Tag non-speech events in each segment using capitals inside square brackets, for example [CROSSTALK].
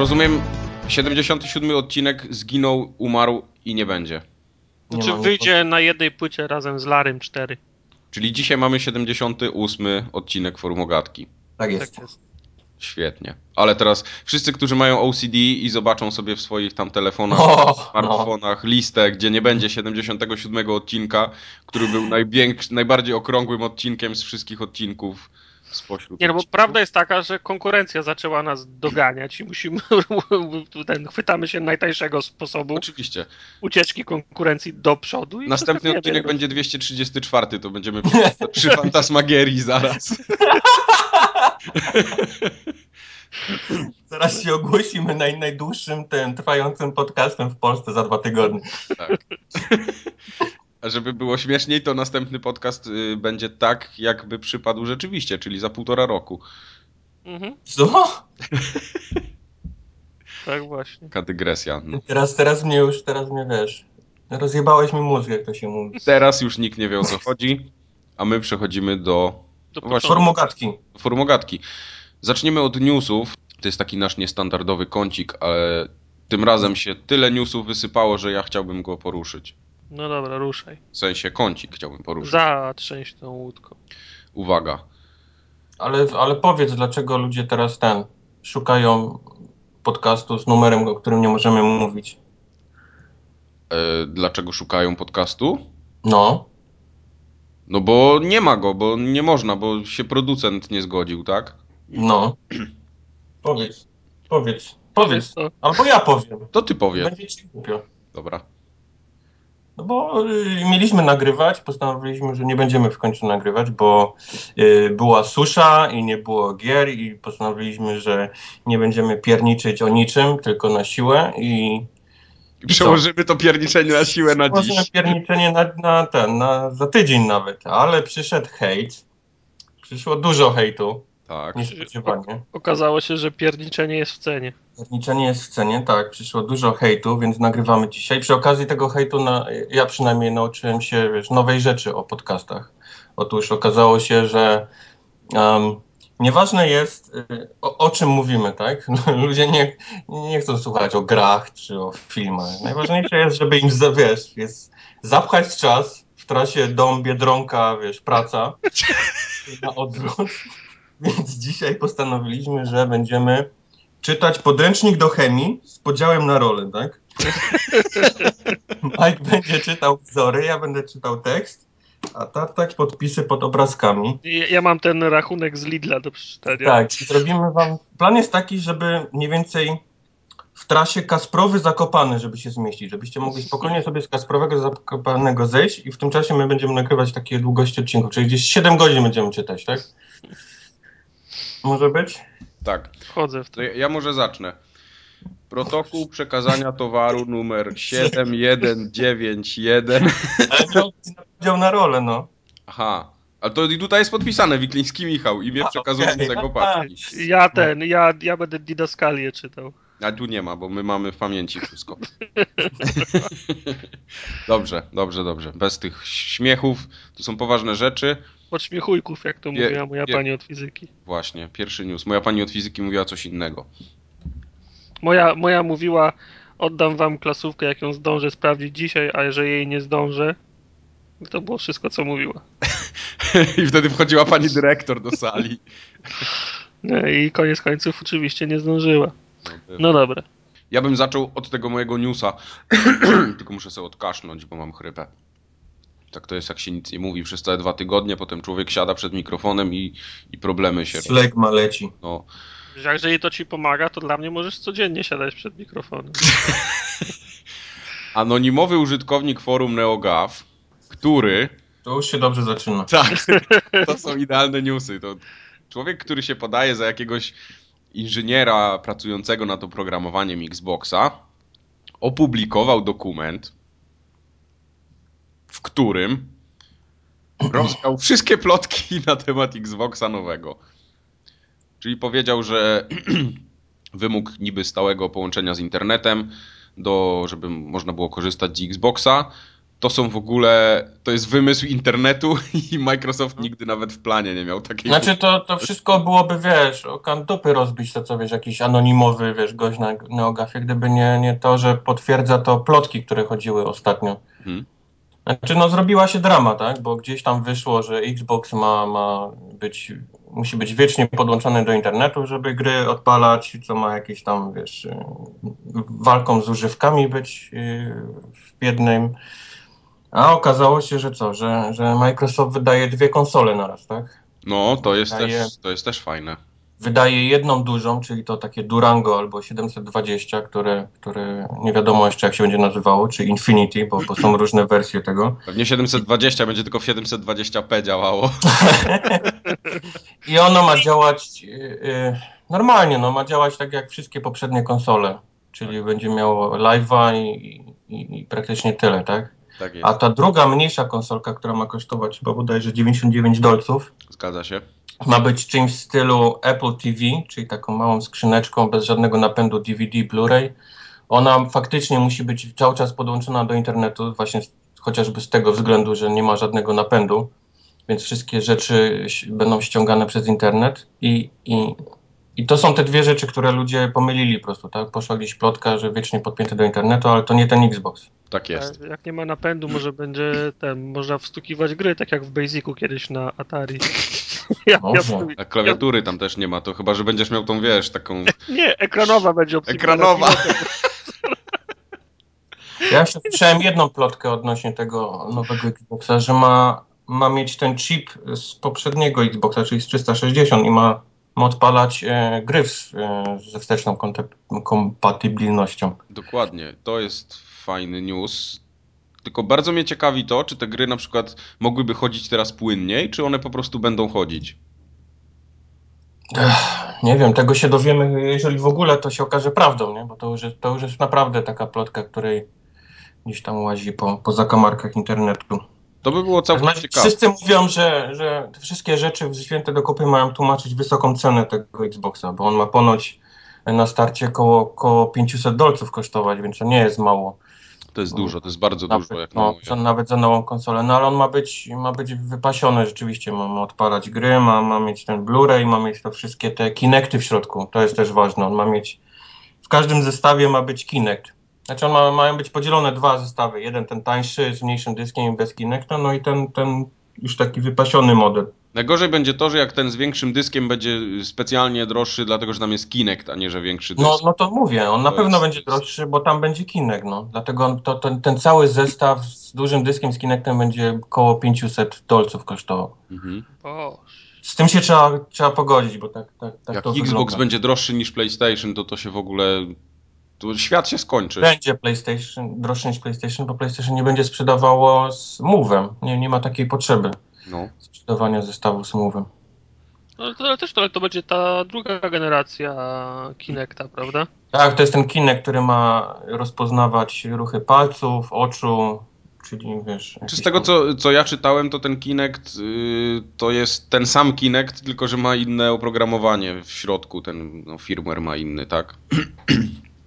rozumiem, 77 odcinek zginął, umarł i nie będzie. Nie Czy ma nic wyjdzie na jednej płycie razem z Larym 4? Czyli dzisiaj mamy 78 odcinek Formogatki. Tak jest. Tak jest. Świetnie. Ale teraz wszyscy, którzy mają OCD i zobaczą sobie w swoich tam telefonach, O, smartfonach listę, gdzie nie będzie 77 odcinka, który był najbardziej okrągłym odcinkiem z wszystkich odcinków spośród Nie, no bo prawda jest taka, że konkurencja zaczęła nas doganiać i musimy, [LAUGHS] ten, chwytamy się najtańszego sposobu Oczywiście. ucieczki konkurencji do przodu. I Następny odcinek będzie 234, to będziemy przy, przy Fantasmagierii zaraz. [LAUGHS] Zaraz się ogłosimy naj, najdłuższym tym trwającym podcastem w Polsce za dwa tygodnie. Tak. A żeby było śmieszniej, to następny podcast y, będzie tak, jakby przypadł rzeczywiście, czyli za półtora roku. Mhm, Co? [LAUGHS] tak właśnie. Taka dygresja. No. Teraz, teraz mnie już, teraz mnie wiesz. Rozjebałeś mi mózg, jak to się mówi. Teraz już nikt nie wie o co chodzi, a my przechodzimy do Do Właśnie. Formogatki. formogatki. Zaczniemy od newsów. To jest taki nasz niestandardowy kącik, ale tym razem się tyle newsów wysypało, że ja chciałbym go poruszyć. No dobra, ruszaj. W sensie kącik chciałbym poruszyć. Zatrzęść tą łódką. Uwaga. Ale, ale powiedz, dlaczego ludzie teraz ten szukają podcastu z numerem, o którym nie możemy mówić. E, dlaczego szukają podcastu? No. No bo nie ma go, bo nie można, bo się producent nie zgodził, tak? No. Powiedz. Powiedz. Powiedz. Albo ja powiem. To ty powiedz. Będzie ci głupio. Dobra. No bo y, mieliśmy nagrywać, postanowiliśmy, że nie będziemy w końcu nagrywać, bo y, była susza i nie było gier i postanowiliśmy, że nie będziemy pierniczyć o niczym, tylko na siłę i I przełożymy to pierniczenie na siłę na dziś. pierniczenie na, na ten, na, za tydzień nawet, ale przyszedł hejt, przyszło dużo hejtu, Tak. niespodziewanie. Okazało się, że pierniczenie jest w cenie. Pierniczenie jest w cenie, tak, przyszło dużo hejtu, więc nagrywamy dzisiaj. Przy okazji tego hejtu na, ja przynajmniej nauczyłem się wiesz, nowej rzeczy o podcastach. Otóż okazało się, że um, nieważne jest, y, o, o czym mówimy, tak? [LAUGHS] Ludzie nie, nie chcą słuchać o grach czy o filmach. Najważniejsze jest, żeby im, wiesz, jest zapchać czas w trasie dom, biedronka, wiesz, praca [LAUGHS] na odwrót. Więc dzisiaj postanowiliśmy, że będziemy czytać podręcznik do chemii z podziałem na role, tak? [LAUGHS] Mike będzie czytał wzory, ja będę czytał tekst, a Tartak podpisy pod obrazkami. Ja, ja mam ten rachunek z Lidla do przeczytania. Tak, zrobimy wam... Plan jest taki, żeby mniej więcej w trasie Kasprowy Zakopany, żeby się zmieścić, żebyście mogli spokojnie sobie z Kasprowego Zakopanego zejść i w tym czasie my będziemy nagrywać takie długości odcinków, czyli gdzieś 7 godzin będziemy czytać, tak? Może być? Tak. Wchodzę w to. To ja, ja może zacznę. Protokół przekazania towaru numer 7191. [LAUGHS] Ale miał podział na rolę, no. Aha. Ale to i tutaj jest podpisane Wikliński Michał, imię przekazującego okej. paczki. Ja ten, ja, ja będę didaskalię czytał. A tu nie ma, bo my mamy w pamięci wszystko. [LAUGHS] dobrze, dobrze, dobrze. Bez tych śmiechów. To są poważne rzeczy. Podśmiechujków, jak to Je- mówiła moja je- pani od fizyki. Właśnie, pierwszy news. Moja pani od fizyki mówiła coś innego. Moja, moja mówiła, oddam wam klasówkę, jak ją zdążę sprawdzić dzisiaj, a że jej nie zdążę, to było wszystko, co mówiła. [LAUGHS] I wtedy wchodziła pani dyrektor do sali. No [LAUGHS] I koniec końców oczywiście nie zdążyła. No dobra. Ja bym zaczął od tego mojego newsa. [CLEARS THROAT] Tylko muszę sobie odkasznąć, bo mam chrypę. Tak to jest, jak się nic nie mówi przez całe dwa tygodnie, potem człowiek siada przed mikrofonem i, i problemy się. Flegma leci. No. Jak jeżeli to ci pomaga, to dla mnie możesz codziennie siadać przed mikrofonem. [LAUGHS] Anonimowy użytkownik forum NeoGAF, który To już się dobrze zaczyna. [LAUGHS] Tak, to są idealne newsy. To człowiek, który się podaje za jakiegoś inżyniera pracującego nad oprogramowaniem Xboxa, opublikował dokument, w którym rozwiał wszystkie plotki [LAUGHS] na temat Xboxa nowego. Czyli powiedział, że [CLEARS THROAT] wymóg niby stałego połączenia z internetem, do, żeby można było korzystać z Xboxa, to są w ogóle, to jest wymysł internetu [LAUGHS] i Microsoft nigdy nawet w planie nie miał takiej... Znaczy to, to wszystko byłoby, wiesz, o kantupy rozbić to, co wiesz, jakiś anonimowy, wiesz, gość na Neogafie, gdyby nie, nie to, że potwierdza to plotki, które chodziły ostatnio. Mhm. Znaczy, no zrobiła się drama, tak? Bo gdzieś tam wyszło, że Xbox ma, ma być, musi być wiecznie podłączony do internetu, żeby gry odpalać, co ma jakieś tam, wiesz, walką z używkami być y, w jednym. A okazało się, że co, że, że Microsoft wydaje dwie konsole naraz, tak? No, to jest, Daje- też, to jest też fajne. Wydaje jedną dużą, czyli to takie Durango albo 720, które, które nie wiadomo jeszcze jak się będzie nazywało, czy Infinity, bo, bo są różne wersje tego. Pewnie 720 będzie tylko w 720p działało. [LAUGHS] I ono ma działać yy, normalnie, no ma działać tak jak wszystkie poprzednie konsole, czyli będzie miało live'a i, i, i praktycznie tyle, tak? Tak A ta druga, mniejsza konsolka, która ma kosztować chyba bodajże 99 dolców, zgadza się. Ma być czymś w stylu Apple TV, czyli taką małą skrzyneczką bez żadnego napędu DVD, Blu-ray. Ona faktycznie musi być cały czas podłączona do internetu, właśnie chociażby z tego względu, że nie ma żadnego napędu, więc wszystkie rzeczy będą ściągane przez internet i, i, i to są te dwie rzeczy, które ludzie pomylili po prostu, tak? Poszła gdzieś plotka, że wiecznie podpięty do internetu, ale to nie ten Xbox. Tak jest. A Jak nie ma napędu, może będzie ten, można wstukiwać gry, tak jak w Basicu kiedyś na Atari. Ja, A klawiatury tam też nie ma, to chyba, że będziesz miał tą, wiesz, taką... nie, ekranowa będzie obsługiwana. Ekranowa. Ja jeszcze słyszałem jedną plotkę odnośnie tego nowego Xboxa, że ma, ma mieć ten chip z poprzedniego Xboxa, czyli z 360 i ma, ma odpalać e, gry w, e, ze wsteczną kompatybilnością. Dokładnie, to jest fajny news. Tylko bardzo mnie ciekawi to, czy te gry na przykład mogłyby chodzić teraz płynniej, czy one po prostu będą chodzić. Nie wiem, tego się dowiemy, jeżeli w ogóle to się okaże prawdą, nie? bo to już, jest, to już jest naprawdę taka plotka, której gdzieś tam łazi po, po zakamarkach internetu. To by było całkiem Znaczy, ciekawe. wszyscy mówią, że, że te wszystkie rzeczy wzięte do kupy mają tłumaczyć wysoką cenę tego Xboxa, bo on ma ponoć na starcie koło, koło 500 dolców kosztować, więc to nie jest mało. To jest dużo, to jest bardzo Nawet, dużo, jak na no, za, nawet za nową konsolę. No ale on ma być, ma być wypasiony rzeczywiście, ma, ma odpalać gry, ma, ma mieć ten Blu-ray, ma mieć to wszystkie te Kinecty w środku, to jest też ważne. On ma mieć, w każdym zestawie ma być Kinect. Znaczy on ma, mają być podzielone dwa zestawy. Jeden ten tańszy z mniejszym dyskiem i bez Kinecta, no i ten, ten już taki wypasiony model. Najgorzej będzie to, że jak ten z większym dyskiem będzie specjalnie droższy, dlatego że tam jest Kinect, a nie że większy dysk. No, no to mówię, on na To pewno jest- będzie droższy, bo tam będzie Kinect, no. Dlatego on, to, ten, cały zestaw z dużym dyskiem z Kinectem będzie koło 500 dolców kosztował. Mhm. Z tym się trzeba, trzeba pogodzić, bo tak, tak, tak Jak to Xbox wygląda. będzie droższy niż PlayStation, to to się w ogóle... To świat się skończy. Będzie PlayStation droższy niż PlayStation, bo PlayStation nie będzie sprzedawało z Move'em. Nie, nie ma takiej potrzeby No. sprzedawania zestawu Move'em. no to ale też to, ale to będzie ta druga generacja Kinecta, prawda? Tak, to jest ten Kinect, który ma rozpoznawać ruchy palców, oczu, czyli wiesz... Czy z tego, co, co ja czytałem, to ten Kinect y, to jest ten sam Kinect, tylko że ma inne oprogramowanie w środku. Ten no, firmware ma inny, tak?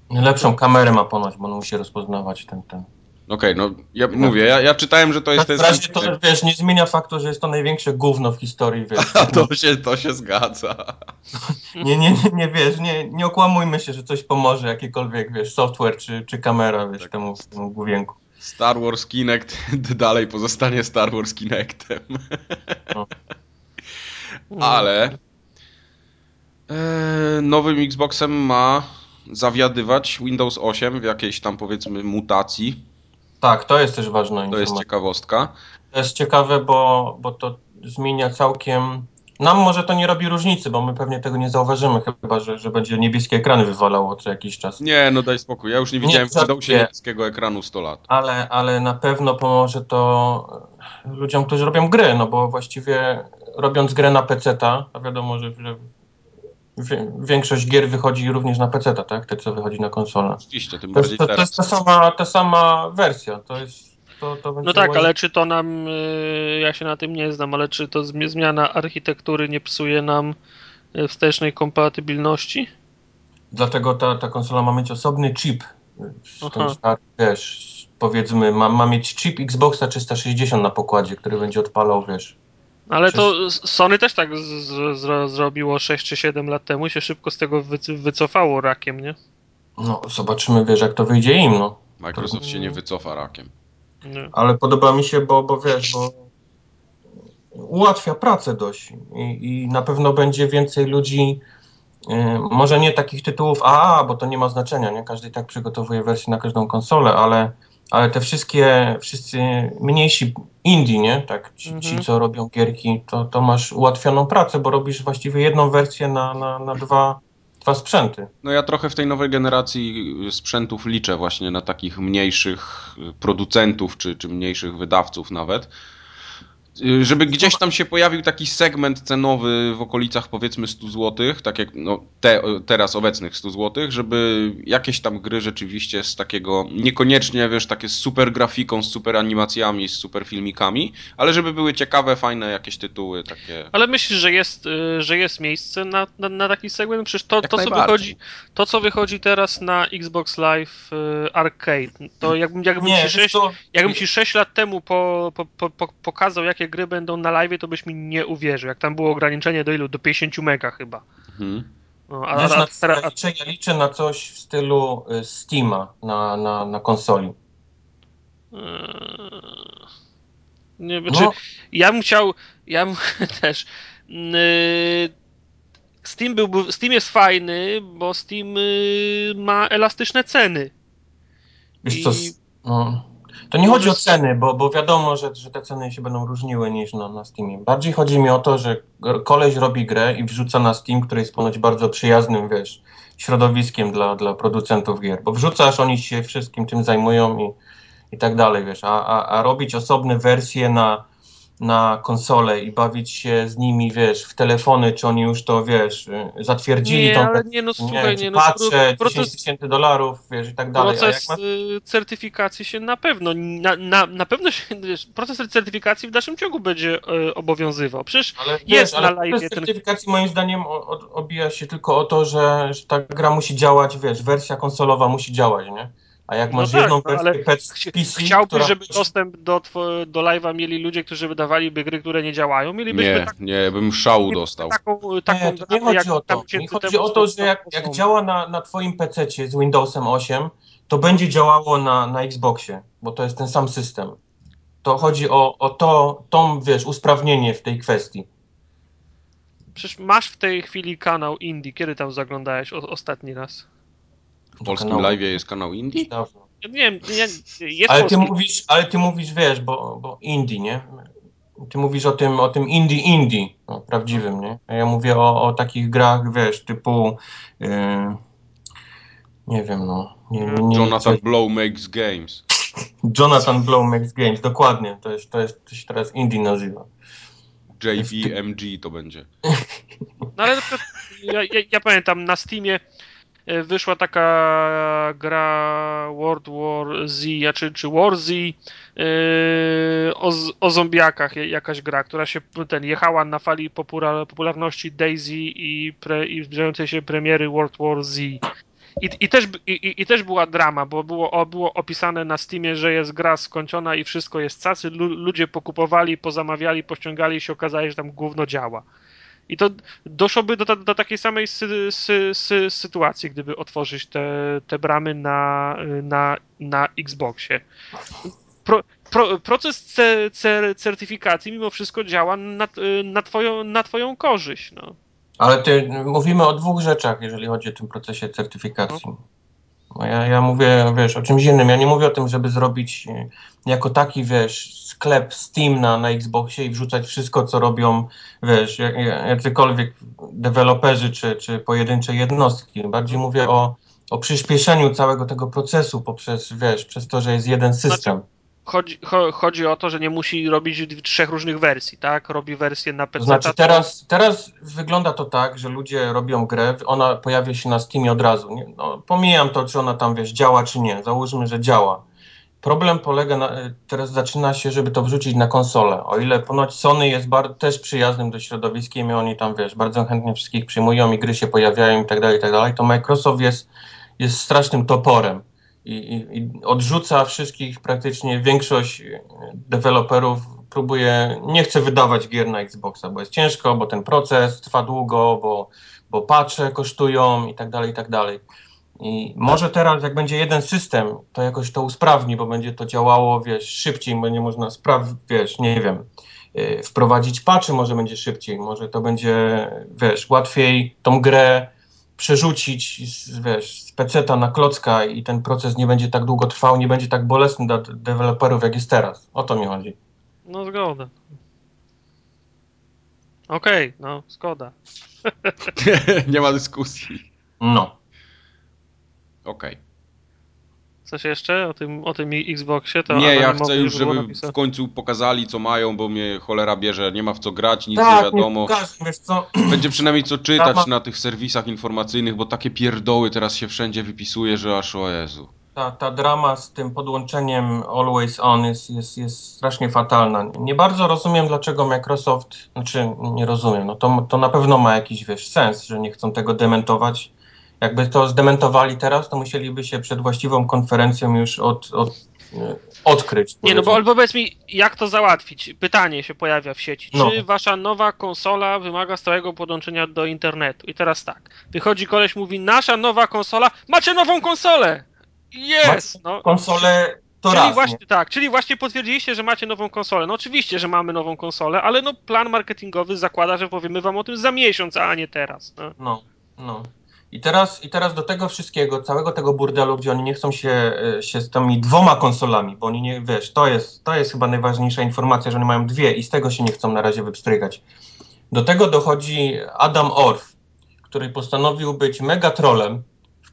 Lepszą kamerę ma ponoć, bo on musi rozpoznawać ten, ten. Okej, no ja mówię, ja, ja czytałem, że to jest W ten razie to, wiesz, nie zmienia faktu, że jest to największe gówno w historii, wiesz. A [LAUGHS] to się, to się zgadza. [LAUGHS] Nie, nie, nie, nie wiesz, nie, nie okłamujmy się, że coś pomoże, jakikolwiek, wiesz, software czy, czy kamera, wiesz, Tak temu, temu główienku. Star Wars Kinect [LAUGHS] dalej pozostanie Star Wars Kinectem. No. Ale e, nowym Xboxem ma zawiadywać Windows 8 w jakiejś tam powiedzmy mutacji. Tak, to jest też ważna To jest informacja. ciekawostka. To jest ciekawe, bo, bo to zmienia całkiem... Nam może to nie robi różnicy, bo my pewnie tego nie zauważymy, chyba, że, że będzie niebieskie ekrany wywalało co jakiś czas. Nie, no daj spokój. Ja już nie widziałem w żartuję. niebieskiego ekranu 100 lat. Ale, ale na pewno pomoże to ludziom, którzy robią gry, no bo właściwie robiąc grę na PC-ta, a wiadomo, że, że większość gier wychodzi również na PC-ta, tak? Te, co wychodzi na konsolę. Oczywiście, tym To bardziej jest, to, to jest ta, sama, ta sama wersja, to jest... To, to będzie No tak, ale czy to nam, y, ja się na tym nie znam, ale czy to zmi- zmiana architektury nie psuje nam y, wstecznej kompatybilności? Dlatego ta, ta konsola ma mieć osobny chip. Stary, wiesz, powiedzmy, ma, ma mieć chip Xboxa 360 na pokładzie, który będzie odpalał, wiesz. Ale to Sony też tak z, z, zrobiło 6 czy 7 lat temu i się szybko z tego wycofało rakiem, nie? No, zobaczymy, wiesz, jak to wyjdzie im, no. Microsoft to... się nie wycofa rakiem. Nie. Ale podoba mi się, bo, bo wiesz, bo ułatwia pracę dość i, i na pewno będzie więcej ludzi, yy, może nie takich tytułów AA, bo to nie ma znaczenia, nie? Każdy tak przygotowuje wersję na każdą konsolę, ale, ale te wszystkie, wszyscy mniejsi indie, nie? Tak, ci, mhm. ci co robią gierki, to, to masz ułatwioną pracę, bo robisz właściwie jedną wersję na, na, na dwa dwa sprzęty. No ja trochę w tej nowej generacji sprzętów liczę właśnie na takich mniejszych producentów, czy, czy mniejszych wydawców nawet, Y, żeby gdzieś tam się pojawił taki segment cenowy w okolicach powiedzmy 100 zł, tak jak no, te, teraz obecnych 100 zł, żeby jakieś tam gry rzeczywiście z takiego, niekoniecznie wiesz, takie z super grafiką, z super animacjami, z super filmikami, ale żeby były ciekawe, fajne jakieś tytuły takie. Ale myślisz, że jest, y, że jest miejsce na, na, na taki segment? Przecież to, to, co wychodzi, to, co wychodzi teraz na Xbox Live y, Arcade, to jakbym, jakbym, Nie, ci, 6, to... jakbym ci 6 lat temu po, po, po, pokazał, jakie jakie gry będą na live, to byś mi nie uwierzył. Jak tam było ograniczenie do ilu? Do 50 mega chyba. Mhm. No, a, Wiesz, a, a, a, liczę na coś w stylu y, Steama na, na, na konsoli. Eee, nie wiem, no. ja bym chciał, ja bym [LAUGHS] też yy, Steam, był, Steam jest fajny, bo Steam yy, ma elastyczne ceny. Wiesz I... co, no, to nie chodzi o ceny, bo, bo wiadomo, że, że te ceny się będą różniły niż na, na Steamie. Bardziej chodzi mi o to, że koleś robi grę i wrzuca na Steam, który jest ponoć bardzo przyjaznym, wiesz, środowiskiem dla, dla producentów gier. Bo wrzucasz, oni się wszystkim tym zajmują i, i tak dalej, wiesz. A, a, a robić osobne wersje na, na konsolę i bawić się z nimi, wiesz, w telefony, czy oni już to, wiesz, zatwierdzili nie, tą ale nie, no słuchaj, nie, no, patrzę, proces, 10 tysięcy dolarów, wiesz, i tak dalej. Proces ma... Y, certyfikacji się na pewno, na, na, na pewno się, [LAUGHS] wiesz, proces certyfikacji w dalszym ciągu będzie y, obowiązywał. Przecież ale, jest wiesz, na live proces ten... certyfikacji moim zdaniem o, o, obija się tylko o to, że, że ta gra musi działać, wiesz, wersja konsolowa musi działać, nie? A jak no masz tak, jedną no, ale PC, chciałbyś, która... żeby dostęp do, do live'a mieli ludzie, którzy wydawaliby gry, które nie działają? Mielibyśmy nie, tak, nie, bym szału dostał. Taką, taką nie, nie chodzi o to. Nie chodzi o to, że jak, jak działa na, na twoim PC z Windowsem 8, to będzie działało na, na Xboxie, bo to jest ten sam system. To chodzi o, o to, tą, wiesz, usprawnienie w tej kwestii. Przecież masz w tej chwili kanał Indie. Kiedy tam zaglądałeś o, ostatni raz? W polskim live jest kanał Indie? Dawno. Ja nie wiem, ja, jest ale, ty mówisz, ale ty mówisz, wiesz, bo, bo Indie, nie? Ty mówisz o tym, o tym indie indie, no, prawdziwym, nie? A ja mówię o, o takich grach, wiesz, typu yy, nie wiem, no. Nie, nie, nie, Jonathan Blow makes games. [LAUGHS] Jonathan Blow makes games, dokładnie. To jest, to jest, to się teraz indie nazywa. JVMG to będzie. No ale ja, ja, ja pamiętam na Steamie wyszła taka gra World War Z, czy, czy War Z e, o, o zombiakach, jakaś gra, która się ten, jechała na fali popularności Daisy i, pre, i zbliżającej się premiery World War Z. I, i, też, i, I też była drama, bo było, było opisane na Steamie, że jest gra skończona i wszystko jest cacy. Ludzie pokupowali, pozamawiali, pościągali i się okazało, że tam gówno działa. I to doszłoby do, do takiej samej sy, sy, sy, sytuacji, gdyby otworzyć te, te bramy na, na, na Xboxie. Pro, pro, proces ce, ce, certyfikacji mimo wszystko działa na, na, twoją, na twoją korzyść. No. Ale ty, mówimy o dwóch rzeczach, jeżeli chodzi o tym procesie certyfikacji. No. No ja, ja mówię, wiesz, o czymś innym. Ja nie mówię o tym, żeby zrobić e, jako taki, wiesz, sklep Steam na, na Xboxie i wrzucać wszystko, co robią, wiesz, jacykolwiek deweloperzy czy, czy pojedyncze jednostki. Bardziej mówię o, o przyspieszeniu całego tego procesu poprzez, wiesz, przez to, że jest jeden system. Chodzi, chodzi o to, że nie musi robić trzech różnych wersji, tak? Robi wersję na PC. Znaczy teraz, teraz wygląda to tak, że ludzie robią grę, ona pojawia się na Steamie od razu. Nie? No, pomijam to, czy ona tam, wiesz, działa, czy nie. Załóżmy, że działa Problem polega na, teraz zaczyna się, żeby to wrzucić na konsolę. O ile ponoć Sony jest bar, też przyjaznym do środowiskiem i oni tam, wiesz, bardzo chętnie wszystkich przyjmują i gry się pojawiają i tak dalej, i tak dalej, to Microsoft jest, jest strasznym toporem. I, i, odrzuca wszystkich, praktycznie większość deweloperów próbuje, nie chce wydawać gier na Xboxa, bo jest ciężko, bo ten proces trwa długo, bo, bo patche kosztują i tak dalej, i tak dalej. I może teraz, jak będzie jeden system, to jakoś to usprawni, bo będzie to działało, wiesz, szybciej, będzie można sprawdzić, wiesz, nie wiem, yy, wprowadzić patchy może będzie szybciej, może to będzie, wiesz, łatwiej tą grę przerzucić z, wiesz, z peceta na klocka i ten proces nie będzie tak długo trwał, nie będzie tak bolesny dla deweloperów, jak jest teraz. O to mi chodzi. No zgoda. Okej, okay, no zgoda. [LAUGHS] nie ma dyskusji. No. Okej. Okay. Coś jeszcze o tym, o tym Xboxie? To nie, ja chcę już, żeby w końcu pokazali, co mają, bo mnie cholera bierze, nie ma w co grać, nic tak, nie wiadomo. Nie wiesz co? [CLEARS THROAT] Będzie przynajmniej co czytać na tych serwisach informacyjnych, bo takie pierdoły teraz się wszędzie wypisuje, że aż o Jezu. Ta, ta drama z tym podłączeniem Always On jest, jest, jest strasznie fatalna. Nie bardzo rozumiem, dlaczego Microsoft, znaczy nie rozumiem, no to, to na pewno ma jakiś wiesz, sens, że nie chcą tego dementować jakby to zdementowali teraz, to musieliby się przed właściwą konferencją już od, od, odkryć. Nie, no bo albo powiedz mi, jak to załatwić? Pytanie się pojawia w sieci. No. Czy wasza nowa konsola wymaga stałego podłączenia do internetu? I teraz tak. Wychodzi koleś, mówi, nasza nowa konsola, macie nową konsolę! Jest! No. Konsolę to czyli raz, właśnie, tak, czyli właśnie potwierdziliście, że macie nową konsolę. No oczywiście, że mamy nową konsolę, ale no plan marketingowy zakłada, że powiemy wam o tym za miesiąc, a nie teraz. No, no. no. I teraz, I teraz do tego wszystkiego, całego tego burdelu, gdzie oni nie chcą się, e, się z tymi dwoma konsolami, bo oni nie, wiesz, to jest, to jest chyba najważniejsza informacja, że oni mają dwie i z tego się nie chcą na razie wypstrygać. Do tego dochodzi Adam Orff, który postanowił być mega trolem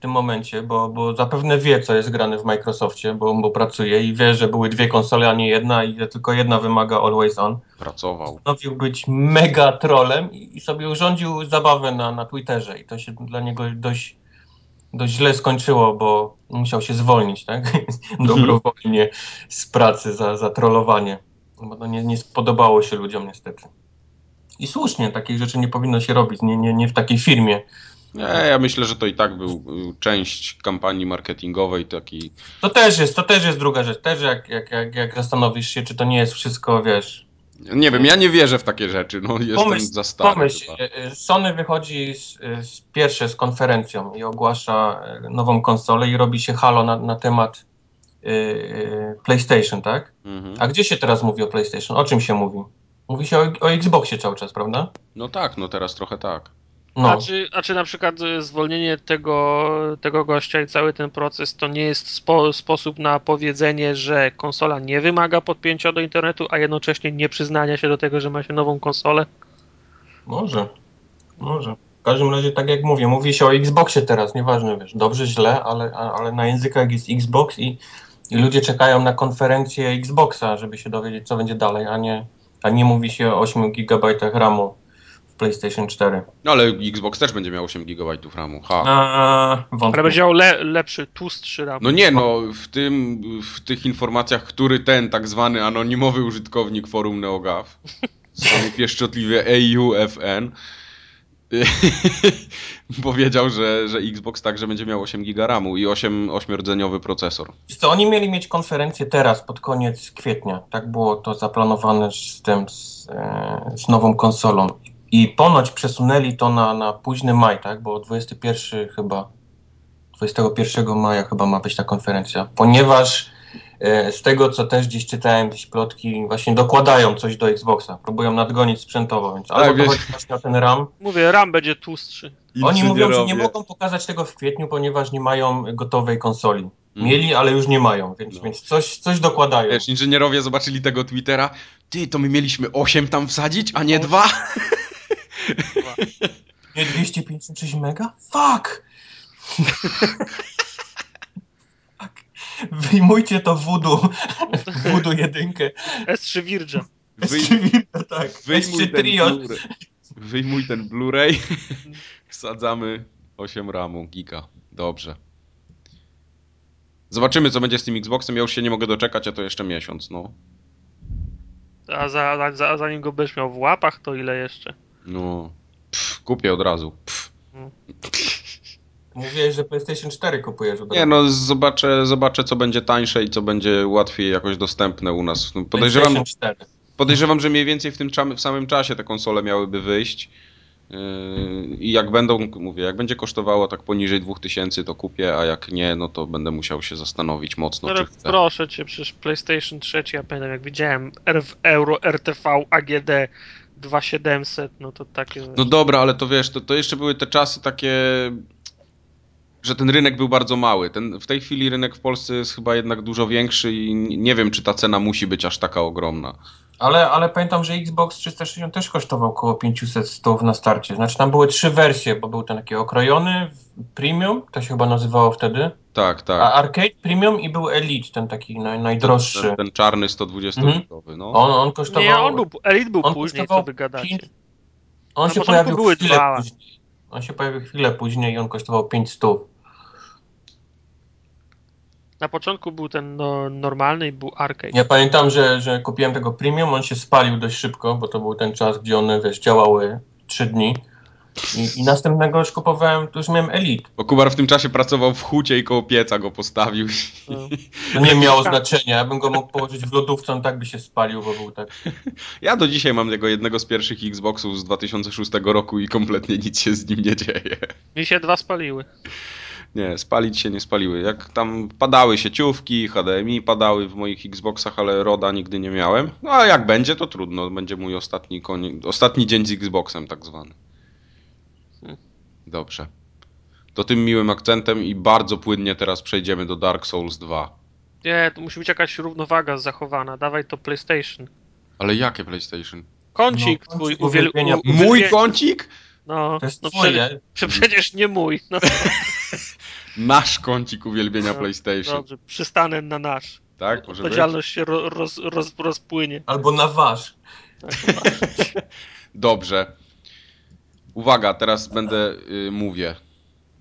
tym momencie, bo, bo zapewne wie, co jest grane w Microsoftie, bo, bo pracuje i wie, że były dwie konsole, a nie jedna i że tylko jedna wymaga Always On. Pracował. Postanowił być mega trolem i, i sobie urządził zabawę na, na Twitterze i to się dla niego dość, dość źle skończyło, bo musiał się zwolnić, tak? [LAUGHS] Dobrowolnie z pracy za, za trollowanie, bo to nie, nie spodobało się ludziom niestety. I słusznie, takich rzeczy nie powinno się robić, nie, nie, nie w takiej firmie. Nie, ja myślę, że to i tak był część kampanii marketingowej taki. To też jest, to też jest druga rzecz. Też jak, jak, jak, jak zastanowisz się, czy to nie jest wszystko, wiesz. Nie wiem, ja nie wierzę w takie rzeczy. No, jestem pomyśl, za stary. Pomyśl, chyba. E, e, Sony wychodzi z, z pierwsze z konferencją i ogłasza e, nową konsolę i robi się halo na, na temat y, PlayStation, tak? Mhm. A gdzie się teraz mówi o PlayStation? O czym się mówi? Mówi się o, o Xboxie cały czas, prawda? No tak, no teraz trochę tak. No. A, czy, a czy na przykład zwolnienie tego, tego gościa i cały ten proces to nie jest spo, sposób na powiedzenie, że konsola nie wymaga podpięcia do internetu, a jednocześnie nie przyznania się do tego, że ma się nową konsolę? Może. Może. W każdym razie, tak jak mówię, mówi się o Xboxie teraz, nieważne, wiesz, dobrze, źle, ale, ale na językach jest Xbox i, i ludzie czekają na konferencję Xboxa, żeby się dowiedzieć, co będzie dalej, a nie, a nie mówi się o 8 GB RAMu PlayStation 4. No ale Xbox też będzie miał 8 GB RAMu. Ha. A, ale będzie miał le, lepszy, tłustszy RAM. No nie, no w, tym, w tych informacjach, który ten tak zwany anonimowy użytkownik forum NeoGAF, [LAUGHS] samy pieszczotliwie EUFN, [LAUGHS] powiedział, że, że Xbox także będzie miał 8 GB RAMu i 8, 8-rdzeniowy procesor. Co, oni mieli mieć konferencję teraz, pod koniec kwietnia. Tak było to zaplanowane z tym, z, e, z nową konsolą. I ponoć przesunęli to na, na późny maj, tak? Bo 21 chyba, 21 maja chyba ma być ta konferencja, ponieważ e, z tego, co też gdzieś czytałem, jakieś plotki, właśnie dokładają coś do Xboxa, próbują nadgonić sprzętowo, więc tak, albo to chodzi właśnie o ten RAM. Mówię, RAM będzie tłustszy. Oni mówią, że nie mogą pokazać tego w kwietniu, ponieważ nie mają gotowej konsoli. Mm. Mieli, ale już nie mają, więc, no. więc coś, coś dokładają. Wiesz, inżynierowie zobaczyli tego Twittera, ty, to my mieliśmy 8 tam wsadzić, a nie 2? [LAUGHS] Nie 256 mega? Fuck! Wyjmujcie to voodoo. Voodoo jedynkę. S3 Virgin. S3 Virgin, tak. Wyjmuj S3 Trio. Wyjmuj ten Blu-ray. Wsadzamy 8 ramu, giga. Dobrze. Zobaczymy, co będzie z tym Xboxem. Ja już się nie mogę doczekać, a to jeszcze miesiąc, no. A, za, za, zanim go będziesz miał w łapach, to ile jeszcze? No, pff, kupię od razu. Pff. [LAUGHS] Mówiłeś, że PlayStation 4 kupujesz od Nie, razu. no zobaczę, zobaczę co będzie tańsze i co będzie łatwiej jakoś dostępne u nas. No, Podejrzewam, PlayStation 4. podejrzewam, że mniej więcej w tym w samym czasie te konsole miałyby wyjść. Yy, I jak będą, mówię, jak będzie kosztowało tak poniżej 2000 to kupię, a jak nie, no to będę musiał się zastanowić mocno, Ale czy chcę. proszę cię, przecież PlayStation 3, ja pamiętam jak widziałem R- w Euro RTV AGD 2700, no to takie... No dobra, ale to wiesz, to, to jeszcze były te czasy takie, że ten rynek był bardzo mały. Ten, w tej chwili rynek w Polsce jest chyba jednak dużo większy i nie wiem, czy ta cena musi być aż taka ogromna. Ale, ale pamiętam, że Xbox 360 też kosztował około 500 stów na starcie. Znaczy tam były trzy wersje, bo był ten taki okrojony, premium, to się chyba nazywało wtedy, Tak, tak. a arcade premium i był elite, ten taki naj, najdroższy. Ten, ten czarny 120-bitowy, no. On, on kosztował... Nie, on był, Elite był on później, co wy gadacie. pięć- On Na się pojawił były chwilę dwa. później. On się pojawił chwilę później i on kosztował 5 stów. Na początku był ten no, normalny i był arcade. Ja pamiętam, że, że kupiłem tego premium, on się spalił dość szybko, bo to był ten czas, gdzie one, wiesz, działały 3 dni. I, I następnego już kupowałem, to już miałem Elite. Bo Kubar w tym czasie pracował w hucie i koło pieca go postawił. No. To nie miało znaczenia, ja bym go mógł położyć w lodówce, on tak by się spalił, bo był tak... [LAUGHS] Ja do dzisiaj mam tego jednego z pierwszych Xboxów z 2006 roku i kompletnie nic się z nim nie dzieje. Mi się dwa spaliły. Nie, spalić się nie spaliły. Jak tam padały sieciówki, HDMI padały w moich Xboxach, ale RODA nigdy nie miałem. No a jak będzie, to trudno. Będzie mój ostatni, konie... ostatni dzień z Xboxem tak zwany. Dobrze. To tym miłym akcentem i bardzo płynnie teraz przejdziemy do Dark Souls 2. Nie, tu musi być jakaś równowaga zachowana. Dawaj to PlayStation. Ale jakie PlayStation? Kącik No, twój uwielbienia. Mój kącik? No, To jest no twoje. przecież, prze- przecież nie mój. No, [LAUGHS] Nasz kącik uwielbienia No, PlayStation. dobrze, przystanę na nasz. Tak, może być? Odpowiedzialność się ro, roz, roz, rozpłynie. Albo na wasz. Tak. [LAUGHS] Dobrze. Uwaga, teraz będę y, mówię.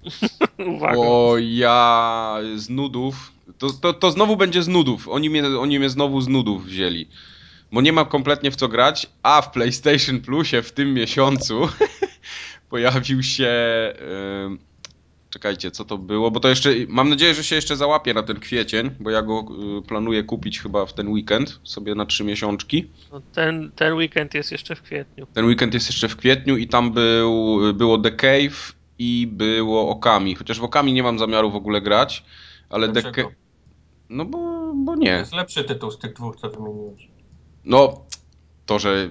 [LAUGHS] Uwaga. Bo ja z nudów. To, to, to znowu będzie z nudów. Oni mnie, oni mnie znowu z nudów wzięli. Bo nie mam kompletnie w co grać, a w PlayStation Plusie w tym miesiącu [LAUGHS] pojawił się. ym, czekajcie, co to było? Bo to jeszcze. Mam nadzieję, że się jeszcze załapie na ten kwiecień, bo ja go y, planuję kupić chyba w ten weekend sobie na trzy miesiączki. No, ten, ten weekend jest jeszcze w kwietniu. Ten weekend jest jeszcze w kwietniu i tam był, było The Cave i było Okami. Chociaż w Okami nie mam zamiaru w ogóle grać, ale The Dlaczego? Cave... No bo, bo To nie. jest lepszy tytuł z tych dwóch, co wymieniłeś. No, to, że...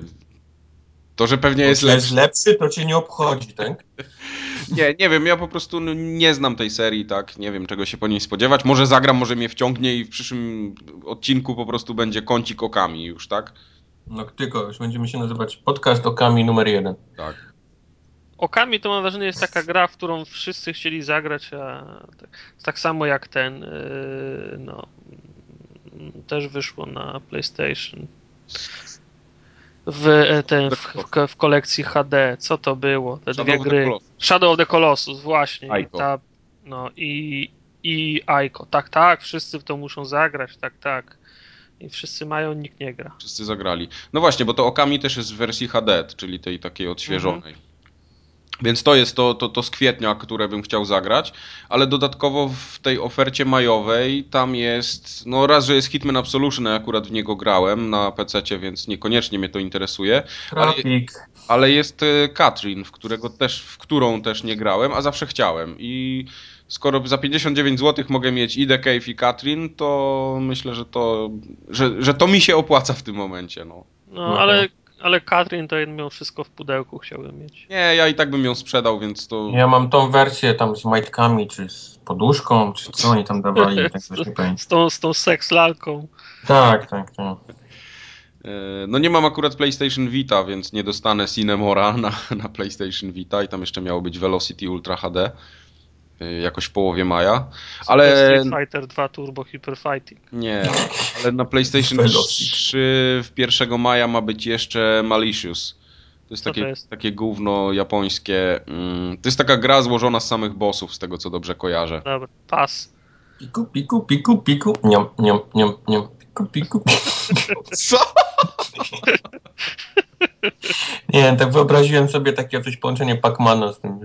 To, że pewnie jest Jeśli jest lepszy. lepszy, to cię nie obchodzi, tak? [LAUGHS] Nie, nie wiem, ja po prostu no, nie znam tej serii, tak? Nie wiem, czego się po niej spodziewać. Może zagram, może mnie wciągnie i w przyszłym odcinku po prostu będzie kącik Okami już, tak? No tylko, już będziemy się nazywać podcast Okami numer jeden. Tak. Okami to mam wrażenie jest taka gra, w którą wszyscy chcieli zagrać, a tak, tak samo jak ten, yy, no, też wyszło na PlayStation. W, e, ten, w, w, kolekcji HD, co to było? Te Shadow dwie gry. Shadow of the Colossus, właśnie. Aiko. ta, no i, i Aiko. Tak, tak, wszyscy w to muszą zagrać, tak, tak. I wszyscy mają, nikt nie gra. Wszyscy zagrali. No właśnie, bo to Okami też jest w wersji HD, czyli tej takiej odświeżonej. Więc to jest to, to, to z kwietnia, które bym chciał zagrać, ale dodatkowo w tej ofercie majowej tam jest, no raz, że jest Hitman Absolution, ja akurat w niego grałem na PC, więc niekoniecznie mnie to interesuje, Ale- ale jest e, Katrin, w, którego też, w którą też nie grałem, a zawsze chciałem. I skoro za 59 zł mogę mieć i The Cave i Katrin, to myślę, że to, że, że to mi się opłaca w tym momencie. No. No, No ale, ale Katrin to mimo wszystko w pudełku chciałbym mieć. Nie, ja i tak bym ją sprzedał, więc to... Ja mam tą wersję tam z majtkami, czy z poduszką, czy co oni tam dawali, [LAUGHS] tak już nie pamiętam. Z tą, z tą seks lalką. Tak, tak, tak. E, No nie mam akurat PlayStation Vita, więc nie dostanę Cinemora [LAUGHS] na, na PlayStation Vita i tam jeszcze miało być Velocity Ultra HD jakoś w połowie maja, ale Street Fighter 2 Turbo Hyper Fighting. nie, ale na PlayStation Velocity. 3 w 1 maja ma być jeszcze Malicious. To jest takie, to jest? takie gówno japońskie. mm, To jest taka gra złożona z samych bossów, z tego co dobrze kojarzę. Dobra, pas. Piku, piku, piku, piku, niam, niam, niam, niam, piku, piku. Co? Nie, tak wyobraziłem sobie takie coś połączenie Pacmana z tym.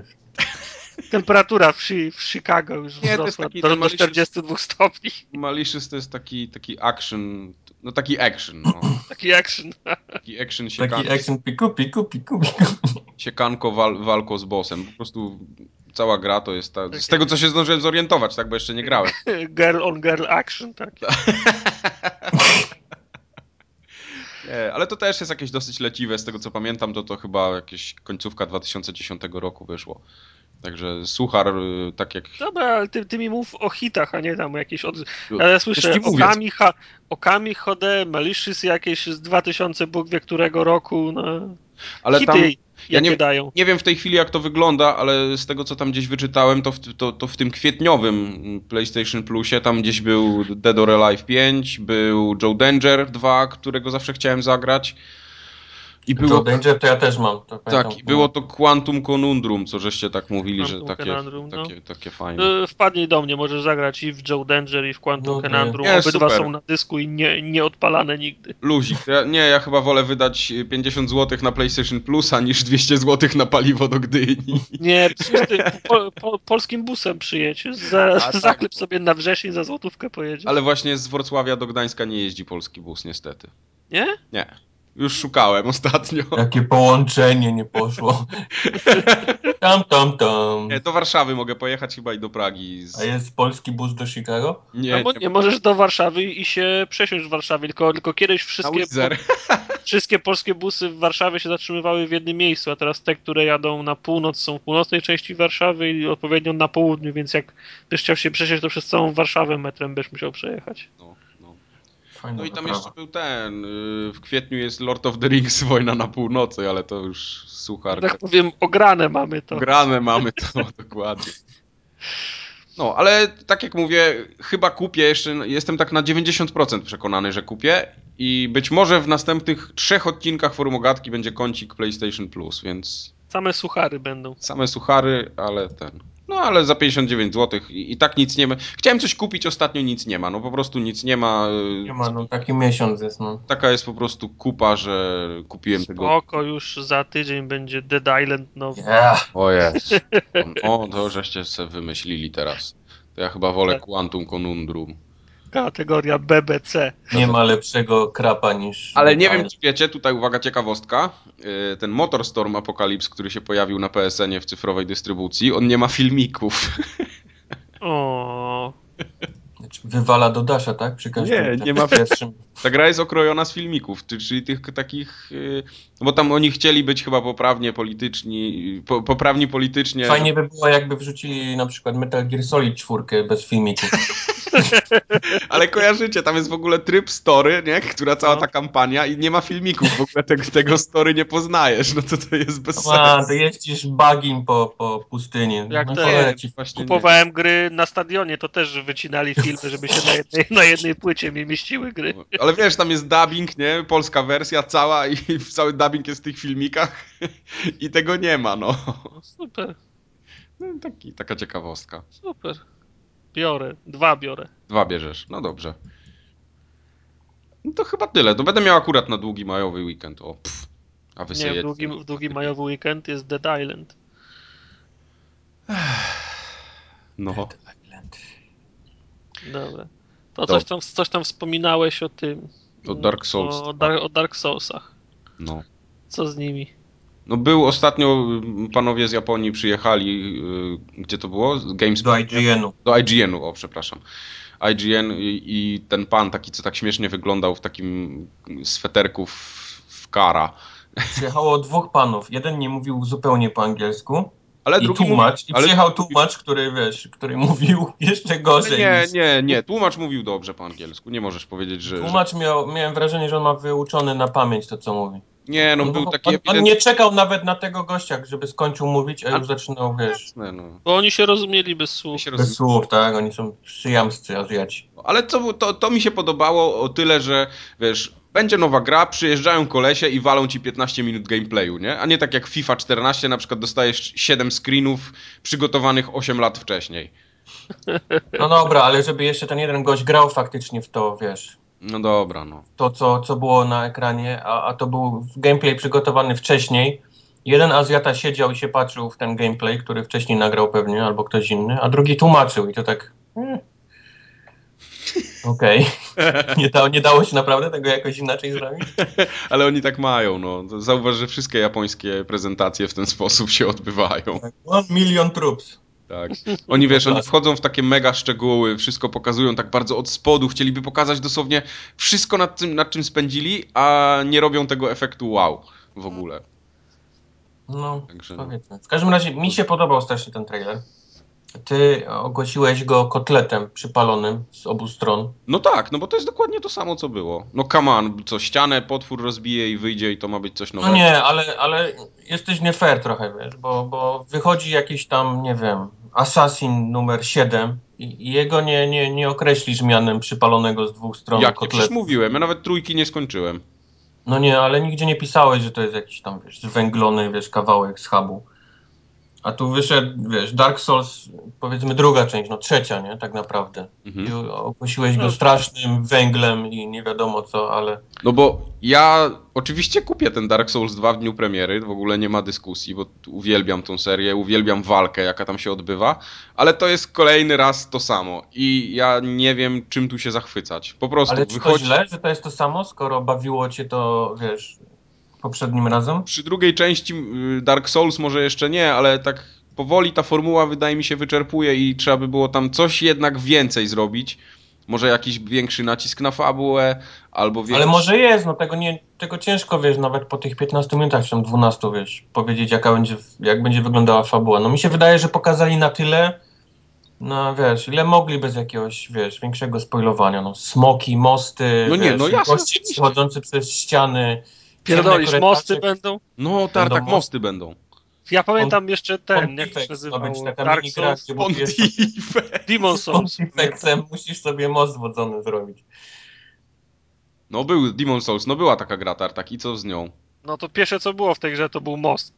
Temperatura w, w Chicago już Nie, to jest wzrosła taki do, do malicious- 42 stopni. Malicious to jest taki, taki action, no taki action, no. [CLEARS THROAT] Taki action. Taki action Taki siekan, action piku, piku, piku, piku. siekanko wal, walko z bossem. Po prostu cała gra to jest ta, z tego co się zdążyłem zorientować, tak, bo jeszcze nie grałem. [LAUGHS] Girl on girl action, tak. [LAUGHS] Nie, ale to też jest jakieś dosyć leciwe, z tego co pamiętam, to to chyba jakieś końcówka 2010 roku wyszło. Także suchar, y, tak jak... Dobra, ale ty, ty mi mów o hitach, a nie tam jakieś od... Ale ja słyszę Już ci mówię. Okami, ha, Okami HD, Malicious jakieś z 2000 Bóg wie którego roku, no. Ale Hity tam, ja nie- dają. nie wiem w tej chwili jak to wygląda, ale z tego co tam gdzieś wyczytałem, to w, to, to w tym kwietniowym PlayStation Plusie tam gdzieś był Dead or Alive 5, był Joe Danger 2, którego zawsze chciałem zagrać. I było, Joe Danger to ja też mam. To tak, pamiętam. i było to Quantum Conundrum, co żeście tak mówili, Quantum że takie, Conundrum, no. takie, takie fajne. Y, Wpadnij do mnie, możesz zagrać i w Joe Danger i w Quantum No to Conundrum. jest Obydwa super. są na dysku i nie, nie odpalane nigdy. Luzik. Ja, nie, ja chyba wolę wydać 50 zł na PlayStation Plusa niż 200 zł na paliwo do Gdyni. Nie, przecież ty po, po, polskim busem przyjedź. Za, tak. zaklep sobie na wrzesień, za złotówkę pojedzie. Ale właśnie z Wrocławia do Gdańska nie jeździ polski bus, niestety. Nie? Nie. Już szukałem ostatnio. [LAUGHS] Jakie połączenie nie poszło. [LAUGHS] Tam, tam, tam. Nie, do Warszawy mogę pojechać chyba i do Pragi. Z... A jest polski bus do Chicago? Nie, Albo nie, nie możesz do Warszawy i się przesiąść w Warszawie, tylko, tylko kiedyś wszystkie, Wizzer. wszystkie polskie busy w Warszawie się zatrzymywały w jednym miejscu, a teraz te, które jadą na północ są w północnej części Warszawy i odpowiednio na południu, więc jak byś chciał się przesiąść, to przez całą Warszawę metrem byś musiał przejechać. No, no. Fajna no i tam wyprawa. jeszcze był ten. y, W kwietniu jest Lord of the Rings [LAUGHS] Wojna na północy, ale to już suchar. Tak powiem, ograne mamy to. Grane mamy to [LAUGHS] dokładnie. No, ale tak jak mówię, chyba kupię jeszcze, jestem tak na 90% przekonany, że kupię i być może w następnych trzech odcinkach Forumogatki będzie kącik PlayStation Plus, więc Same suchary będą. same suchary, ale ten. No ale za 59 zł i, i tak nic nie ma. Chciałem coś kupić, ostatnio nic nie ma, no po prostu nic nie ma. y, Nie ma, no taki miesiąc jest, no. Taka jest po prostu kupa, że kupiłem tego. Spoko, już za tydzień będzie Dead Island nowy. Yeah. O jest. O, to żeście sobie wymyślili teraz. To ja chyba wolę Tak. Quantum Conundrum. Kategoria BBC. Nie ma lepszego krapa niż... Ale nie wiem, czy wiecie, tutaj uwaga, ciekawostka. Yy, Ten Motorstorm Apocalypse, który się pojawił na PSN-ie w cyfrowej dystrybucji, on nie ma filmików. O, Znaczy, Wywala do Dasha, tak? Przy każdym Nie, tak nie ma- pierwszym. Ta gra jest okrojona z filmików, czyli tych takich. yy, Bo tam oni chcieli być chyba poprawnie polityczni, po, poprawni politycznie. Fajnie by było, jakby wrzucili na przykład Metal Gear Solid 4 bez filmików. [LAUGHS] Ale kojarzycie, tam jest w ogóle tryb story, nie? Która cała No. ta kampania i nie ma filmików. W ogóle tego, tego story nie poznajesz. No to to jest bez A, sensu. ty jeździsz bagim po, po pustyni. Jak no, te- cholera ci- Właśnie nie. kupowałem gry na stadionie, to też wycinali filmy, żeby się na jednej, na jednej płycie mi mieściły gry. Ale wiesz, tam jest dubbing, nie? Polska wersja cała i [LAUGHS] cały dubbing jest w tych filmikach [LAUGHS] i tego nie ma, no. No, super, no taki, taka ciekawostka. super. Biorę, dwa biorę. Dwa bierzesz, no dobrze. No to chyba tyle. To będę miał akurat na długi majowy weekend. O, pff. A wy Nie, w długi, w długi majowy weekend jest Dead Island. No. Dobra. To coś tam, coś tam wspominałeś o tym. O Dark Souls. O, Dar- o Dark Soulsach. No. Co z nimi? No był ostatnio, panowie z Japonii przyjechali, y, gdzie to było? Z GameSpot. Do IGN-u. Do IGN-u, o przepraszam. IGN i, i ten pan taki, co tak śmiesznie wyglądał w takim sweterku w, w kara. Przyjechało dwóch panów. Jeden nie mówił zupełnie po angielsku. Ale I drugi tłumacz. mówi- I ale- przyjechał tłumacz, który wiesz, który mówił [LAUGHS] jeszcze gorzej. Nie, niż... nie, nie. Tłumacz mówił dobrze po angielsku. Nie możesz powiedzieć, że. że... Tłumacz miał, miałem wrażenie, że on ma wyuczony na pamięć to, co mówi. Nie, no On- był taki on, on nie czekał nawet na tego gościa, żeby skończył mówić, a A- już zaczynał, wiesz, No. Bo oni się rozumieli bez słów. się bez słów, tak? Oni są przyjamscy Azjaci. Ale to, to, to mi się podobało o tyle, że wiesz, będzie nowa gra, przyjeżdżają kolesie i walą ci 15 minut gameplayu, nie? A nie tak jak FIFA 14, na przykład dostajesz 7 screenów przygotowanych 8 lat wcześniej. [LAUGHS] No dobra, ale żeby jeszcze ten jeden gość grał faktycznie w to, wiesz, No dobra, no. to co, co było na ekranie, a, a to był gameplay przygotowany wcześniej, jeden Azjata siedział i się patrzył w ten gameplay, który wcześniej nagrał pewnie, albo ktoś inny, a drugi tłumaczył i to tak... Hmm. Okej. Okay. [LAUGHS] Nie, dało, nie dało się naprawdę tego jakoś inaczej zrobić? [LAUGHS] Ale oni tak mają, no. Zauważ, że wszystkie japońskie prezentacje w ten sposób się odbywają. Tak, one million troops. Tak. Oni wiesz, oni wchodzą w takie mega szczegóły, wszystko pokazują tak bardzo od spodu, chcieliby pokazać dosłownie wszystko nad, tym, nad czym spędzili, a nie robią tego efektu wow w ogóle. No, Także, no. powiedzmy. W każdym razie mi się podobał strasznie ten trailer. Ty ogłosiłeś go kotletem przypalonym z obu stron. No tak, no bo to jest dokładnie to samo, co było. No come on, co ścianę potwór rozbije i wyjdzie i to ma być coś no nowego. No nie, ale, ale jesteś nie fair trochę, wiesz, bo, bo wychodzi jakiś tam, nie wiem, Assassin numer 7 i, jego nie, nie, nie określisz mianem przypalonego z dwóch stron Jak kotletu. Jak mówiłem, ja nawet trójki nie skończyłem. No nie, ale nigdzie nie pisałeś, że to jest jakiś tam, wiesz, zwęglony, wiesz, kawałek z hubu. A tu wyszedł, wiesz, Dark Souls, powiedzmy druga część, no trzecia, nie, tak naprawdę. Mhm. I ogłosiłeś go no. strasznym węglem i nie wiadomo co, ale... No bo ja oczywiście kupię ten Dark Souls 2 w dniu premiery, w ogóle nie ma dyskusji, bo uwielbiam tą serię, uwielbiam walkę, jaka tam się odbywa, ale to jest kolejny raz to samo i ja nie wiem, czym tu się zachwycać. Po prostu ale czy wychodzi... to źle, że to jest to samo, skoro bawiło cię to, wiesz, poprzednim razem? Przy drugiej części y, Dark Souls może jeszcze nie, ale tak powoli ta formuła wydaje mi się wyczerpuje i trzeba by było tam coś jednak więcej zrobić. Może jakiś większy nacisk na fabułę, albo większy... Ale może jest, no tego, nie, tego ciężko, wiesz, nawet po tych 15 minutach, czy 12, wiesz, powiedzieć jaka będzie, jak będzie wyglądała fabuła. No mi się wydaje, że pokazali na tyle, no wiesz, ile mogli bez jakiegoś, wiesz, większego spoilowania, no smoki, mosty, no nie, wiesz, no jasne, chodzący przez ściany, Pierdolisz, mosty będą? No, tak, tak, mosty będą. Ja pamiętam jeszcze ten, jak się nazywał, Dark Souls. Demon Souls. musisz sobie most wodzony zrobić. No był Demon Souls, no była taka gra Tartak i co z nią? No to pierwsze co było w tej grze to był most.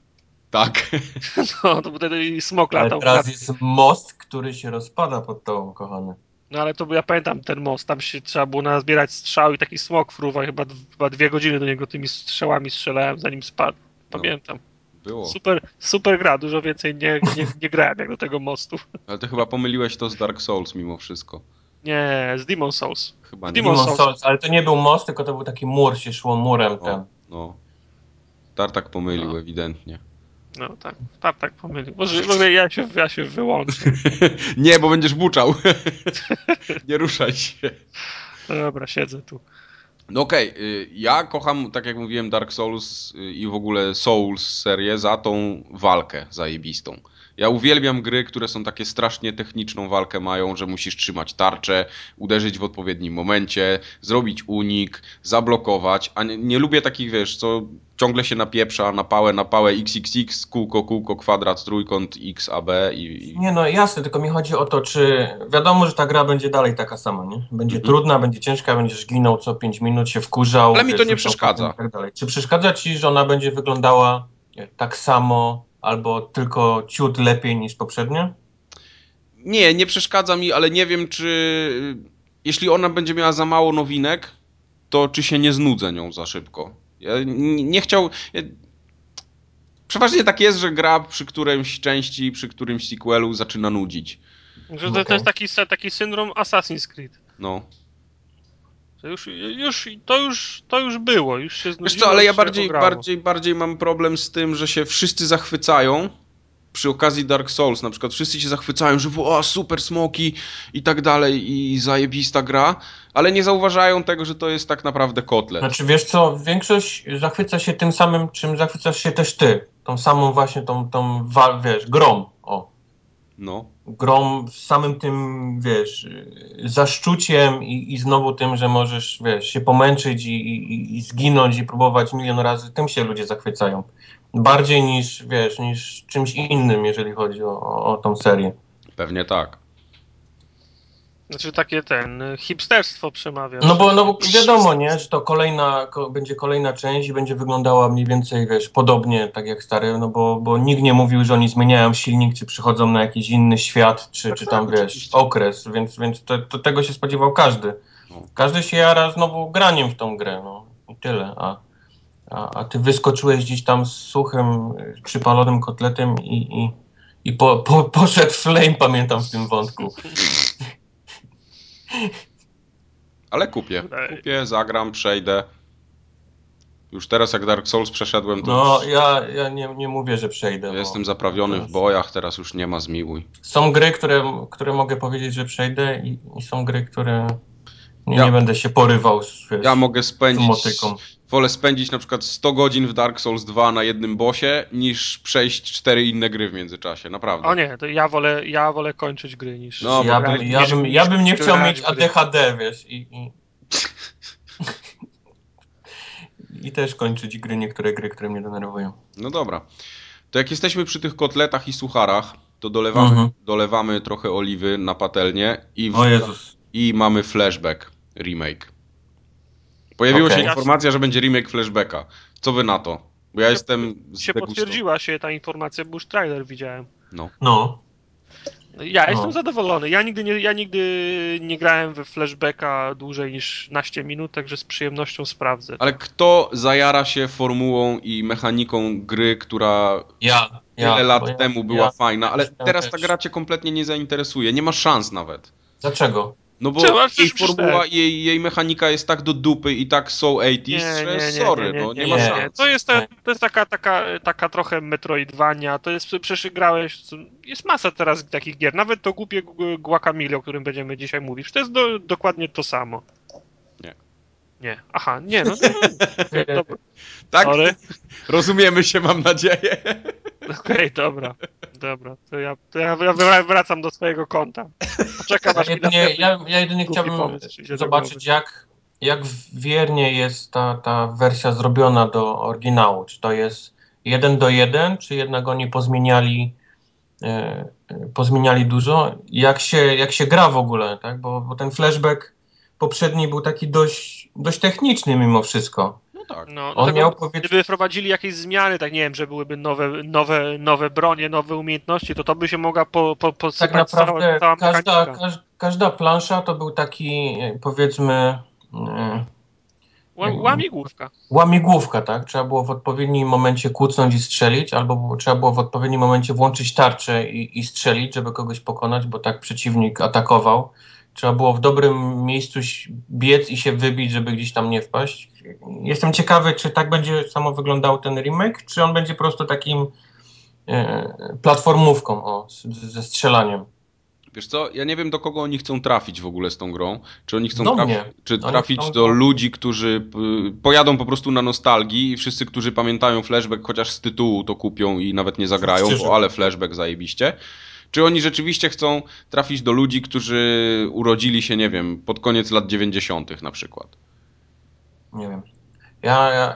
Tak. [LAUGHS] No to wtedy smok latał. Ale teraz jest most, który się rozpada pod tobą, kochany. No ale to ja pamiętam ten most, tam się trzeba było nazbierać strzał i taki smok fruwa, chyba, chyba dwie godziny do niego tymi strzałami strzelałem zanim spadł. No, pamiętam. No, było. Super, super gra, dużo więcej nie, nie, nie grałem jak do tego mostu. [LAUGHS] Ale ty chyba pomyliłeś to z Dark Souls mimo wszystko. Nie, z Demon Souls. Chyba nie. Demon, Demon Souls. Souls. ale to nie był most, tylko to był taki mur, się szło murem o, ten. No. Tartak pomylił no. ewidentnie. No tak, tak, tak pomylił. Może, może ja, się, ja się wyłączę. [LAUGHS] nie, bo będziesz buczał. [LAUGHS] nie ruszaj się. Dobra, siedzę tu. No okej, okay. ja kocham, tak jak mówiłem, Dark Souls y, i w ogóle Souls serię za tą walkę zajebistą. Ja uwielbiam gry, które są takie strasznie techniczną walkę mają, że musisz trzymać tarczę, uderzyć w odpowiednim momencie, zrobić unik, zablokować, a nie, nie lubię takich, wiesz, co ciągle się napieprza na pałę, na pałę XXX, kółko, kółko, kwadrat, trójkąt, X, AB i... Nie no, jasne, tylko mi chodzi o to, czy wiadomo, że ta gra będzie dalej taka sama, nie? Będzie mhm. trudna, będzie ciężka, będziesz ginął co 5 minut, się wkurzał. Ale mi to nie przeszkadza. Tak. Czy przeszkadza ci, że ona będzie wyglądała tak samo, albo tylko ciut lepiej niż poprzednie? Nie, nie przeszkadza mi, ale nie wiem, czy jeśli ona będzie miała za mało nowinek, to czy się nie znudzę nią za szybko. Ja nie chciał. Ja... Przeważnie tak jest, że gra przy którymś części, przy którymś sequelu zaczyna nudzić. Że to, to jest taki, taki syndrom Assassin's Creed. No. To już, już, to, już, to już było, już się znudziło. Wiesz co, ale ja bardziej, bardziej, bardziej mam problem z tym, że się wszyscy zachwycają przy okazji Dark Souls, na przykład wszyscy się zachwycają, że o, super smoki i tak dalej i zajebista gra, ale nie zauważają tego, że to jest tak naprawdę kotlet. Znaczy wiesz co, większość zachwyca się tym samym, czym zachwycasz się też ty. Tą samą właśnie tą, tą wiesz, grom, o. No. Grom z samym tym, wiesz, zaszczuciem i, i znowu tym, że możesz, wiesz, się pomęczyć i, i, i zginąć i próbować milion razy, tym się ludzie zachwycają. Bardziej niż, wiesz, niż czymś innym, jeżeli chodzi o, o, o tą serię. Pewnie tak. Znaczy takie ten, hipsterstwo przemawia. No bo, no bo wiadomo, nie, że to kolejna, ko, będzie kolejna część i będzie wyglądała mniej więcej, wiesz, podobnie, tak jak stary, no bo, bo nikt nie mówił, że oni zmieniają silnik, czy przychodzą na jakiś inny świat, czy, tak, czy tam, tak, wiesz, oczywiście. okres, więc, więc to, to, tego się spodziewał każdy. No. Każdy się jara znowu graniem w tą grę, no i tyle, a a, a ty wyskoczyłeś gdzieś tam z suchym, y, przypalonym kotletem i, i, i po, po, poszedł flame, pamiętam w tym wątku. [LAUGHS] Ale kupię. Kupię, zagram, przejdę. Już teraz jak Dark Souls przeszedłem, to No, już ja, ja nie, nie mówię, że przejdę. bo jestem zaprawiony w bojach, teraz już nie ma zmiłuj. Są gry, które, które mogę powiedzieć, że przejdę i, i są gry, które nie, Ja- nie będę się porywał z, wiesz, Ja mogę z spędzić, motyką. Wolę spędzić na przykład 100 godzin w Dark Souls 2 na jednym bosie, niż przejść cztery inne gry w międzyczasie, naprawdę. O nie, to ja wolę, ja wolę kończyć gry niż... No, ja, bym, ja, niż- bym, ja bym nie chciał mieć w gry. ADHD, wiesz, i, i, i też kończyć gry, niektóre gry, które mnie denerwują. No dobra. To jak jesteśmy przy tych kotletach i sucharach, to dolewamy, Mhm. dolewamy trochę oliwy na patelnię i, w, O Jezus. i mamy flashback remake. Pojawiła Okej. się informacja, że będzie remake flashbacka. Co wy na to? Bo ja jestem się potwierdziła się ta informacja, bo już trailer widziałem. No. No, Ja No. jestem zadowolony. Ja nigdy, nie, ja nigdy nie grałem we flashbacka dłużej niż 15 minut, także z przyjemnością sprawdzę. Ale kto zajara się formułą i mechaniką gry, która ja. ja tyle lat ja, temu była ja, fajna, ale teraz ta gra cię kompletnie nie zainteresuje. Nie ma szans nawet. Dlaczego? No bo jej formuła tak. jej, jej mechanika jest tak do dupy i tak so 80s, że sorry, no nie, ma nie. szans. To jest, ta, to jest taka, taka, taka trochę Metroidvania, to jest, przecież grałeś, jest masa teraz takich gier, nawet to głupie Gu- Guacamole, o którym będziemy dzisiaj mówić, to jest do, dokładnie to samo. Nie. Nie, aha, nie, no [LAUGHS] Tak? sorry. Rozumiemy się, mam nadzieję. [LAUGHS] Okej, dobra, dobra, to ja, to ja wra- wracam do swojego konta. Poczekam Ja aż jedynie, ja, ja jedynie chciałbym pomysł zobaczyć, jak, jak wiernie jest ta, ta wersja zrobiona do oryginału. Czy to jest jeden do jeden, czy jednak oni pozmieniali, e, e, pozmieniali dużo? Jak się, jak się gra w ogóle, tak? Bo, bo ten flashback poprzedni był taki dość, dość techniczny mimo wszystko. No tak. No, On miał powiedzmy... Gdyby wprowadzili jakieś zmiany, tak nie wiem, że byłyby nowe, nowe, nowe bronie, nowe umiejętności, to to by się mogła po, po, Tak posypać naprawdę cała, cała każda, każ, każda plansza to był taki, powiedzmy, Ła- Łamigłówka. łamigłówka, tak? Trzeba było w odpowiednim momencie kucnąć i strzelić, albo trzeba było w odpowiednim momencie włączyć tarczę i, i strzelić, żeby kogoś pokonać, bo tak przeciwnik atakował. Trzeba było w dobrym miejscu biec i się wybić, żeby gdzieś tam nie wpaść. Jestem ciekawy, czy tak będzie samo wyglądał ten remake, czy on będzie po prostu takim e, platformówką o, ze strzelaniem. Wiesz co, ja nie wiem do kogo oni chcą trafić w ogóle z tą grą. Czy oni chcą Do czy trafić chcą do ludzi, którzy pojadą po prostu na nostalgii i wszyscy, którzy pamiętają flashback chociaż z tytułu to kupią i nawet nie zagrają, bo ale flashback zajebiście. Czy oni rzeczywiście chcą trafić do ludzi, którzy urodzili się, nie wiem, pod koniec lat 90. na przykład? Nie wiem. Ja, ja,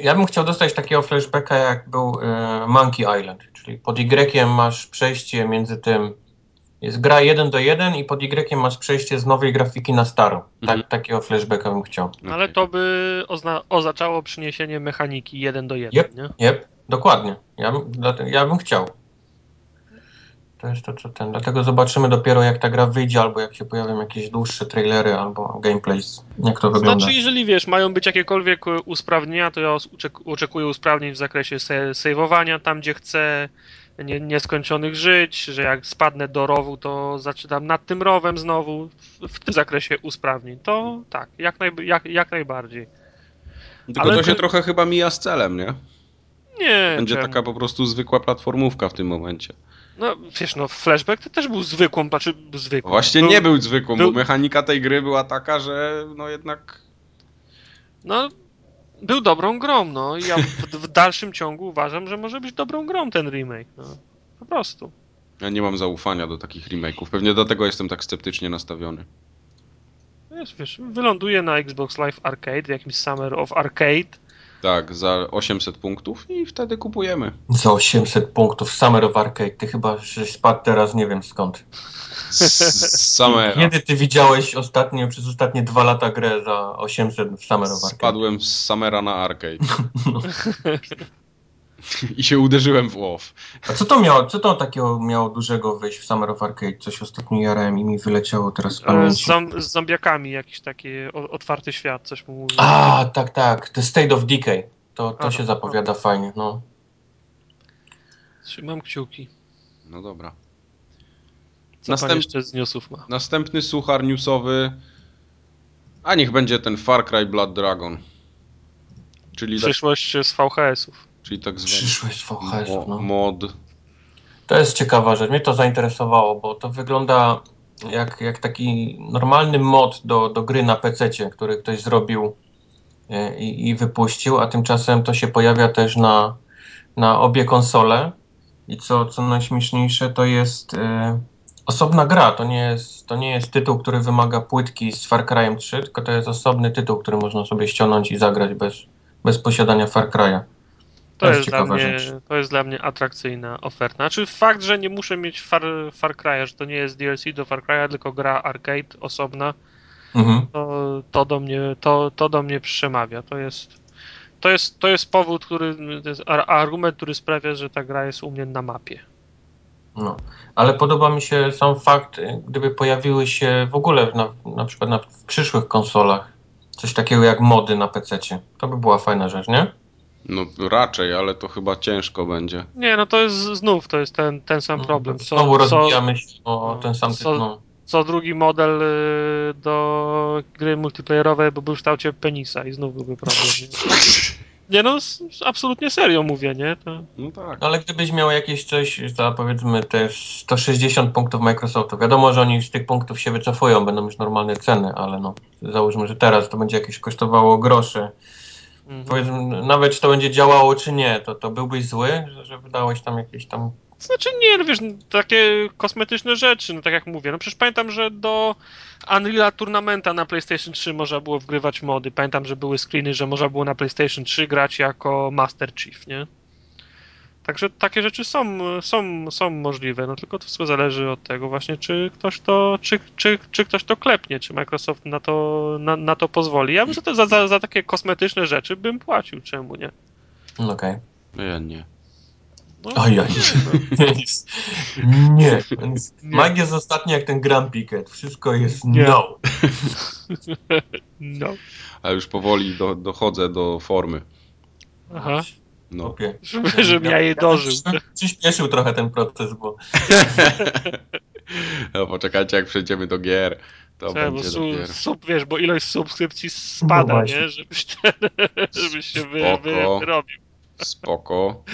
ja bym chciał dostać takiego flashbacka, jak był e, Monkey Island, czyli pod Y masz przejście między tym. Jest gra 1 do 1 i pod Y masz przejście z nowej grafiki na starą. Tak, Mhm. Takiego flashbacka bym chciał. Ale to by ozna- oznaczało przyniesienie mechaniki 1 do 1, Yep. nie? Jep, dokładnie. Ja, bym- ja bym chciał. To jest to, co ten. Dlatego zobaczymy dopiero, jak ta gra wyjdzie, albo jak się pojawią jakieś dłuższe trailery, albo gameplays. Jak to wygląda. Znaczy, jeżeli wiesz, mają być jakiekolwiek e, usprawnienia, to ja oczekuję usprawnień w zakresie saveowania tam, gdzie chcę, nie, nieskończonych żyć, że jak spadnę do rowu, to zaczynam nad tym rowem znowu. W, w tym zakresie usprawnień. To tak, jak, najb- jak, jak najbardziej. Tylko Ale to się to- trochę chyba mija z celem, nie? Nie, Będzie czemu? taka po prostu zwykła platformówka w tym momencie. No wiesz, no flashback to też był zwykłą, znaczy zwykłą. Właśnie nie był zwykłą, był- bo mechanika tej gry była taka, że no jednak No, był dobrą grą, no i ja w, w dalszym ciągu uważam, że może być dobrą grą ten remake, no. Po prostu. ja nie mam zaufania do takich remake'ów. Pewnie dlatego jestem tak sceptycznie nastawiony. Wiesz, wiesz, wyląduje na Xbox Live Arcade, w jakimś Summer of Arcade. Tak, za 800 punktów i wtedy kupujemy. Za 800 punktów Summer of Arcade. Ty chyba żeś spadł teraz, nie wiem skąd. Samera. Kiedy ty widziałeś ostatnio, przez ostatnie dwa lata grę za 800 w Summer of Arcade? Spadłem z Samera na arcade. [LAUGHS] I się uderzyłem w WoW. A co to miało, co to takiego miało dużego wyjść w Summer of Arcade? Coś ostatnio jarałem i mi wyleciało teraz z E, Z, pamięci. zom- z zombiakami jakiś taki otwarty świat, coś mu mówi. A, tak, tak. The State of Decay. To, to Aha, się zapowiada fajnie, no. Trzymam kciuki. No dobra. Co Następ- pan jeszcze z newsów ma? Następny suchar newsowy. A niech będzie ten Far Cry Blood Dragon. Czyli Przyszłość z VHS-ów. Czyli tak zwany Przyszłość VHS, mo- no. mod. To jest ciekawa rzecz. Mnie to zainteresowało, bo to wygląda jak, jak taki normalny mod do, do gry na PC, który ktoś zrobił e, i, i wypuścił, a tymczasem to się pojawia też na, na obie konsole. I co, co najśmieszniejsze, to jest e, osobna gra. To nie jest, to nie jest tytuł, który wymaga płytki z Far Cry'em 3, tylko to jest osobny tytuł, który można sobie ściągnąć i zagrać bez, bez posiadania Far Cry'a. To, jest jest dla mnie, rzecz. to jest dla mnie atrakcyjna oferta. Znaczy fakt, że nie muszę mieć Far, Far Cry'a, że to nie jest DLC do Far Cry'a, tylko gra arcade osobna, Mhm. to, to, do, mnie, to, to do mnie przemawia. To jest, to jest, to jest powód, który, to jest ar- argument, który sprawia, że ta gra jest u mnie na mapie. No, ale podoba mi się sam fakt, gdyby pojawiły się w ogóle na, na przykład na, w przyszłych konsolach coś takiego jak mody na PC. To by była fajna rzecz, nie? No raczej, ale to chyba ciężko będzie. Nie, no to jest znów, to jest ten, ten sam problem. Co, Znowu rozbijamy się o no, ten sam co- tytuł. No. co drugi model y, do gry multiplayerowej by był w kształcie penisa i znów byłby problem. Nie, [LAUGHS] nie no, absolutnie serio mówię, nie? To... No tak. Ale gdybyś miał jakieś coś za powiedzmy te 160 punktów Microsoftu, wiadomo, że oni z tych punktów się wycofują, będą już normalne ceny, ale no załóżmy, że teraz to będzie jakieś kosztowało grosze. Mhm. Powiedzmy, nawet czy to będzie działało, czy nie, to, to byłbyś zły, że, że wydałeś tam jakieś tam Znaczy nie, no wiesz, takie kosmetyczne rzeczy, no tak jak mówię, no przecież pamiętam, że do Unreal Tournamenta na PlayStation 3 można było wgrywać mody. Pamiętam, że były screeny, że można było na PlayStation 3 grać jako Master Chief, nie? Także takie rzeczy są, są, są możliwe, no tylko to wszystko zależy od tego właśnie, czy ktoś to, czy, czy, czy ktoś to klepnie, czy Microsoft na to, na, na to pozwoli. Ja bym za, to, za, za, za takie kosmetyczne rzeczy bym płacił, czemu nie? No Okej. No Ja nie. No, Ojej. [LAUGHS] Nie. Nie. Mike jest ostatni jak ten Grand Picket. Wszystko jest Nie. no. [LAUGHS] no. A już powoli do, dochodzę do formy. Aha. No. Opie. Żeby, [LAUGHS] żebym ja jej dożył. Przyspieszył trochę ten proces, bo [LAUGHS] no poczekajcie, jak przejdziemy do gier. To bo będzie su, dopiero. sub, wiesz, bo ilość subskrypcji spada, No nie? Żebyś, ten, [LAUGHS] żebyś się wy, wy, wyrobił. Spoko.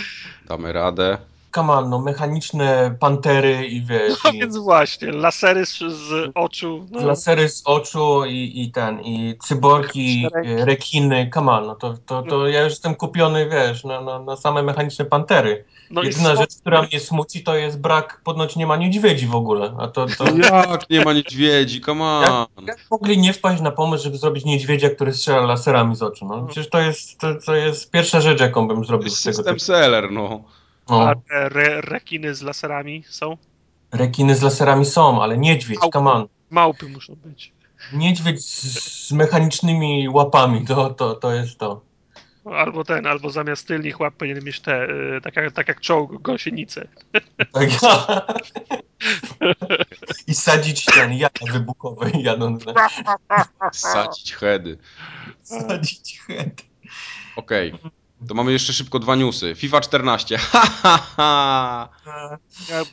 Damy radę. Come on, no mechaniczne pantery i wiesz, No i więc właśnie, lasery z, z oczu. No, lasery z oczu i, i ten, i cyborgi, Czterech. e, rekiny, come on, no to, to, to ja już jestem kupiony, wiesz, na, na, na same mechaniczne pantery. no Jedyna rzecz, która mnie smuci, to jest brak, ponoć nie ma niedźwiedzi w ogóle, a to, to [LAUGHS] Jak nie ma niedźwiedzi, come on. jak mogli nie wpaść na pomysł, żeby zrobić niedźwiedzia, który strzela laserami z oczu, no przecież to jest, to, to jest pierwsza rzecz, jaką bym zrobił z tego system typu. seller, no. No, A re, rekiny z laserami są? rekiny z laserami są, ale niedźwiedź, Au. come on. Małpy muszą być. Niedźwiedź z, z mechanicznymi łapami, to, to, to jest to. Albo ten, albo zamiast tylnych łap powinien mieć te, y, tak jak, tak jak czołg, gąsienice. Tak. I sadzić ten jaja wybuchowe jadąc. Sadzić heady. Sadzić head. Okej. To mamy jeszcze szybko dwa newsy. FIFA 14. [LAUGHS] Ha, ha, ha.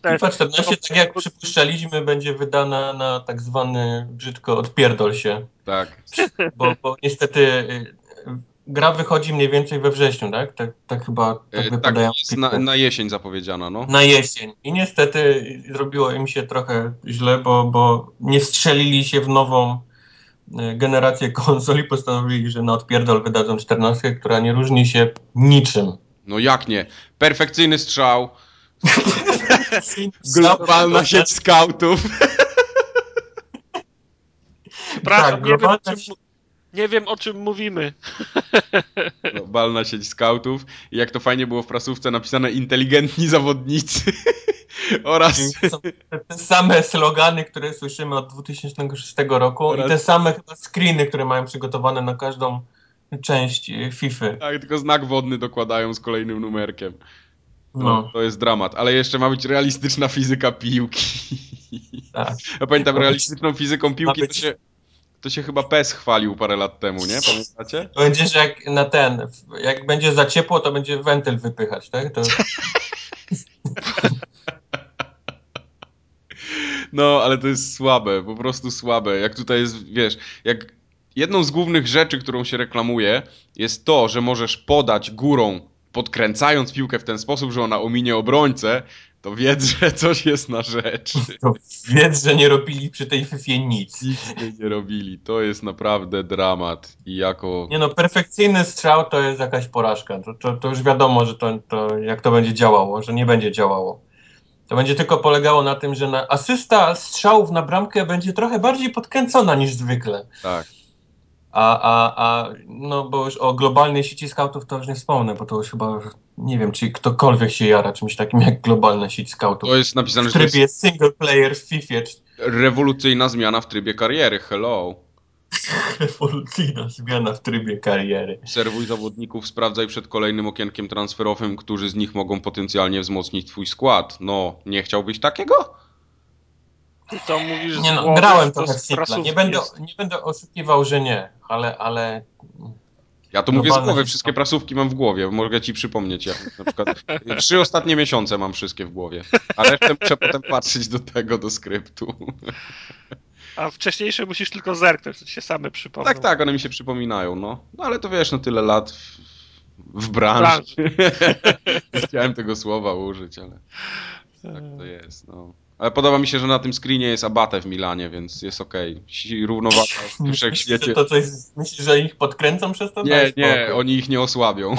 Te, FIFA 14, tak jak przypuszczaliśmy, będzie wydana na tak zwany brzydko odpierdol się. Tak. Bo, bo niestety y, gra wychodzi mniej więcej we wrześniu, tak? Tak, tak chyba tak E, Tak, jest na, na jesień zapowiedziana, no. na jesień. I niestety zrobiło im się trochę źle, bo, bo nie wstrzelili się w nową e, generację [LAUGHS] konsol i postanowili, że na odpierdol wydadzą 14, która nie różni się niczym. No jak nie? Perfekcyjny strzał. [LAUGHS] Globalna sieć scoutów. przepraszam, [LAUGHS] tak, nie, wiem, mu- nie wiem o czym mówimy. Globalna sieć scoutów. I jak to fajnie było w prasówce napisane inteligentni zawodnicy. [LAUGHS] Oraz te, same slogany, które słyszymy od 2006 roku Oraz- i te same chyba screeny, które mają przygotowane na każdą część y, FIFA. Tak, tylko znak wodny dokładają z kolejnym numerkiem. No, No, to jest dramat. Ale jeszcze ma być realistyczna fizyka piłki. tak. Ja pamiętam realistyczną fizyką piłki, to się, to się chyba PES chwalił parę lat temu, nie? Pamiętacie? To będzie, że jak na ten, jak będzie za ciepło, to będzie wentyl wypychać, tak? To, [LAUGHS] No, ale to jest słabe, po prostu słabe. Jak tutaj jest, wiesz, jak jedną z głównych rzeczy, którą się reklamuje, jest to, że możesz podać górą, podkręcając piłkę w ten sposób, że ona ominie obrońcę, to wiedz, że coś jest na rzecz. [LAUGHS] to wiedz, że nie robili przy tej FIFA nic. Nic nie, nie robili. To jest naprawdę dramat. I jako. Nie no, perfekcyjny strzał to jest jakaś porażka. To, to, to już wiadomo, że to, to jak to będzie działało, że nie będzie działało. To będzie tylko polegało na tym, że na asysta strzałów na bramkę będzie trochę bardziej podkręcona niż zwykle. Tak. A, a, a no bo już o globalnej sieci scoutów to już nie wspomnę, bo to już chyba nie wiem, czy ktokolwiek się jara czymś takim jak globalna sieć scoutów. To jest napisane, w że to jest trybie single player w FIFA. rewolucyjna zmiana w trybie kariery. Hello. [LAUGHS] Rewolucyjna zmiana w trybie kariery. Obserwuj zawodników, sprawdzaj przed kolejnym okienkiem transferowym, którzy z nich mogą potencjalnie wzmocnić twój skład. No, nie chciałbyś takiego? Ty co mówisz Nie no, głowy, grałem to trochę w Nie będę, jest. nie będę oszukiwał, że nie, ale, ale Ja to mówię z głowy, wszystkie prasówki mam w głowie. Mogę ci przypomnieć. Ja na przykład [LAUGHS] trzy ostatnie miesiące mam wszystkie w głowie. A resztę muszę potem patrzeć do tego, do skryptu. [LAUGHS] A wcześniejsze musisz tylko zerknąć, to ci się same przypomną. Tak, tak, one mi się przypominają, no. No ale to wiesz, no tyle lat w, w branży. Nie [LAUGHS] chciałem tego słowa użyć, ale tak to jest, no. Ale podoba mi się, że na tym screenie jest Abate w Milanie, więc jest okej. Okay. Równowaga w wszechświecie. to coś, myślisz, że ich podkręcą przez to? Nie, nie, oni ich nie osłabią.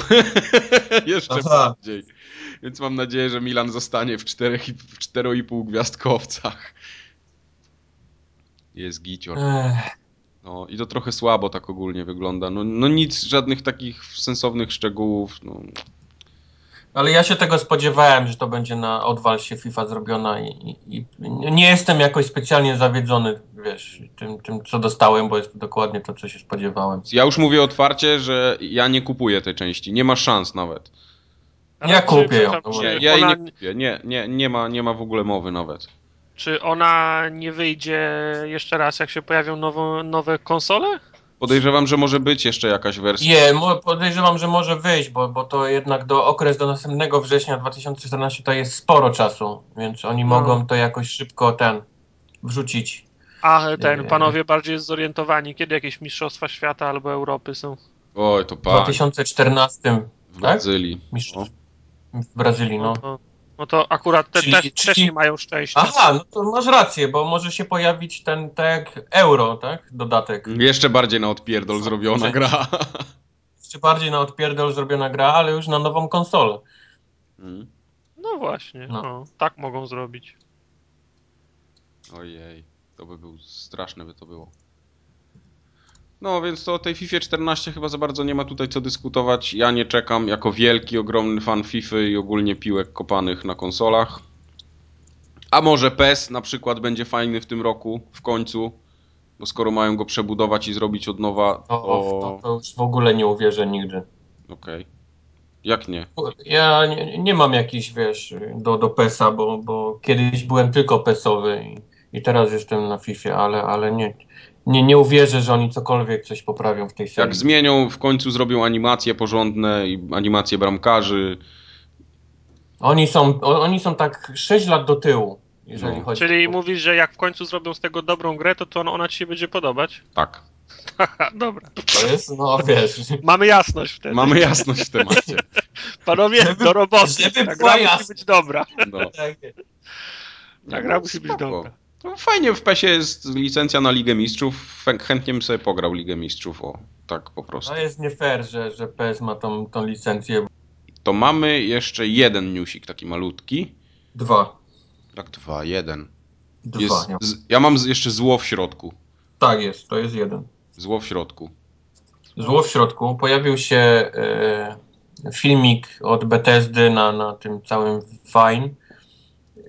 [LAUGHS] Jeszcze Aha. bardziej. Więc mam nadzieję, że Milan zostanie w, czterech, i- w 4,5 gwiazdkowcach. Jest gicior. No i to trochę słabo tak ogólnie wygląda. No, no nic, żadnych takich sensownych szczegółów. No. Ale ja się tego spodziewałem, że to będzie na odwalsie FIFA zrobiona i, i, i nie jestem jakoś specjalnie zawiedzony, wiesz, tym, tym, co dostałem, bo jest to dokładnie to, co się spodziewałem. Ja już mówię otwarcie, że ja nie kupuję tej części. Nie ma szans nawet. Ale Ja kupię ją, przepraszam, no Nie, ja jej ona, nie kupię. Nie, nie, nie, ma, nie ma w ogóle mowy nawet. Czy ona nie wyjdzie jeszcze raz, jak się pojawią nowo, nowe konsole? Podejrzewam, że może być jeszcze jakaś wersja. Nie, podejrzewam, że może wyjść, bo, bo to jednak do okres do następnego września 2014 to jest sporo czasu, więc oni No. mogą to jakoś szybko ten wrzucić. A ten, panowie bardziej zorientowani, kiedy jakieś Mistrzostwa Świata albo Europy są? Oj, to W pan. 2014 W tak? Brazylii. Mistrzostw- No. w Brazylii, No no. No to akurat te Czyli- też, też czyli- nie mają szczęścia. Aha, no to masz rację, bo może się pojawić ten tak euro, tak? Dodatek. Jeszcze bardziej na odpierdol zrobiona Że- gra. Jeszcze bardziej na odpierdol zrobiona gra, ale już na nową konsolę. Mm. No właśnie, No. no. tak mogą zrobić. Ojej, to by był straszne by to było. No, więc to o tej FIFA 14 chyba za bardzo nie ma tutaj co dyskutować. Ja nie czekam jako wielki, ogromny fan FIFA i ogólnie piłek kopanych na konsolach. A może PES na przykład będzie fajny w tym roku, w końcu. Bo skoro mają go przebudować i zrobić od nowa, To, to... to, to już w ogóle nie uwierzę nigdy. Okej. Jak nie? Ja nie, nie mam jakichś, wiesz, do, do PESa, bo, bo kiedyś byłem tylko PESowy i, i teraz jestem na FIFA, ale, ale nie, nie, nie uwierzę, że oni cokolwiek coś poprawią w tej serii. Jak zmienią, w końcu zrobią animacje porządne i animacje bramkarzy. Oni są, oni są tak 6 lat do tyłu, jeżeli No. chodzi Czyli o... mówisz, że jak w końcu zrobią z tego dobrą grę, to, to ona ci się będzie podobać? Tak. Dobra. To jest, no wiesz, Mamy jasność wtedy. Mamy jasność w temacie. [LAUGHS] Panowie, Żeby- do roboty. żeby Ta gra musi być dobra. No. Tak, Ta gra musi być dobra. No, fajnie w PESie jest licencja na Ligę Mistrzów. Chę- Chętnie bym sobie pograł Ligę Mistrzów, o tak po prostu. to jest nie fair, że, że PES ma tą, tą licencję. To mamy jeszcze jeden newsik, taki malutki. Dwa. Tak, dwa, jeden. Dwa. Jest, nie. z, ja mam z, jeszcze zło w środku. Tak jest, to jest jeden. Zło w środku. Zło w środku. Pojawił się e, filmik od Bethesdy na, na tym całym Vine.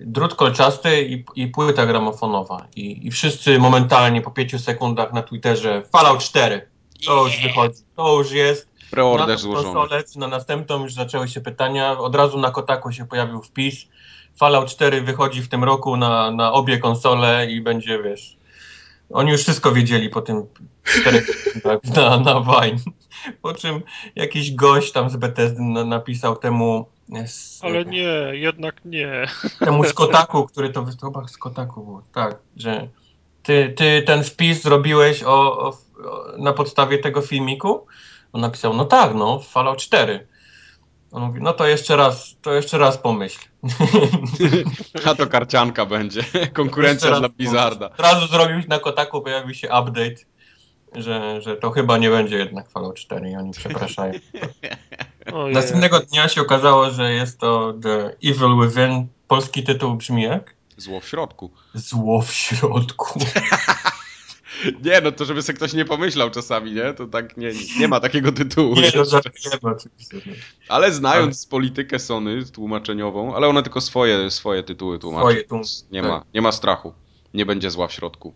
Drut kolczasty i, i płyta gramofonowa. I, I wszyscy momentalnie po pięciu sekundach na Twitterze Fallout 4. To już wychodzi, to już jest. Preorder złożony. konsolę, na następną już zaczęły się pytania. Od razu na Kotaku się pojawił wpis. Fallout 4 wychodzi w tym roku na, na obie konsole i będzie, wiesz... Oni już wszystko wiedzieli po tym czterech sekundach na, na Vine. Po czym jakiś gość tam z Bethesdy na, napisał temu... z- Ale nie, jednak nie. [LAUGHS] temu z Kotaku, który to to chyba z Kotaku było, tak, że ty, ty ten wpis zrobiłeś o, o, o, na podstawie tego filmiku? On napisał, no tak, no, Fallout 4. On mówi, no to jeszcze raz, to jeszcze raz pomyśl. [LAUGHS] A to karcianka będzie. Konkurencja dla Blizzarda. Od razu zrobił na Kotaku, pojawił się update, że, że to chyba nie będzie jednak Fallout 4 i oni przepraszają. [LAUGHS] Ojej. Następnego dnia się okazało, że jest to The Evil Within. Polski tytuł brzmi jak? Zło w środku. Zło w środku. [LAUGHS] Nie, no to żeby sobie ktoś nie pomyślał czasami, nie? To tak nie, nie ma takiego tytułu. Nie, no jeszcze. żartujemy oczywiście. no. Ale znając politykę Sony tłumaczeniową, ale one tylko swoje, swoje tytuły tłumaczą. Swoje tłum- nie, tak. ma, nie ma strachu. Nie będzie zła w środku.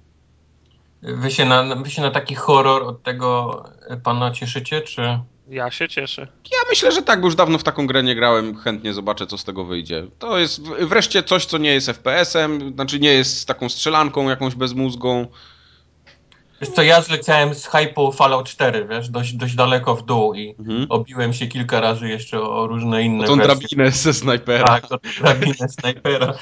Wy się, na, wy się na taki horror od tego pana cieszycie, czy... Ja się cieszę. Ja myślę, że tak, bo już dawno w taką grę nie grałem. Chętnie zobaczę, co z tego wyjdzie. To jest wreszcie coś, co nie jest FPS-em, znaczy nie jest taką strzelanką jakąś bezmózgą. Wiesz co, ja zleciałem z hypu Fallout 4, wiesz, dość, dość daleko w dół i Mhm. obiłem się kilka razy jeszcze o różne inne O tą wersje. drabinę ze snajpera. Tak, o tą drabinę snajpera.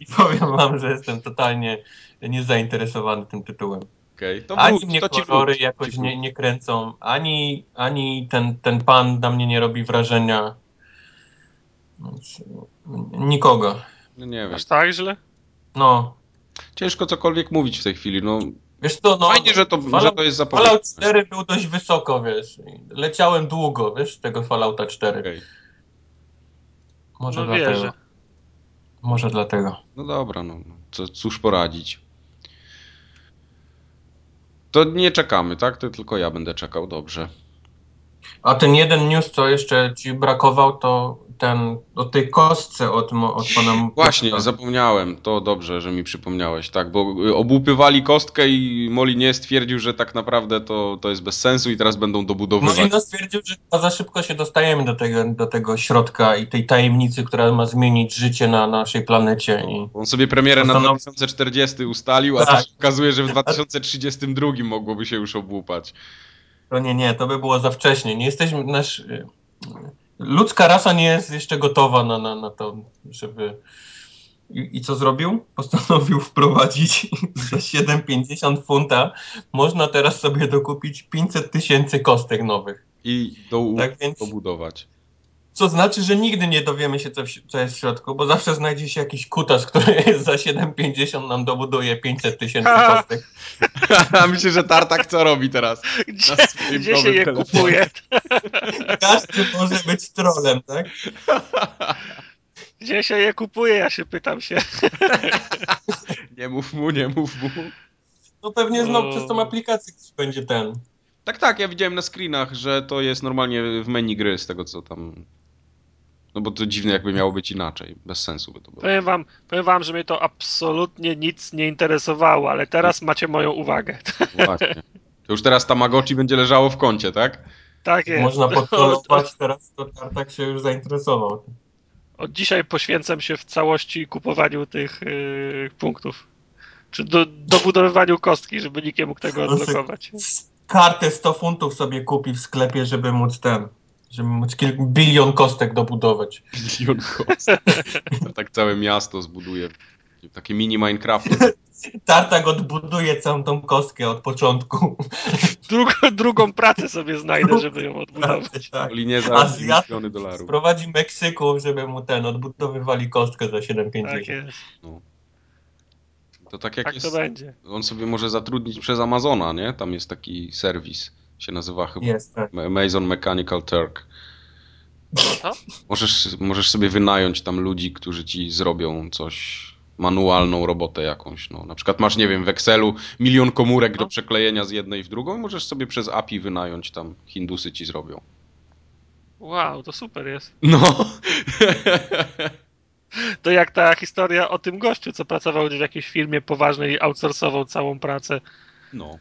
I powiem wam, że jestem totalnie niezainteresowany tym tytułem. Okej, Ani wróć, mnie to kolory wróć, jakoś nie, nie kręcą, ani, ani ten, ten pan na mnie nie robi wrażenia. Więc, nikogo. No nie wiem. Aż tak źle? No, Ciężko cokolwiek mówić w tej chwili. No, wiesz co, no... fajnie, że to, że Fallout- to jest Fallout zapowiedziane. 4 był dość wysoko, wiesz. Leciałem długo, wiesz, z tego Fallouta 4. Okej. Może No dlatego. wierzę. Może dlatego. No dobra, no. no. Co, cóż poradzić. To nie czekamy, tak? To tylko ja będę czekał, dobrze. A ten jeden news, co jeszcze ci brakował, to ten o tej kostce od, od pana. Właśnie, zapomniałem. To dobrze, że mi przypomniałeś, tak, bo y, obłupywali kostkę i Molinie stwierdził, że tak naprawdę to, to jest bez sensu i teraz będą dobudowywać. Molino stwierdził, że za szybko się dostajemy do tego, do tego środka i tej tajemnicy, która ma zmienić życie na naszej planecie. I... On sobie premierę na Postanowił- 2040 ustalił, a Tak. to się okazuje, że w 2032 mogłoby się już obłupać. To nie, nie, to by było za wcześnie. Nie jesteśmy. Nasz, y, ludzka rasa nie jest jeszcze gotowa na, na, na to, żeby. I, I co zrobił? Postanowił wprowadzić [LAUGHS] za 7,50 funta. Można teraz sobie dokupić 500 tysięcy kostek nowych. I do, Tak więc, dobudować. Co znaczy, że nigdy nie dowiemy się, co, w, co jest w środku, bo zawsze znajdzie się jakiś kutas, który [LAUGHS] za 7,50 nam dobuduje 500 tysięcy kostek. [LAUGHS] Myślę, że Tartak co robi teraz? Gdzie, gdzie się je telefonie. kupuje? [LAUGHS] Każdy może być trolem, tak? Gdzie się je kupuje? Ja się pytam się. Nie mów mu, nie mów mu. No pewnie znowu O. przez tą aplikację ktoś będzie ten. Tak, tak, ja widziałem na screenach, że to jest normalnie w menu gry z tego co tam... No bo to dziwne jakby miało być inaczej. Bez sensu by to było. Powiem wam, powiem wam, że mnie to absolutnie nic nie interesowało, ale teraz macie moją uwagę. Właśnie. [LAUGHS] To już teraz Tamagotchi będzie leżało w kącie, tak? Tak jest. Można Od, podtrolować, [LAUGHS] teraz to Tartak się już zainteresował. od dzisiaj poświęcam się w całości kupowaniu tych yy, punktów. Czy do, dobudowywaniu kostki, żeby nikt nie mógł tego odblokować. Kartę 100 funtów sobie kupi w sklepie, żeby móc ten, żeby móc kilku bilion kostek dobudować. Bilion kost. tak całe miasto zbuduje. Takie mini Minecraft. [LAUGHS] Tartak odbuduje całą tą kostkę od początku. Drugą, drugą pracę sobie znajdę, żeby ją odbudować. tak. Linie za Azjatów miliony dolarów. Sprowadzi Meksyku, żeby mu ten, odbudowywali kostkę za 7,50. Tak jest. To tak jak Tak jest. to będzie. On sobie może zatrudnić przez Amazona, nie? Tam jest taki serwis. Się nazywa chyba Jest, tak. Amazon Mechanical Turk. To? Możesz, możesz sobie wynająć tam ludzi, którzy ci zrobią coś, manualną robotę jakąś. No. Na przykład masz, nie wiem, w Excelu milion komórek do No. przeklejenia z jednej w drugą i możesz sobie przez API wynająć tam, Hindusy ci zrobią. Wow, to super jest. No. To jak ta historia o tym gościu, co pracował w jakiejś firmie poważnej i outsourcował całą pracę. No.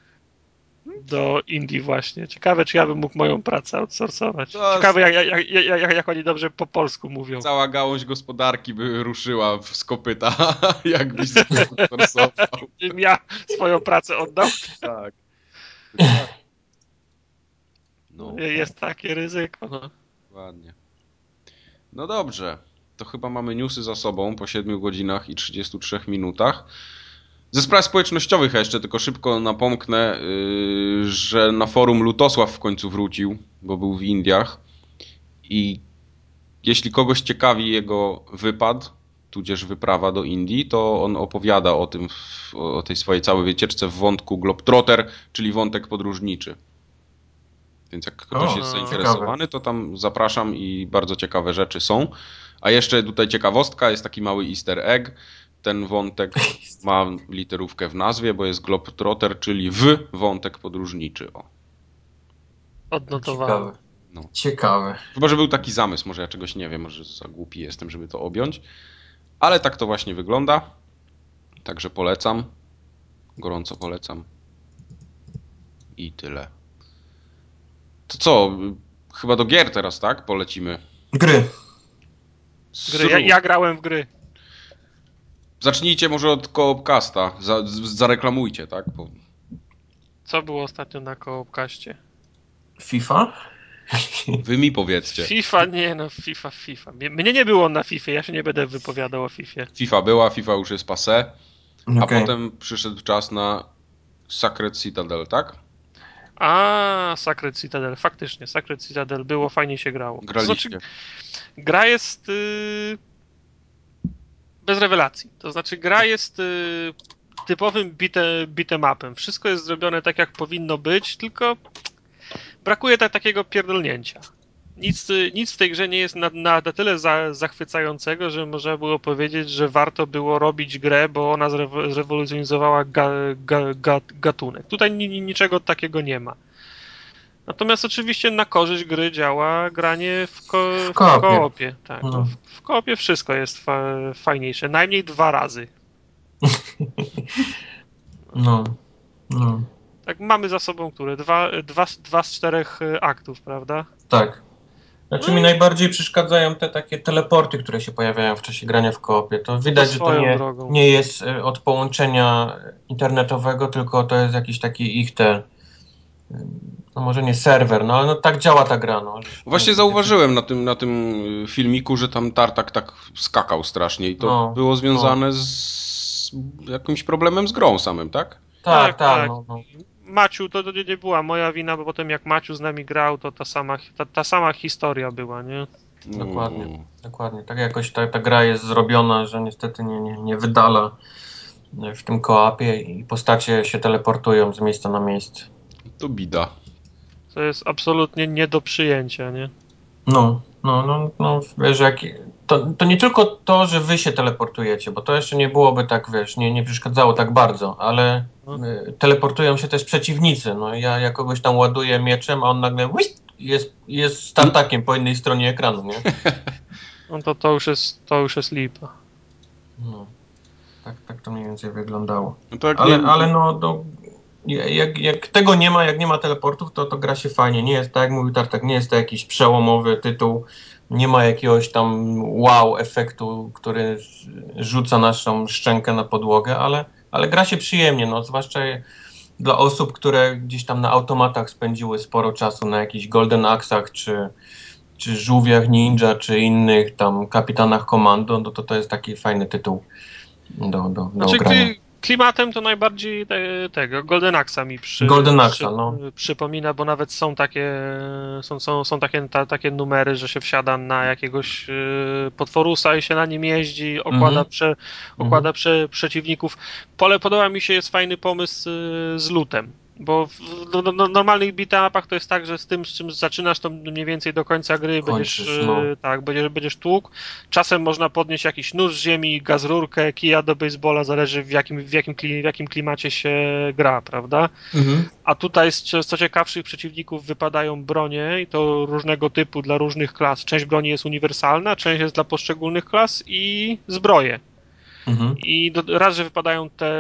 Do Indii właśnie. Ciekawe, czy ja bym mógł moją pracę outsourcować. To- Ciekawe, jak, jak, jak, jak, oni dobrze po polsku mówią. Cała gałąź gospodarki by ruszyła w skopyta, [LAUGHS] jakbyś. Gdybym [LAUGHS] ja swoją pracę oddał, Tak. No, jest takie ryzyko. No. dokładnie. No dobrze. To chyba mamy newsy za sobą po 7 godzinach i 33 minutach. Ze spraw społecznościowych jeszcze tylko szybko napomknę, yy, że na forum Lutosław w końcu wrócił, bo był w Indiach. I jeśli kogoś ciekawi jego wypad, tudzież wyprawa do Indii, to on opowiada o tym, o tej swojej całej wycieczce w wątku Globetrotter, czyli wątek podróżniczy. Więc jak ktoś O, jest ciekawe. zainteresowany, to tam zapraszam i bardzo ciekawe rzeczy są. A jeszcze tutaj ciekawostka, jest taki mały easter egg. Ten wątek [LAUGHS] ma literówkę w nazwie, bo jest Globetrotter, czyli w wątek podróżniczy. O. Odnotowałem. Ciekawe. No. Ciekawe. Chyba, że był taki zamysł, może ja czegoś nie wiem, może za głupi jestem, żeby to objąć. Ale tak to właśnie wygląda. Także polecam. Gorąco polecam. I tyle. To co? Chyba do gier teraz, tak? Polecimy. Gry. Gry. Ja, ja grałem w gry. Zacznijcie może od Coopcasta. Za, zareklamujcie, tak? Bo Co było ostatnio na koopkaście? FIFA? [LAUGHS] wy mi powiedzcie. FIFA, nie no, FIFA, FIFA. Mnie- nie było na FIFA, ja się nie będę wypowiadał o FIFA. FIFA była, FIFA już jest passé, a Okej. potem przyszedł czas na Sacred Citadel, tak? A, Sacred Citadel, faktycznie, Sacred Citadel było, fajnie się grało. Graliście. znaczy, gra jest y, bez rewelacji. To znaczy, gra jest y, typowym bite, beatemapem. Wszystko jest zrobione tak, jak powinno być, tylko brakuje tak, takiego pierdolnięcia. Nic, nic w tej grze nie jest na, na, na tyle za, zachwycającego, że można było powiedzieć, że warto było robić grę, bo ona zrewo- zrewolucjonizowała ga, ga, ga, gatunek. Tutaj ni, ni- niczego takiego nie ma. Natomiast oczywiście na korzyść gry działa granie w, ko, w koopie. koopie. Tak, No. w, w koopie wszystko jest fa, fajniejsze. Najmniej dwa razy. [LAUGHS] No. No. Tak, mamy za sobą które? Dwa, dwa, dwa z czterech y, aktów, prawda? Tak. Znaczy No mi najbardziej przeszkadzają te takie teleporty, które się pojawiają w czasie grania w koopie. To widać, że to nie, drogą. nie jest e, od połączenia internetowego, tylko to jest jakiś taki ich te, no może nie serwer, no ale no tak działa ta gra. No. Właśnie zauważyłem na tym, na tym filmiku, że tam Tartak tak skakał strasznie i to No, było związane z jakimś problemem z grą samym, tak? Tak, Tak, tak. tak. No, no. Maciu, to, to nie była moja wina, bo potem jak Maciu z nami grał, to ta sama, ta, ta sama historia była, nie? Dokładnie. Mm. Dokładnie. Tak jakoś ta, ta gra jest zrobiona, że niestety nie, nie, nie wydala w tym koopie i postacie się teleportują z miejsca na miejsce. To bida. To jest absolutnie nie do przyjęcia, nie? No, no, no, no wiesz, jak, to, to nie tylko to, że wy się teleportujecie, bo to jeszcze nie byłoby tak, wiesz, nie, nie przeszkadzało tak bardzo, ale No. y, teleportują się też przeciwnicy. No, ja, ja kogoś tam ładuję mieczem, a on nagle whist, jest, jest z tartakiem po innej stronie ekranu, nie? [LAUGHS] No to, to, już jest, to już jest lipa. No, tak, tak to mniej więcej wyglądało. No to jak Ale, nie- ale no, no jak, jak tego nie ma, jak nie ma teleportów, to, to gra się fajnie. Nie jest, tak jak mówił Tartak, nie jest to jakiś przełomowy tytuł, nie ma jakiegoś tam wow efektu, który rzuca naszą szczękę na podłogę, ale, ale gra się przyjemnie, no, zwłaszcza dla osób, które gdzieś tam na automatach spędziły sporo czasu na jakichś Golden Axach, czy, czy Żółwiach Ninja, czy innych tam Kapitanach Komando, no to to jest taki fajny tytuł do, do, do Znaczy, grania. Klimatem to najbardziej te, tego, Golden Axa mi przy, Golden Axa, przy, no. przypomina, bo nawet są takie są, są, są takie, ta, takie numery, że się wsiada na jakiegoś y, potworusa i się na nim jeździ, okłada, Mhm. prze, okłada prze, przeciwników. Pole podoba mi się, jest fajny pomysł y, z lutem. Bo w no, no, no, normalnych to jest tak, że z tym, z czym zaczynasz, to mniej więcej do końca gry Kończysz, będziesz, no. y, tak, będziesz, będziesz tłukł. Czasem można podnieść jakiś nóż z ziemi, gaz rurkę, kija do baseballa, zależy w jakim, w jakim, w jakim klimacie się gra, prawda? Mhm. A tutaj z, z co ciekawszych przeciwników wypadają bronie i to różnego typu dla różnych klas. Część broni jest uniwersalna, część jest dla poszczególnych klas i zbroje. Mhm. I do, raz, że wypadają te,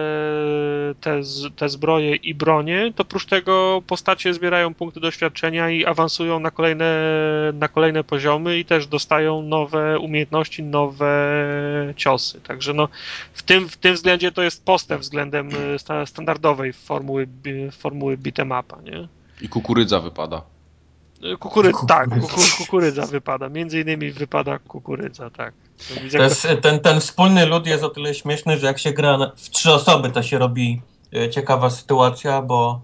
te, te zbroje i bronie, to oprócz tego postacie zbierają punkty doświadczenia i awansują na kolejne, na kolejne poziomy i też dostają nowe umiejętności, nowe ciosy. Także no, w, tym, w tym względzie to jest postęp względem e, standardowej formuły, formuły beat'em nie? I kukurydza wypada. Kukurydza, tak, kukurydza wypada. Między innymi wypada kukurydza, tak. To, to jest, ten, ten wspólny lud jest o tyle śmieszny, że jak się gra w trzy osoby, to się robi e, ciekawa sytuacja, bo...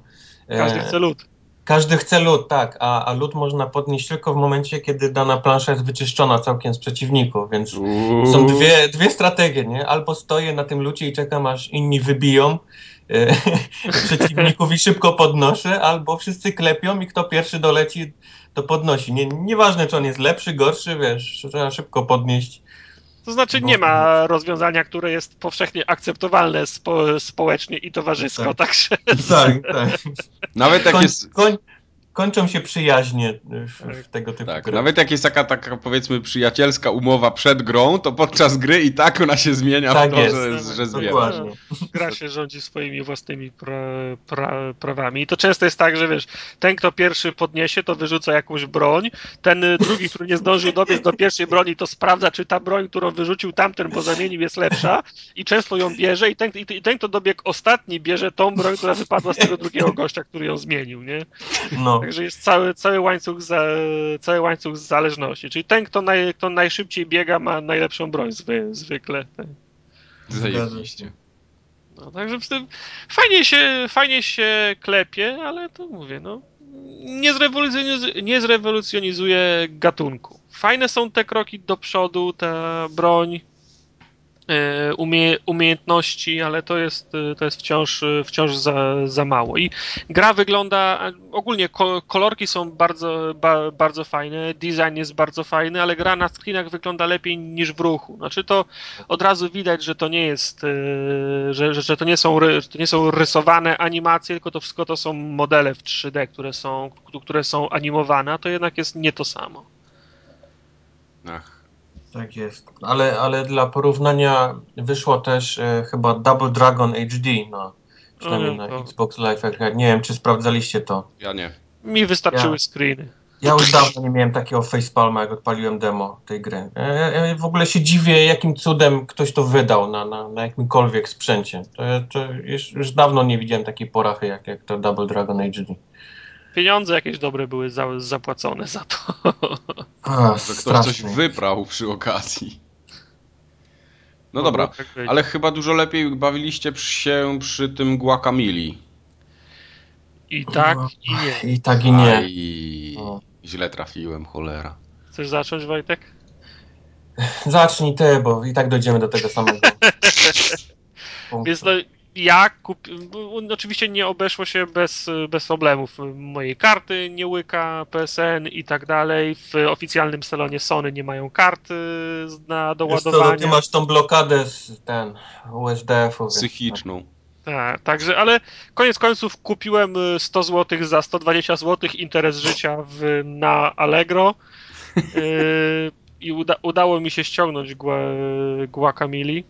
E, każdy chce lód. Każdy chce lód, tak, a, a lód można podnieść tylko w momencie, kiedy dana plansza jest wyczyszczona całkiem z przeciwników, więc Uuu. są dwie, dwie strategie, nie? Albo stoję na tym lucie i czekam, aż inni wybiją, [LAUGHS] przeciwników i szybko podnoszę, albo wszyscy klepią i kto pierwszy doleci, to podnosi. Nie, nieważne, czy on jest lepszy, gorszy, wiesz, trzeba szybko podnieść. To znaczy nie ma rozwiązania, które jest powszechnie akceptowalne spo, społecznie i towarzysko, tak. także... Tak, tak. Nawet jak jest... Koń, kończą się przyjaźnie w, w tego typu tak, Nawet jak jest taka, taka powiedzmy przyjacielska umowa przed grą, to podczas gry i tak ona się zmienia tak w to, jest, że, że zmienia. Gra się rządzi swoimi własnymi pra, pra, prawami. I to często jest tak, że wiesz, ten kto pierwszy podniesie, to wyrzuca jakąś broń, ten drugi, który nie zdążył dobiec do pierwszej broni, to sprawdza, czy ta broń, którą wyrzucił tamten, bo zamienił, jest lepsza i często ją bierze i ten, i ten kto dobiegł ostatni, bierze tą broń, która wypadła z tego drugiego gościa, który ją zmienił, nie? No. Także jest cały, cały, łańcuch za, cały łańcuch zależności. Czyli ten, kto, naj, kto najszybciej biega, ma najlepszą broń zwy, zwykle. Zajebiście. No, także fajnie się, fajnie się klepie, ale to mówię, no. Nie zrewolucjonizuje, nie zrewolucjonizuje gatunku. Fajne są te kroki do przodu, ta broń, umie, umiejętności, ale to jest, e, to jest wciąż, wciąż za, za mało. I gra wygląda, ogólnie kolorki są bardzo, ba, bardzo fajne, design jest bardzo fajny, ale gra na screenach wygląda lepiej niż w ruchu. Znaczy to od razu widać, że to nie jest, e, że, że, że to, nie są, to nie są rysowane animacje, tylko to wszystko to są modele w 3D, które są, które są animowane, a to jednak jest nie to samo. Ach. Tak jest. Ale, ale dla porównania wyszło też e, chyba Double Dragon HD, no. Przynajmniej na Xbox Live. Nie wiem, czy sprawdzaliście to. Ja nie. Mi wystarczyły ja, screeny. Ja już dawno nie miałem takiego facepalma, jak odpaliłem demo tej gry. Ja, ja w ogóle się dziwię, jakim cudem ktoś to wydał na, na, na jakimkolwiek sprzęcie. To, to już, już dawno nie widziałem takiej porachy, jak, jak to Double Dragon HD pieniądze jakieś dobre były za, zapłacone za to. A, że ktoś coś wyprał przy okazji. No dobra, tak ale chyba dużo lepiej bawiliście się przy tym Guacamili. I tak, i nie. I tak, i nie. Aj, źle trafiłem, cholera. Chcesz zacząć, Wojtek? Zacznij ty, bo i tak dojdziemy do tego samego. [LAUGHS] Więc no, ja kupiłem, oczywiście nie obeszło się bez, bez problemów. Mojej karty nie łyka, PSN i tak dalej. W oficjalnym salonie Sony nie mają karty na doładowanie. Wiesz ty masz tą blokadę z ten USDF-u. Psychiczną. Tak, także, ale koniec końców kupiłem 100 zł za 120 zł interes życia w, na Allegro yy, i uda, udało mi się ściągnąć Guacamili.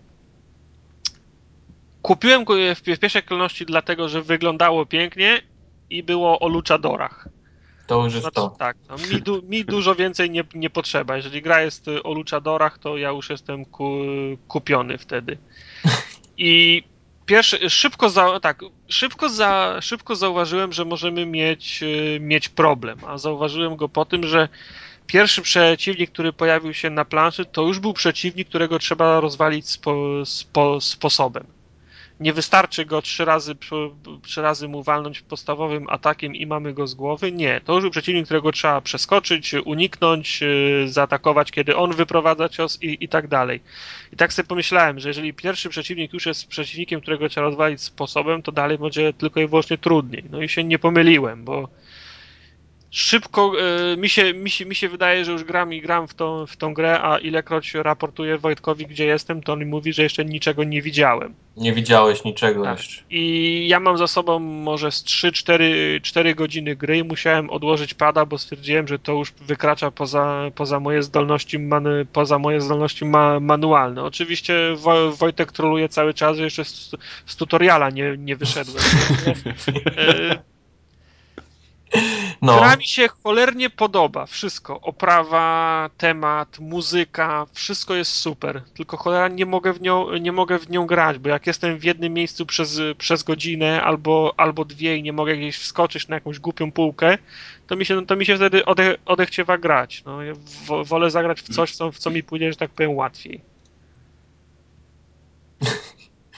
Kupiłem go w, pierwszej kolejności dlatego, że wyglądało pięknie i było o luchadorach. To już jest znaczy, to. Tak, no, mi, du, mi, dużo więcej nie, nie potrzeba. Jeżeli gra jest o luchadorach, to ja już jestem ku, kupiony wtedy. [LAUGHS] I pierwszy, szybko, za, tak, szybko, za, szybko zauważyłem, że możemy mieć, mieć problem, a zauważyłem go po tym, że pierwszy przeciwnik, który pojawił się na planszy, to już był przeciwnik, którego trzeba rozwalić spo, spo, sposobem nie wystarczy go trzy razy, trzy razy mu walnąć podstawowym atakiem i mamy go z głowy. Nie, to już był przeciwnik, którego trzeba przeskoczyć, uniknąć, y, zaatakować, kiedy on wyprowadza cios i, i tak dalej. I tak sobie pomyślałem, że jeżeli pierwszy przeciwnik już jest przeciwnikiem, którego trzeba rozwalić sposobem, to dalej będzie tylko i wyłącznie trudniej. No i się nie pomyliłem, bo szybko y, mi, się, mi, się, mi się wydaje, że już gram i gram w tą, w tą grę, a ilekroć raportuję Wojtkowi, gdzie jestem, to on mi mówi, że jeszcze niczego nie widziałem. Nie widziałeś niczego Tak. jeszcze. I ja mam za sobą może z 3-4 godziny gry i musiałem odłożyć pada, bo stwierdziłem, że to już wykracza poza, poza moje zdolności, man, poza moje zdolności ma, manualne. Oczywiście Wo, Wojtek troluje cały czas, że jeszcze z, z tutoriala nie, nie wyszedłem. [LAUGHS] No, Gra mi się cholernie podoba. Wszystko. Oprawa, temat, muzyka, wszystko jest super. Tylko cholera nie mogę w nią, nie mogę w nią grać, bo jak jestem w jednym miejscu przez, przez godzinę albo, albo dwie i nie mogę gdzieś wskoczyć na jakąś głupią półkę, to mi się, to mi się wtedy ode, odechciewa grać. No, ja wo- wolę zagrać w coś, co, w co mi pójdzie, że tak powiem, łatwiej. [LAUGHS]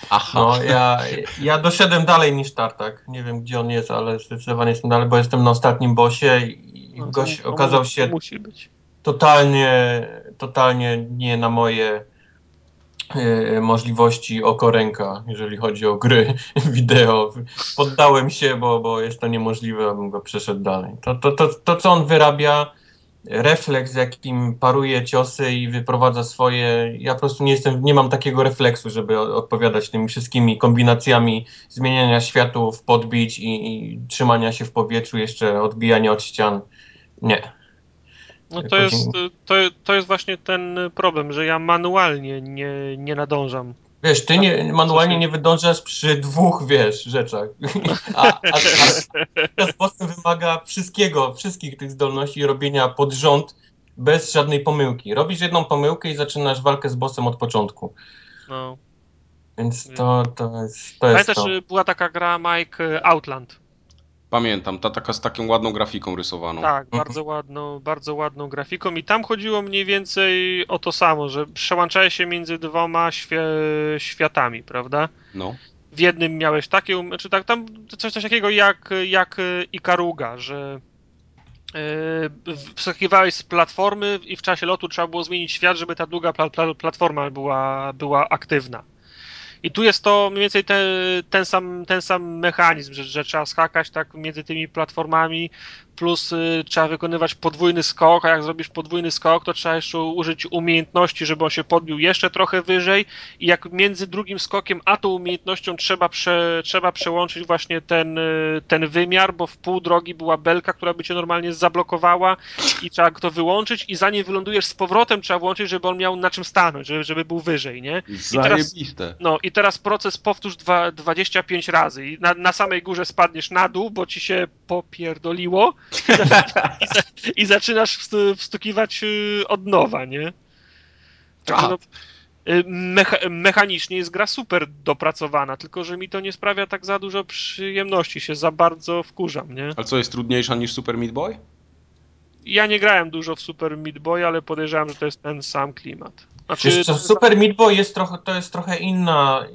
Aha. no ja, ja doszedłem dalej niż Tartak. Nie wiem, gdzie on jest, ale zdecydowanie jestem dalej, bo jestem na ostatnim bosie i No, to gość to okazał się to Musi być. totalnie, totalnie nie na moje e, możliwości oko ręka, jeżeli chodzi o gry [LAUGHS] wideo. Poddałem się, bo, bo jest to niemożliwe, abym go przeszedł dalej. To, to, to, to co on wyrabia, refleks, jakim paruje ciosy i wyprowadza swoje. Ja po prostu nie jestem, nie mam takiego refleksu, żeby odpowiadać tymi wszystkimi kombinacjami zmieniania światów, podbić i, i trzymania się w powietrzu, jeszcze odbijania od ścian. Nie. No to jest, to, to jest właśnie ten problem, że ja manualnie nie, nie nadążam. Wiesz, ty nie, manualnie nie wydążasz przy dwóch, wiesz, rzeczach. A, a, a, bossem wymaga wszystkiego, wszystkich tych zdolności robienia pod rząd bez żadnej pomyłki. Robisz jedną pomyłkę i zaczynasz walkę z bossem od początku. No. Więc to, to jest to. Jest Pamiętasz, to. była taka gra Mike Outland? Pamiętam, ta taka z taką ładną grafiką rysowaną. Tak, Mhm. bardzo ładną, bardzo ładną grafiką i tam chodziło mniej więcej o to samo, że przełączałeś się między dwoma świe, światami, prawda? No. W jednym miałeś takie, um- czy tak, tam coś, coś takiego jak, jak Ikaruga, że yy, wskakiwałeś z platformy i w czasie lotu trzeba było zmienić świat, żeby ta długa pla, pla, platforma była, była aktywna. I tu jest to mniej więcej te, ten, sam, ten sam mechanizm, że, że trzeba skakać tak między tymi platformami, plus y, trzeba wykonywać podwójny skok, a jak zrobisz podwójny skok, to trzeba jeszcze użyć umiejętności, żeby on się podbił jeszcze trochę wyżej i jak między drugim skokiem a tą umiejętnością trzeba, prze, trzeba przełączyć właśnie ten, y, ten wymiar, bo w pół drogi była belka, która by cię normalnie zablokowała i trzeba to wyłączyć i zanim wylądujesz z powrotem trzeba włączyć, żeby on miał na czym stanąć, żeby, żeby był wyżej, nie? teraz- Zajebiste. No i teraz proces powtórz dwa, 25 razy i na, na samej górze spadniesz na dół, bo ci się popierdoliło i, za, i, za, i zaczynasz wstu- wstukiwać y, od nowa, nie? Także no, y, mecha, mechanicznie jest gra super dopracowana, tylko że mi to nie sprawia tak za dużo przyjemności, się za bardzo wkurzam, nie? Ale co, jest trudniejsza niż Super Meat Boy? Ja nie grałem dużo w Super Meat Boy, ale podejrzewam, że to jest ten sam klimat. Znaczy, Wiesz co, Super Meat Boy jest trochę, to jest trochę inna,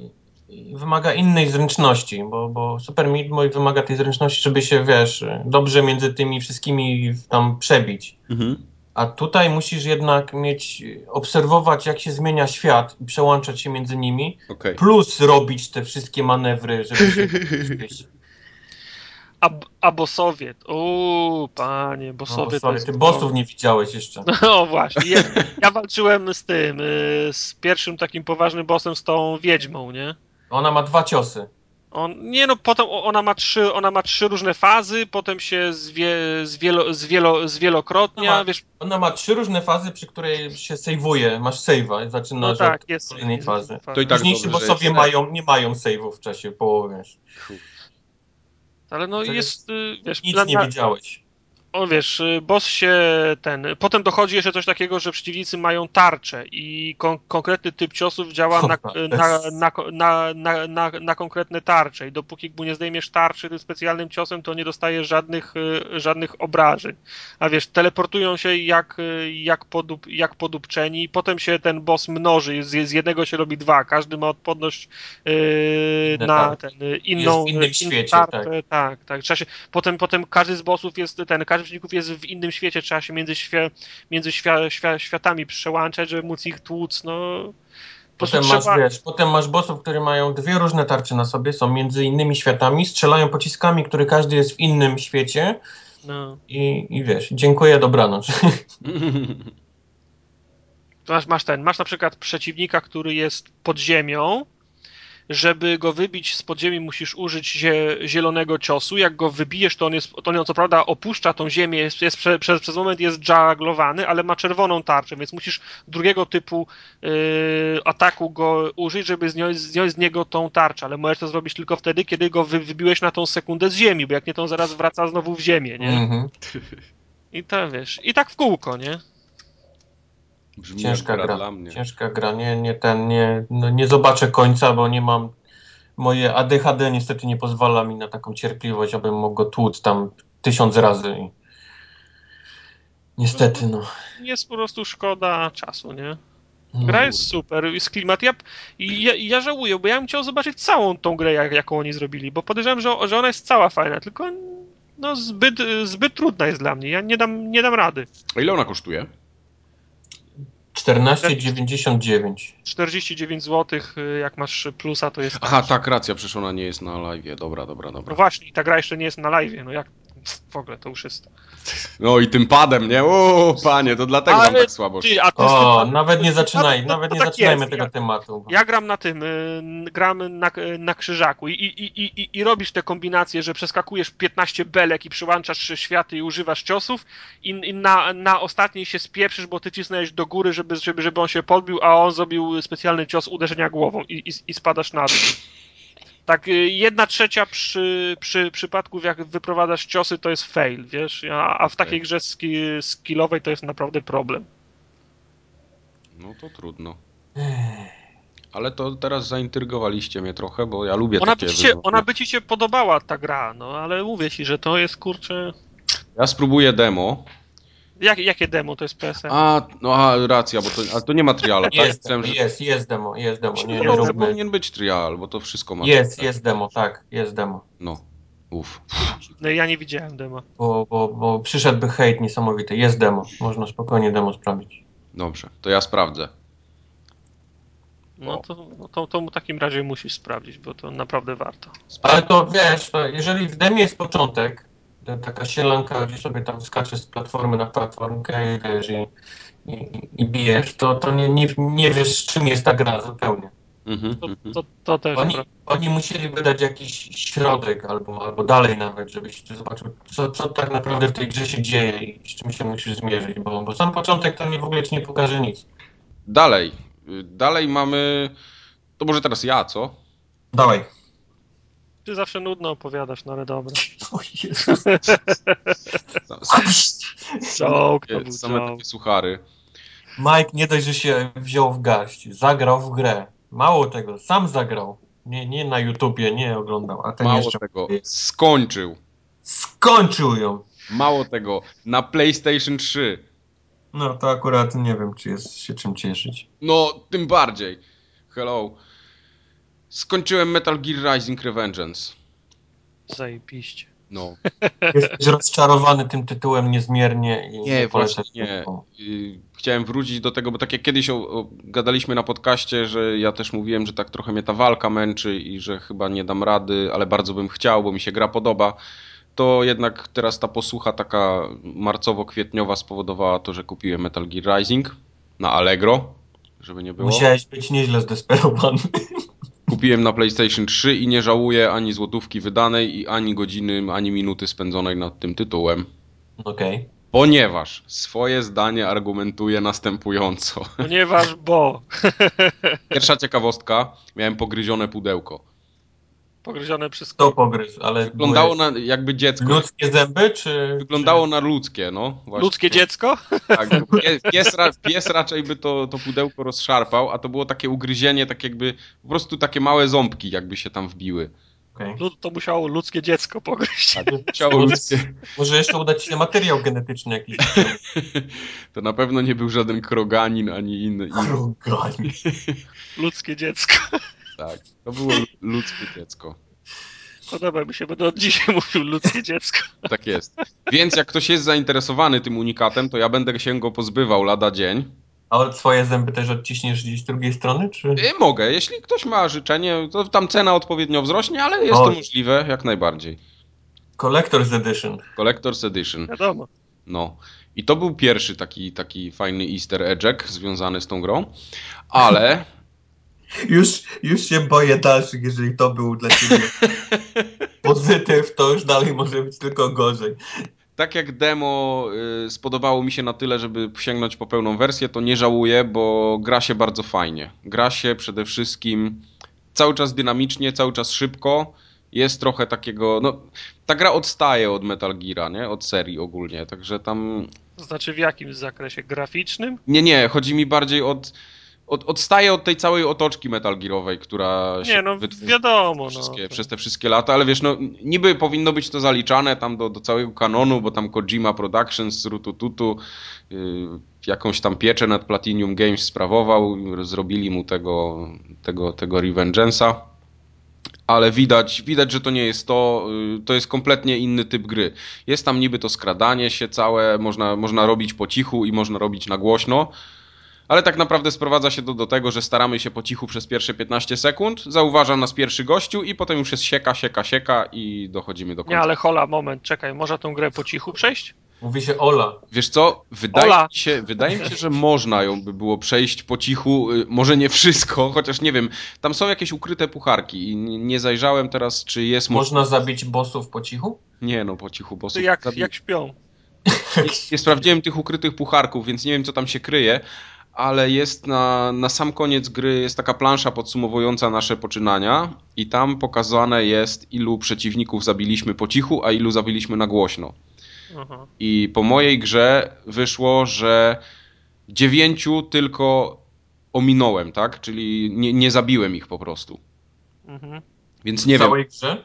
wymaga innej zręczności, bo, bo Super Meat Boy wymaga tej zręczności, żeby się, wiesz, dobrze między tymi wszystkimi tam przebić. Mhm. A tutaj musisz jednak mieć, obserwować jak się zmienia świat i przełączać się między nimi, Okej. plus robić te wszystkie manewry, żeby się [LAUGHS] a, a bossowie, o panie, bossowie no, to sorry, jest... ty bossów nie widziałeś jeszcze. [LAUGHS] No właśnie, ja, ja walczyłem z tym, y, z pierwszym takim poważnym bossem, z tą wiedźmą, nie? Ona ma dwa ciosy. On, nie no, potem ona ma trzy, ona ma trzy różne fazy, potem się zwie, zwielo, zwielo, zwielokrotnia, No ma- wiesz, Ona ma trzy różne fazy, przy której się sejwuje. Masz save'a i zaczynasz no tak, od jest. kolejnej jest fazy. To i tak Późniejsi bossowie mają, nie mają save'ów w czasie połowy. Wiesz. Ale no jest, y, wiesz, Nic na- nie na- wiedziałeś. O wiesz, y, boss się ten. Potem dochodzi jeszcze coś takiego, że przeciwnicy mają tarczę i kon- konkretny typ ciosów działa na, na, na, na, konkretne tarcze. I dopóki mu nie zdejmiesz tarczy tym specjalnym ciosem, to nie dostajesz żadnych, y, żadnych obrażeń. A wiesz, teleportują się jak, y, jak, podup, jak podupczeni, i potem się ten boss mnoży. Z, z jednego się robi dwa. Każdy ma odporność yy, na ten, inną, w innym świecie, tarczę. Tak, tak. Trzeba się, potem, potem każdy z bossów jest ten, każdy przeciwników jest w innym świecie, trzeba się między, między świ, świ, światami przełączać, żeby móc ich tłuc, no. Potem masz, trzeba, wiesz, potem masz bossów, które mają dwie różne tarcze na sobie, są między innymi światami, strzelają pociskami, który każdy jest w innym świecie No. i, i wiesz, dziękuję, dobranoc. [LAUGHS] Masz, masz ten, masz na przykład przeciwnika, który jest pod ziemią. Żeby go wybić z podziemi, musisz użyć zie, zielonego ciosu. Jak go wybijesz, to on jest, to on co prawda opuszcza tą ziemię, jest, jest prze, przez, przez moment jest żaglowany, ale ma czerwoną tarczę, więc musisz drugiego typu yy, ataku go użyć, żeby zdjąć, zdjąć z niego tą tarczę. Ale możesz to zrobić tylko wtedy, kiedy go wy, wybiłeś na tą sekundę z ziemi, bo jak nie, to on zaraz wraca znowu w ziemię, nie? Mhm. I to wiesz, i tak w kółko, nie? Brzmi Ciężka gra, gra. dla mnie. Ciężka gra. Nie, nie ten, nie, no nie zobaczę końca, bo nie mam. Moje ADHD niestety nie pozwala mi na taką cierpliwość, abym mógł go tłuc tam tysiąc razy. I... Niestety, no. Jest po prostu szkoda czasu, nie? no. Gra jest super, jest klimat. Ja, i ja, ja żałuję, bo ja bym chciał zobaczyć całą tą grę, jak, jaką oni zrobili, bo podejrzewam, że, że ona jest cała fajna, tylko no, zbyt, zbyt trudna jest dla mnie. Ja nie dam, nie dam rady. A ile ona kosztuje? 14,99. 49 zł, jak masz plusa, to jest. Aha, tak, racja, przecież ona nie jest na live. Dobra, dobra, No dobra. właśnie, i ta gra jeszcze nie jest na live, no jak w ogóle to już jest. No i tym padem, nie? O, panie, to dlatego Ale tak słabo. Ty, a O, nawet nie zaczynaj, to- nawet to nie tak zaczynajmy jest. tego Ja- tematu. Ja gram na tym, y, gram na, na krzyżaku i, i, i, i, i robisz te kombinacje, że przeskakujesz 15 belek i przyłączasz światy i używasz ciosów i, i na, na ostatniej się spieprzysz, bo ty cisnąłeś do góry, żeby, żeby, żeby on się podbił, a on zrobił specjalny cios uderzenia głową i, i, i spadasz na dół. Tak, y, jedna trzecia przy, przy przypadku, jak wyprowadzasz ciosy, to jest fail, wiesz, a, a w takiej grze ski, skillowej to jest naprawdę problem. No to trudno. Ale to teraz zaintrygowaliście mnie trochę, bo ja lubię Ona takie by, ci się, wyzwania. ona by ci się podobała, ta gra, no ale mówię ci, że to jest kurczę. Ja spróbuję demo. Jak, jakie demo to jest PSN? A, no a, racja, bo to, a to nie ma triala, tak? Jest, Myślałem, że jest, jest demo, jest demo. Nie, nie to róbmy. powinien być trial, bo to wszystko ma. Jest, jest demo, tak, jest demo. No, uff. No ja nie widziałem demo. Bo, bo, bo przyszedłby hejt niesamowity. Jest demo, można spokojnie demo sprawdzić. Dobrze, to ja sprawdzę. No to, no to, to w takim razie musisz sprawdzić, bo to naprawdę warto. Ale to wiesz, jeżeli w demie jest początek, taka sielanka, gdzie sobie tam skaczesz z platformy na platformkę i wiesz, i, i, i bijesz, to, to nie, nie, nie wiesz, czym jest ta gra zupełnie. Mhm, To, mhm. to, to też. Oni, oni musieli wydać jakiś środek albo, albo dalej nawet, żebyś zobaczył, co, co tak naprawdę w tej grze się dzieje i z czym się musisz zmierzyć, bo, bo sam początek to nie w ogóle ci nie pokaże nic. Dalej. Dalej mamy. To może teraz ja, co? Dawaj. Ty zawsze nudno opowiadasz, no ale dobra. [LAUGHS] O Jezus. Joke, to był Same takie suchary. Mike nie dość, że się wziął w garść, zagrał w grę. Mało tego, sam zagrał. Nie, nie na YouTubie, nie oglądał, a ten Mało jeszcze tego, skończył. skończył ją. Mało tego, na PlayStation 3. No to akurat nie wiem, czy jest się czym cieszyć. No, tym bardziej. Hello. Skończyłem Metal Gear Rising Revengeance. Zajebiście. No. [LAUGHS] Jesteś rozczarowany tym tytułem niezmiernie i Nie, właśnie nie. Y, Chciałem wrócić do tego, bo tak jak kiedyś o, o, gadaliśmy na podcaście, że ja też mówiłem, że tak trochę mnie ta walka męczy i że chyba nie dam rady, ale bardzo bym chciał, bo mi się gra podoba. To jednak teraz ta posłucha taka marcowo-kwietniowa spowodowała to, że kupiłem Metal Gear Rising na Allegro, żeby nie było. Musiałeś być nieźle zdesperowany. [LAUGHS] Kupiłem na PlayStation 3 i nie żałuję ani złotówki wydanej, i ani godziny, ani minuty spędzonej nad tym tytułem. Okej. Ponieważ swoje zdanie argumentuję następująco. Ponieważ, bo [LAUGHS] Pierwsza ciekawostka, miałem pogryzione pudełko. Pogryzione przez To pogryzł, ale Wyglądało na jakby dziecko. ludzkie zęby, czy... Wyglądało na ludzkie, no. Właśnie. ludzkie dziecko. Tak, pies, pies, ra, pies raczej by to, to pudełko rozszarpał, a to było takie ugryzienie, tak jakby po prostu takie małe ząbki jakby się tam wbiły. Okej. Lud- To musiało ludzkie dziecko pogryźć. Tak, ciało ludzkie. Może jeszcze uda ci się materiał genetyczny jakiś. [LAUGHS] To na pewno nie był żaden kroganin ani inny. Krugani. Ludzkie dziecko. Tak, to było lu- ludzkie dziecko. Podoba mi się, będę od dzisiaj [LAUGHS] mówił ludzkie dziecko. Tak jest. Więc jak ktoś jest zainteresowany tym unikatem, to ja będę się go pozbywał lada dzień. A od swoje zęby też odciśniesz gdzieś z drugiej strony, czy... Y, Mogę, jeśli ktoś ma życzenie, to tam cena odpowiednio wzrośnie, ale jest O. to możliwe jak najbardziej. Collector's Edition. Collector's Edition. Wiadomo. No. I to był pierwszy taki, taki fajny easter egg związany z tą grą, ale Już, już się boję dalszych, jeżeli to był dla ciebie pozytyw, to już dalej może być tylko gorzej. tak jak demo y, spodobało mi się na tyle, żeby sięgnąć po pełną wersję, to nie żałuję, bo gra się bardzo fajnie. Gra się przede wszystkim cały czas dynamicznie, cały czas szybko. Jest trochę takiego, no ta gra odstaje od Metal Geara, nie? Od serii ogólnie, także tam To znaczy w jakim zakresie? Graficznym? nie, nie, chodzi mi bardziej od od, odstaje od tej całej otoczki Metal Gearowej, która się Nie, no wiadomo. No. przez te wszystkie lata, ale wiesz, no niby powinno być to zaliczane tam do, do całego kanonu, bo tam Kojima Productions, Rutututu, yy, jakąś tam pieczę nad Platinum Games sprawował, zrobili mu tego, tego, tego Revengeance'a, ale widać, widać, że to nie jest to, yy, to jest kompletnie inny typ gry. Jest tam niby to skradanie się całe, można, można robić po cichu i można robić na głośno, ale tak naprawdę sprowadza się to do tego, że staramy się po cichu przez pierwsze 15 sekund, zauważa nas pierwszy gościu i potem już jest sieka, sieka, sieka i dochodzimy do końca. Nie, ale hola, moment, czekaj, można tą grę po cichu przejść? Mówi się Ola. Wiesz co, wydaje Ola. mi, się, wydaje mi się, że można ją by było przejść po cichu, y, może nie wszystko, [LAUGHS] chociaż nie wiem, tam są jakieś ukryte pucharki i nie zajrzałem teraz, czy jest... mo- Można zabić bossów po cichu? Nie no, po cichu, bo To jak, jak śpią? nie, nie sprawdziłem tych ukrytych pucharków, więc nie wiem, co tam się kryje, ale jest na, na sam koniec gry jest taka plansza podsumowująca nasze poczynania i tam pokazane jest, ilu przeciwników zabiliśmy po cichu, a ilu zabiliśmy na głośno. Aha. I po mojej grze wyszło, że dziewięciu tylko ominąłem, tak? Czyli nie, nie zabiłem ich po prostu. Mhm. Więc nie w całej grze?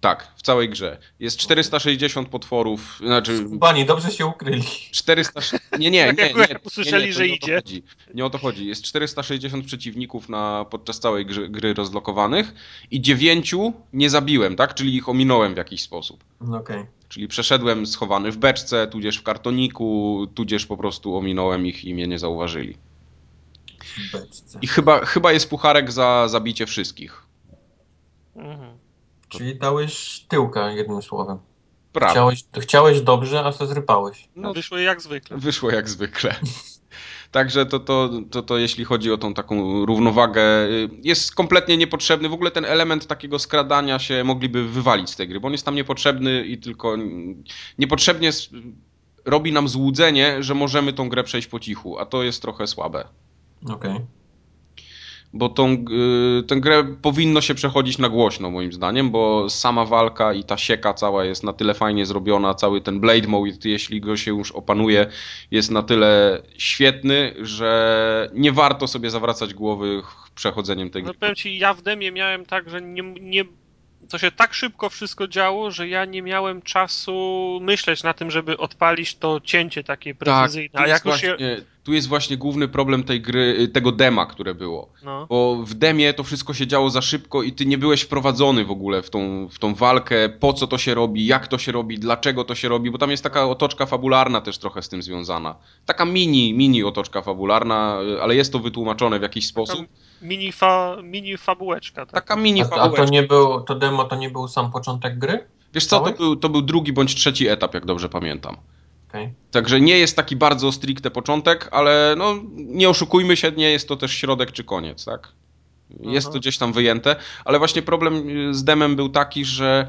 Tak, w całej grze. Jest 460 potworów, znaczy Bani, dobrze się ukryli. 400. Nie, nie, [LAUGHS] nie. nie, nie, usłyszeli, że nie o to idzie. chodzi. Nie o to chodzi. Jest 460 przeciwników na, podczas całej gry, gry rozlokowanych i dziewięciu nie zabiłem, tak? Czyli ich ominąłem w jakiś sposób. Okej. Czyli przeszedłem schowany w beczce, tudzież w kartoniku, tudzież po prostu ominąłem ich i mnie nie zauważyli. W beczce. I chyba, chyba jest pucharek za zabicie wszystkich. Mhm. Czyli dałeś tyłka, jednym słowem. Chciałeś, chciałeś dobrze, a co zrypałeś. No, No, wyszło jak zwykle. wyszło jak zwykle. [LAUGHS] Także to, to, to, to jeśli chodzi o tą taką równowagę, y, jest kompletnie niepotrzebny. W ogóle ten element takiego skradania się mogliby wywalić z tej gry, bo on jest tam niepotrzebny i tylko mm, niepotrzebnie robi nam złudzenie, że możemy tą grę przejść po cichu, a to jest trochę słabe. Okej. Bo tą, y, tę grę powinno się przechodzić na głośno, moim zdaniem, bo sama walka i ta sieka cała jest na tyle fajnie zrobiona, cały ten Blade Mode, jeśli go się już opanuje, jest na tyle świetny, że nie warto sobie zawracać głowy ch- przechodzeniem tej No gry. powiem ci, ja w demie miałem tak, że nie, nie, to się tak szybko wszystko działo, że ja nie miałem czasu myśleć na tym, żeby odpalić to cięcie takie precyzyjne. tu A jak już się... tu jest właśnie główny problem tej gry, y, tego dema, które było. No. Bo w demie to wszystko się działo za szybko i ty nie byłeś wprowadzony w ogóle w tą, w tą walkę, po co to się robi, jak to się robi, dlaczego to się robi, bo tam jest taka otoczka fabularna też trochę z tym związana. Taka mini, mini otoczka fabularna, y, ale jest to wytłumaczone w jakiś sposób. Mini, fa, mini fabułeczka. Tak? Taka mini A, a to fabułeczka. nie był, to demo to nie był sam początek gry? Wiesz co, to był, to był drugi bądź trzeci etap, jak dobrze pamiętam. Okej. Także nie jest taki bardzo stricte początek, ale no, nie oszukujmy się, nie jest to też środek czy koniec, tak? Jest Aha. to gdzieś tam wyjęte, ale właśnie problem y, z demem był taki, że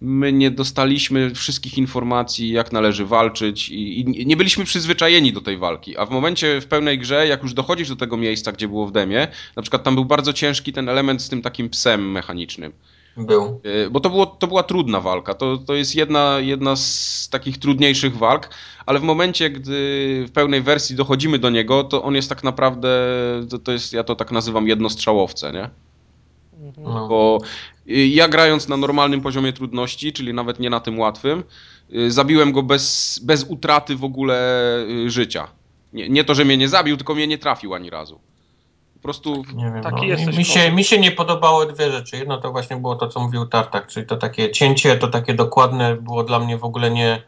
my nie dostaliśmy wszystkich informacji, jak należy walczyć i, i nie byliśmy przyzwyczajeni do tej walki, a w momencie w pełnej grze, jak już dochodzisz do tego miejsca, gdzie było w demie, na przykład tam był bardzo ciężki ten element z tym takim psem mechanicznym. Był. Y, Bo to, było, to była trudna walka. To, to jest jedna, jedna z takich trudniejszych walk, ale w momencie, gdy w pełnej wersji dochodzimy do niego, to on jest tak naprawdę, to, to jest, ja to tak nazywam jednostrzałowce, nie? No. Bo y, ja grając na normalnym poziomie trudności, czyli nawet nie na tym łatwym, y, zabiłem go bez, bez utraty w ogóle życia. Nie, nie to, że mnie nie zabił, tylko mnie nie trafił ani razu. Po prostu Nie wiem, Taki no, jesteś mi, mi, się, mi się nie podobały dwie rzeczy. Jedno to właśnie było to, co mówił Tartak, czyli to takie cięcie, to takie dokładne było dla mnie w ogóle nie,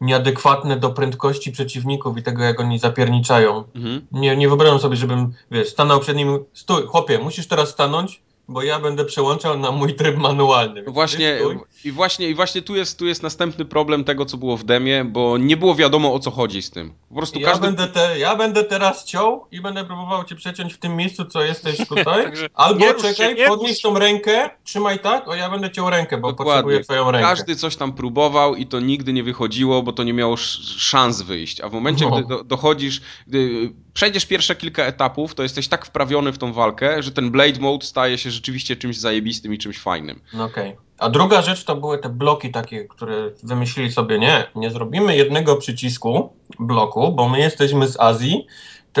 nieadekwatne do prędkości przeciwników i tego, jak oni zapierniczają. mhm. Nie, nie wyobrażam sobie, żebym, wiesz, stanął przed nim, stój, chłopie, musisz teraz stanąć bo ja będę przełączał na mój tryb manualny. Właśnie, i właśnie, i właśnie tu, jest, tu jest następny problem tego, co było w demie, bo nie było wiadomo o co chodzi z tym. Po prostu ja, każdy... będę te, ja będę teraz ciął i będę próbował cię przeciąć w tym miejscu, co jesteś [LAUGHS] tutaj. Albo czekaj, się, podnieś tą rękę, trzymaj tak, o ja będę ciął rękę, bo Dokładnie. potrzebuję twoją rękę. Każdy coś tam próbował i to nigdy nie wychodziło, bo to nie miało szans wyjść. A w momencie, no. gdy do, dochodzisz, gdy przejdziesz pierwsze kilka etapów, to jesteś tak wprawiony w tą walkę, że ten Blade Mode staje się rzeczywiście czymś zajebistym i czymś fajnym. No okej. Okay. A druga rzecz to były te bloki takie, które wymyślili sobie, nie, nie zrobimy jednego przycisku bloku, bo my jesteśmy z Azji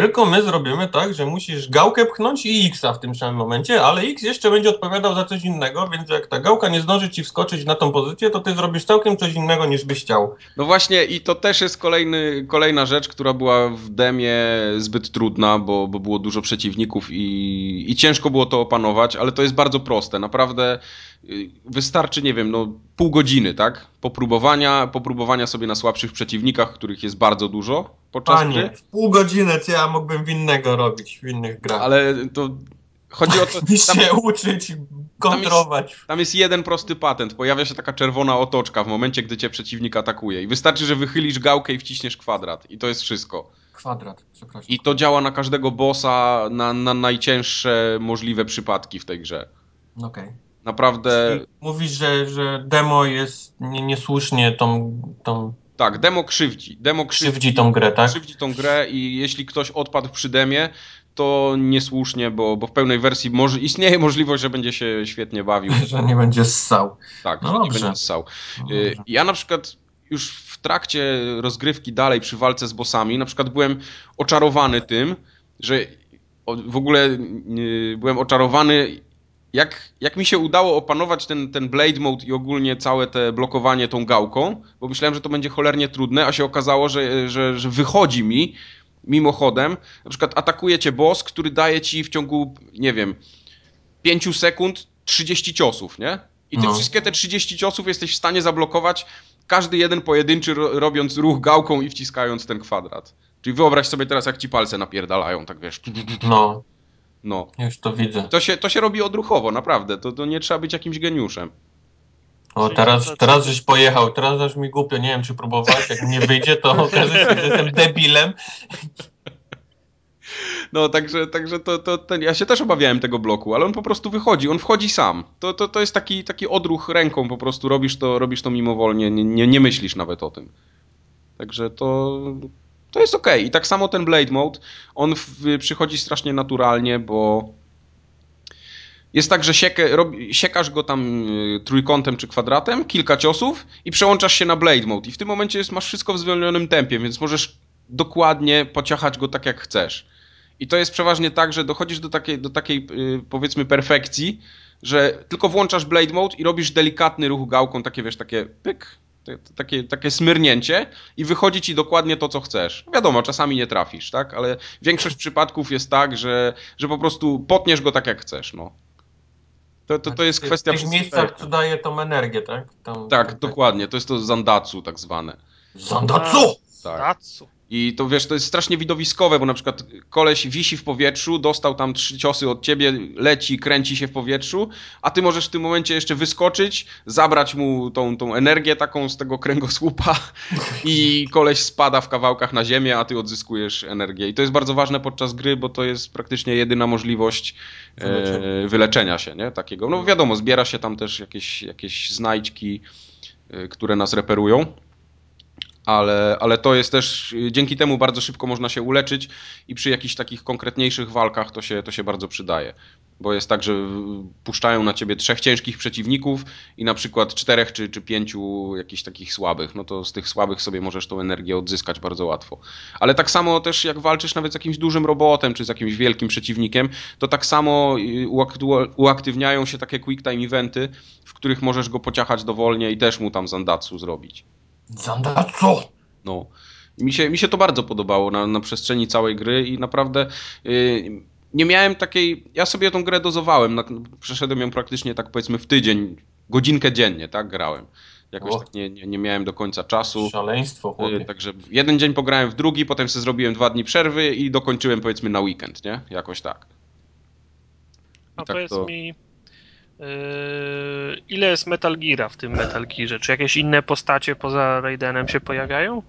tylko my zrobimy tak, że musisz gałkę pchnąć i X-a w tym samym momencie, ale X jeszcze będzie odpowiadał za coś innego, więc jak ta gałka nie zdąży ci wskoczyć na tą pozycję, to ty zrobisz całkiem coś innego niż byś chciał. No właśnie i to też jest kolejny, kolejna rzecz, która była w demie zbyt trudna, bo, bo było dużo przeciwników i, i ciężko było to opanować, ale to jest bardzo proste. Naprawdę y, wystarczy, nie wiem, no pół godziny, tak? Popróbowania, popróbowania sobie na słabszych przeciwnikach, których jest bardzo dużo podczas Panie, gry. w pół godziny co ja mógłbym w innego robić, w innych grach. Ale to chodzi o to... Tam, się uczyć, kontrolować. Tam jest, tam jest, jeden prosty patent. Pojawia się taka czerwona otoczka w momencie, gdy cię przeciwnik atakuje. I wystarczy, że wychylisz gałkę i wciśniesz kwadrat. I to jest wszystko. Kwadrat, przepraszam. I to działa na każdego bossa, na, na najcięższe możliwe przypadki w tej grze. Okej. Okay. Naprawdę. Czyli mówisz, że, że demo jest nie, niesłusznie tą, tą. Tak, demo krzywdzi. Demo krzywdzi, krzywdzi tą grę, tak? Krzywdzi tą grę i jeśli ktoś odpadł przy demie, to niesłusznie, bo, bo w pełnej wersji może, istnieje możliwość, że będzie się świetnie bawił. [LAUGHS] że nie będzie ssał. Tak, no że dobrze. nie będzie ssał. No y, ja na przykład już w trakcie rozgrywki dalej przy walce z bossami, na przykład byłem oczarowany tym, że w ogóle y, byłem oczarowany jak, jak mi się udało opanować ten, ten Blade Mode i ogólnie całe te blokowanie tą gałką, bo myślałem, że to będzie cholernie trudne, a się okazało, że, że, że wychodzi mi mimochodem. Na przykład atakuje cię boss, który daje ci w ciągu, nie wiem, 5 sekund 30 ciosów, nie? I ty no. wszystkie te 30 ciosów jesteś w stanie zablokować, każdy jeden pojedynczy, robiąc ruch gałką i wciskając ten kwadrat. Czyli wyobraź sobie teraz, jak ci palce napierdalają, tak wiesz. No. No. Już to widzę. To się, to się robi odruchowo, naprawdę. To, to nie trzeba być jakimś geniuszem. O, teraz, teraz żeś pojechał, teraz aż mi głupio, nie wiem czy próbowałeś, jak nie wyjdzie, to [LAUGHS] okaże się, że jestem debilem. No, także, także to, to ten, ja się też obawiałem tego bloku, ale on po prostu wychodzi, on wchodzi sam. To, to, to jest taki, taki odruch ręką, po prostu robisz to, robisz to mimowolnie, nie, nie, nie myślisz nawet o tym. Także to, to jest ok. I tak samo ten Blade Mode, on w, przychodzi strasznie naturalnie, bo jest tak, że siekę, siekasz go tam y, trójkątem czy kwadratem, kilka ciosów i przełączasz się na Blade Mode. I w tym momencie jest, masz wszystko w zwolnionym tempie, więc możesz dokładnie pociachać go tak jak chcesz. I to jest przeważnie tak, że dochodzisz do takiej, do takiej y, powiedzmy perfekcji, że tylko włączasz Blade Mode i robisz delikatny ruch gałką, takie wiesz, takie pyk, takie, takie smyrnięcie i wychodzi ci dokładnie to, co chcesz. Wiadomo, czasami nie trafisz, tak? Ale większość przypadków jest tak, że, że po prostu potniesz go tak, jak chcesz, no. To, to, to jest kwestia... W tych miejscach, co daje tą energię, tak? Tą, tak, dokładnie. To jest to zandatsu tak zwane. Zandatsu! Tak. I to wiesz, to jest strasznie widowiskowe, bo na przykład koleś wisi w powietrzu, dostał tam trzy ciosy od ciebie, leci, kręci się w powietrzu, a ty możesz w tym momencie jeszcze wyskoczyć, zabrać mu tą, tą energię taką z tego kręgosłupa i koleś spada w kawałkach na ziemię, a ty odzyskujesz energię. I to jest bardzo ważne podczas gry, bo to jest praktycznie jedyna możliwość e, wyleczenia się, nie? Takiego. No wiadomo, zbiera się tam też jakieś, jakieś znajdźki, e, które nas reperują ale, ale to jest też, dzięki temu bardzo szybko można się uleczyć i przy jakichś takich konkretniejszych walkach to się, to się bardzo przydaje. Bo jest tak, że puszczają na ciebie trzech ciężkich przeciwników i na przykład czterech czy, czy pięciu jakichś takich słabych. No to z tych słabych sobie możesz tą energię odzyskać bardzo łatwo. Ale tak samo też jak walczysz nawet z jakimś dużym robotem czy z jakimś wielkim przeciwnikiem, to tak samo y, uaktywniają się takie quick time eventy, w których możesz go pociachać dowolnie i też mu tam zandatsu zrobić. Zandatsu! No. Mi się, mi się to bardzo podobało na, na przestrzeni całej gry i naprawdę yy, nie miałem takiej. Ja sobie tą grę dozowałem. Na, przeszedłem ją praktycznie tak powiedzmy w tydzień, godzinkę dziennie, tak grałem. Jakoś o. tak nie, nie, nie, miałem do końca czasu. Szaleństwo, chłopie. Yy, także jeden dzień pograłem w drugi, potem sobie zrobiłem dwa dni przerwy i dokończyłem powiedzmy na weekend, nie? Jakoś tak. I A tak powiedz to... mi, ile jest Metal Geara w tym Metal Gearze? Czy jakieś inne postacie poza Raidenem się pojawiają?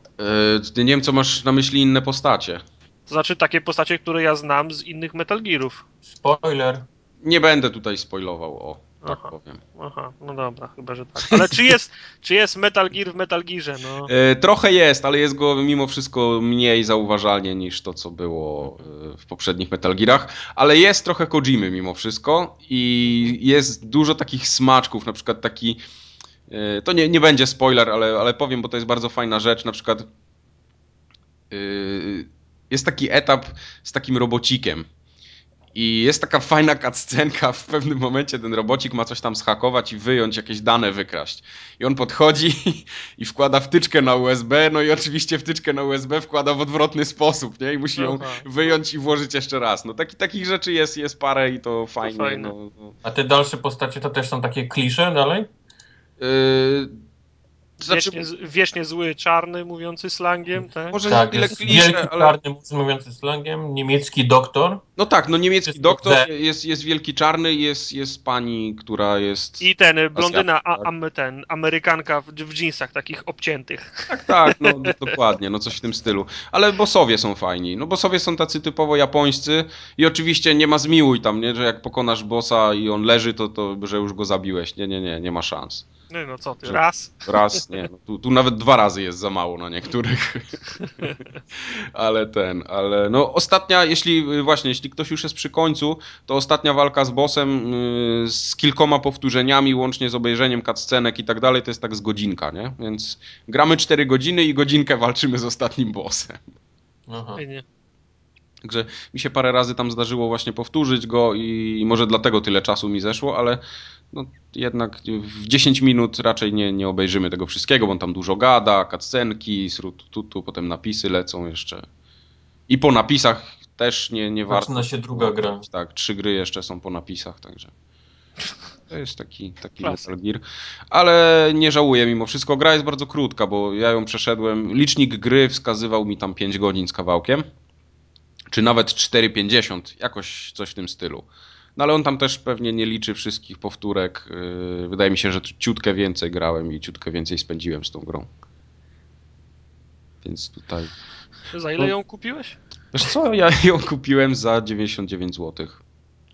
Yy, nie wiem, co masz na myśli inne postacie. To znaczy takie postacie, które ja znam z innych Metal Gearów. Spoiler. Nie będę tutaj spoilował, o, tak Aha. powiem. Aha, no dobra, chyba, że tak. Ale czy jest, [LAUGHS] czy jest Metal Gear w Metal Gearze? No. E, trochę jest, ale jest go mimo wszystko mniej zauważalnie niż to, co było e, w poprzednich Metal Gearach, ale jest trochę Kojimy mimo wszystko i jest dużo takich smaczków, na przykład taki e, to nie, nie będzie spoiler, ale, ale powiem, bo to jest bardzo fajna rzecz, na przykład e, jest taki etap z takim robocikiem i jest taka fajna cutscenka, w pewnym momencie ten robocik ma coś tam schakować i wyjąć, jakieś dane wykraść. I on podchodzi i wkłada wtyczkę na USB, no i oczywiście wtyczkę na USB wkłada w odwrotny sposób, nie? I musi ją Aha. wyjąć i włożyć jeszcze raz. No taki, takich rzeczy jest, jest parę i to fajnie. fajne. No, no. A te dalsze postacie to też są takie klisze dalej? Yy, to znaczy, Wiecznie, wiecznie zły, czarny, mówiący slangiem, tak? może Tak, tyle jest klisze, ale... czarny mówiący slangiem, niemiecki doktor. No tak, no niemiecki Wszystko doktor, jest, jest wielki czarny, jest, jest pani, która jest... I ten, blondyna, a, tak. am, ten, Amerykanka w, w jeansach takich obciętych. Tak, tak, no d- dokładnie, no coś w tym stylu. Ale bossowie są fajni. No bossowie są tacy typowo japońscy i oczywiście nie ma zmiłuj tam, nie, że jak pokonasz bossa i on leży, to, to że już go zabiłeś. Nie, nie, nie, nie ma szans. No, no co ty, Że- raz. Raz, nie, no, tu, tu nawet dwa razy jest za mało na niektórych. [LAUGHS] ale ten, ale no ostatnia, jeśli właśnie, jeśli ktoś już jest przy końcu, to ostatnia walka z bossem y, z kilkoma powtórzeniami, łącznie z obejrzeniem cutscenek i tak dalej, to jest tak z godzinka, nie? Więc gramy 4 godziny i godzinkę walczymy z ostatnim bossem. Aha. Fajnie. Także mi się parę razy tam zdarzyło właśnie powtórzyć go i może dlatego tyle czasu mi zeszło, ale no jednak w 10 minut raczej nie, nie obejrzymy tego wszystkiego, bo on tam dużo gada, cutscenki, srututu, potem napisy lecą jeszcze. I po napisach też nie, nie warto. Zaczyna się druga gra. Tak, trzy gry jeszcze są po napisach, także. To jest taki, taki. Metal Gear. Ale nie żałuję mimo wszystko. Gra jest bardzo krótka, bo ja ją przeszedłem. Licznik gry wskazywał mi tam 5 godzin z kawałkiem. Czy nawet 4,50. Jakoś coś w tym stylu. No ale on tam też pewnie nie liczy wszystkich powtórek. Yy, Wydaje mi się, że ciutkę więcej grałem i ciutkę więcej spędziłem z tą grą. Więc tutaj. Za ile ją kupiłeś? Wiesz co, ja [LAUGHS] ją kupiłem za 99 zł.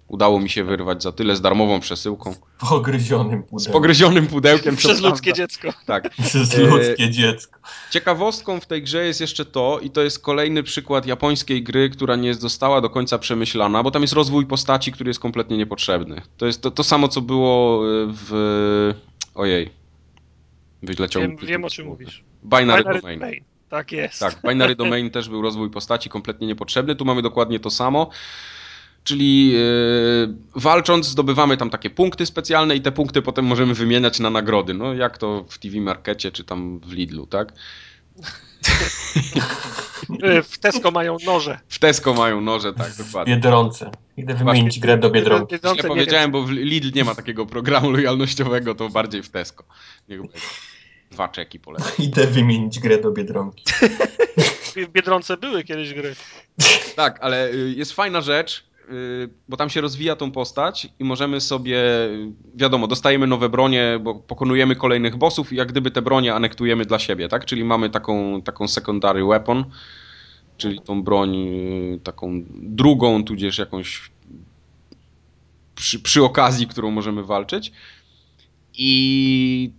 Udało mi się wyrwać za tyle z darmową przesyłką. W pogryzionym Z pudełku. pogryzionym pudełkiem. Przez to ludzkie prawda. dziecko. Tak. [LAUGHS] Przez E, ludzkie dziecko. Ciekawostką w tej grze jest jeszcze to, i to jest kolejny przykład japońskiej gry, która nie została do końca przemyślana, bo tam jest rozwój postaci, który jest kompletnie niepotrzebny. To jest to, to samo, co było y, w. Ojej. Wyleciał Wiem, wiem o z czym mówisz. Binary, Binary Domain. Domain. Tak jest. Tak, Binary Domain też był rozwój postaci kompletnie niepotrzebny. Tu mamy dokładnie to samo. Czyli yy, walcząc zdobywamy tam takie punkty specjalne i te punkty potem możemy wymieniać na nagrody. No jak to w TV Markecie czy tam w Lidlu, tak? Y, [LAUGHS] W Tesco mają noże. W Tesco mają noże, tak, dokładnie. Biedronce. Idę wymienić grę do Biedronki. Biedronce Źle nie powiedziałem, bo w Lidl nie ma takiego programu lojalnościowego, to bardziej w Tesco. Niech będzie. Dwa czeki polecam. [LAUGHS] Idę wymienić grę do Biedronki. [LAUGHS] W Biedronce były kiedyś gry. Tak, ale y, jest fajna rzecz, bo tam się rozwija tą postać i możemy sobie, y, wiadomo, dostajemy nowe bronie, bo pokonujemy kolejnych bossów i jak gdyby te bronie anektujemy dla siebie, tak? Czyli mamy taką, taką secondary weapon, czyli tą broń y, taką drugą, tudzież jakąś przy, przy okazji, którą możemy walczyć. I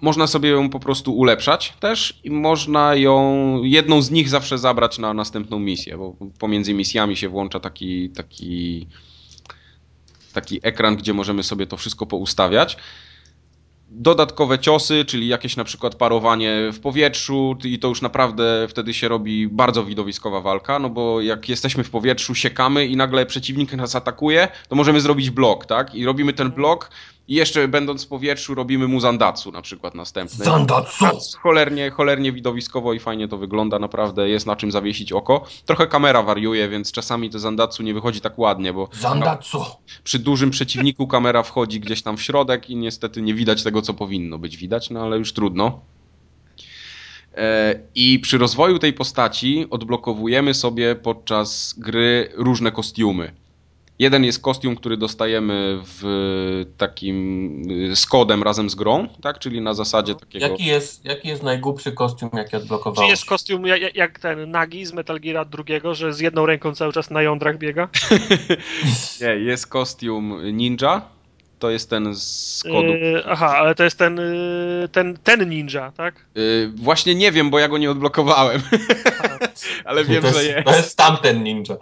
można sobie ją po prostu ulepszać też i można ją, jedną z nich zawsze zabrać na następną misję, bo pomiędzy misjami się włącza taki, taki, taki ekran, gdzie możemy sobie to wszystko poustawiać. Dodatkowe ciosy, czyli jakieś na przykład parowanie w powietrzu i to już naprawdę wtedy się robi bardzo widowiskowa walka, no bo jak jesteśmy w powietrzu, siekamy i nagle przeciwnik nas atakuje, to możemy zrobić blok, tak? I robimy ten blok i jeszcze będąc w powietrzu robimy mu zandatsu na przykład następny. Zandatsu! Cholernie, cholernie widowiskowo i fajnie to wygląda, naprawdę jest na czym zawiesić oko. Trochę kamera wariuje, więc czasami to zandatsu nie wychodzi tak ładnie, bo Zandatsu! przy dużym przeciwniku kamera wchodzi gdzieś tam w środek i niestety nie widać tego, co powinno być widać, no ale już trudno. E, I przy rozwoju tej postaci odblokowujemy sobie podczas gry różne kostiumy. Jeden jest kostium, który dostajemy w takim y, z kodem razem z grą, tak? Czyli na zasadzie takiego. Jaki jest, jaki jest najgłupszy kostium, jaki Czy odblokowałeś? jest kostium jak, jak ten Nagi z Metal Gear drugiego, że z jedną ręką cały czas na jądrach biega? [LAUGHS] Nie, jest kostium ninja. To jest ten z kodu. Yy, aha, ale to jest ten, yy, ten, ten ninja, tak? Y, właśnie nie wiem, bo ja go nie odblokowałem, [LAUGHS] ale wiem, to, że jest, jest. to jest tamten ninja.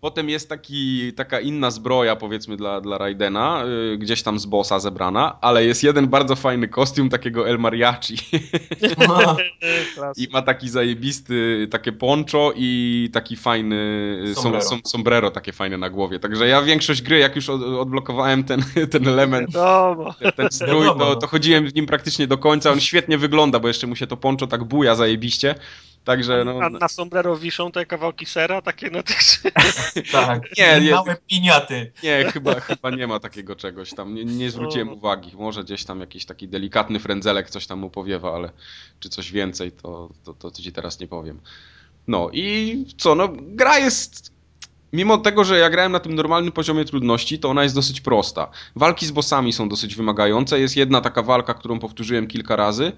Potem jest taki, taka inna zbroja, powiedzmy, dla, dla Raidena, y, gdzieś tam z bossa zebrana, ale jest jeden bardzo fajny kostium takiego El Mariachi. [LAUGHS] I ma taki zajebisty, takie poncho i taki fajny y, som, Sombrero. som, sombrero takie fajne na głowie. Także ja większość gry, jak już od, odblokowałem ten, [LAUGHS] ten element, ten, ten strój, Wiadomo, to, no. to chodziłem w nim praktycznie do końca. On świetnie wygląda, bo jeszcze mu się to poncho tak buja zajebiście. Także no, Na, na sombrero wiszą te kawałki sera, takie no tych... [LAUGHS] tak. [LAUGHS] Nie, nie. Małe piniaty. Nie, chyba, chyba nie ma takiego czegoś tam. Nie, nie zwróciłem O. uwagi. Może gdzieś tam jakiś taki delikatny frędzelek coś tam mu powiewa, ale czy coś więcej, to, to, to ci teraz nie powiem. No i co, no gra jest... Mimo tego, że ja grałem na tym normalnym poziomie trudności, to ona jest dosyć prosta. Walki z bossami są dosyć wymagające. Jest jedna taka walka, którą powtórzyłem kilka razy.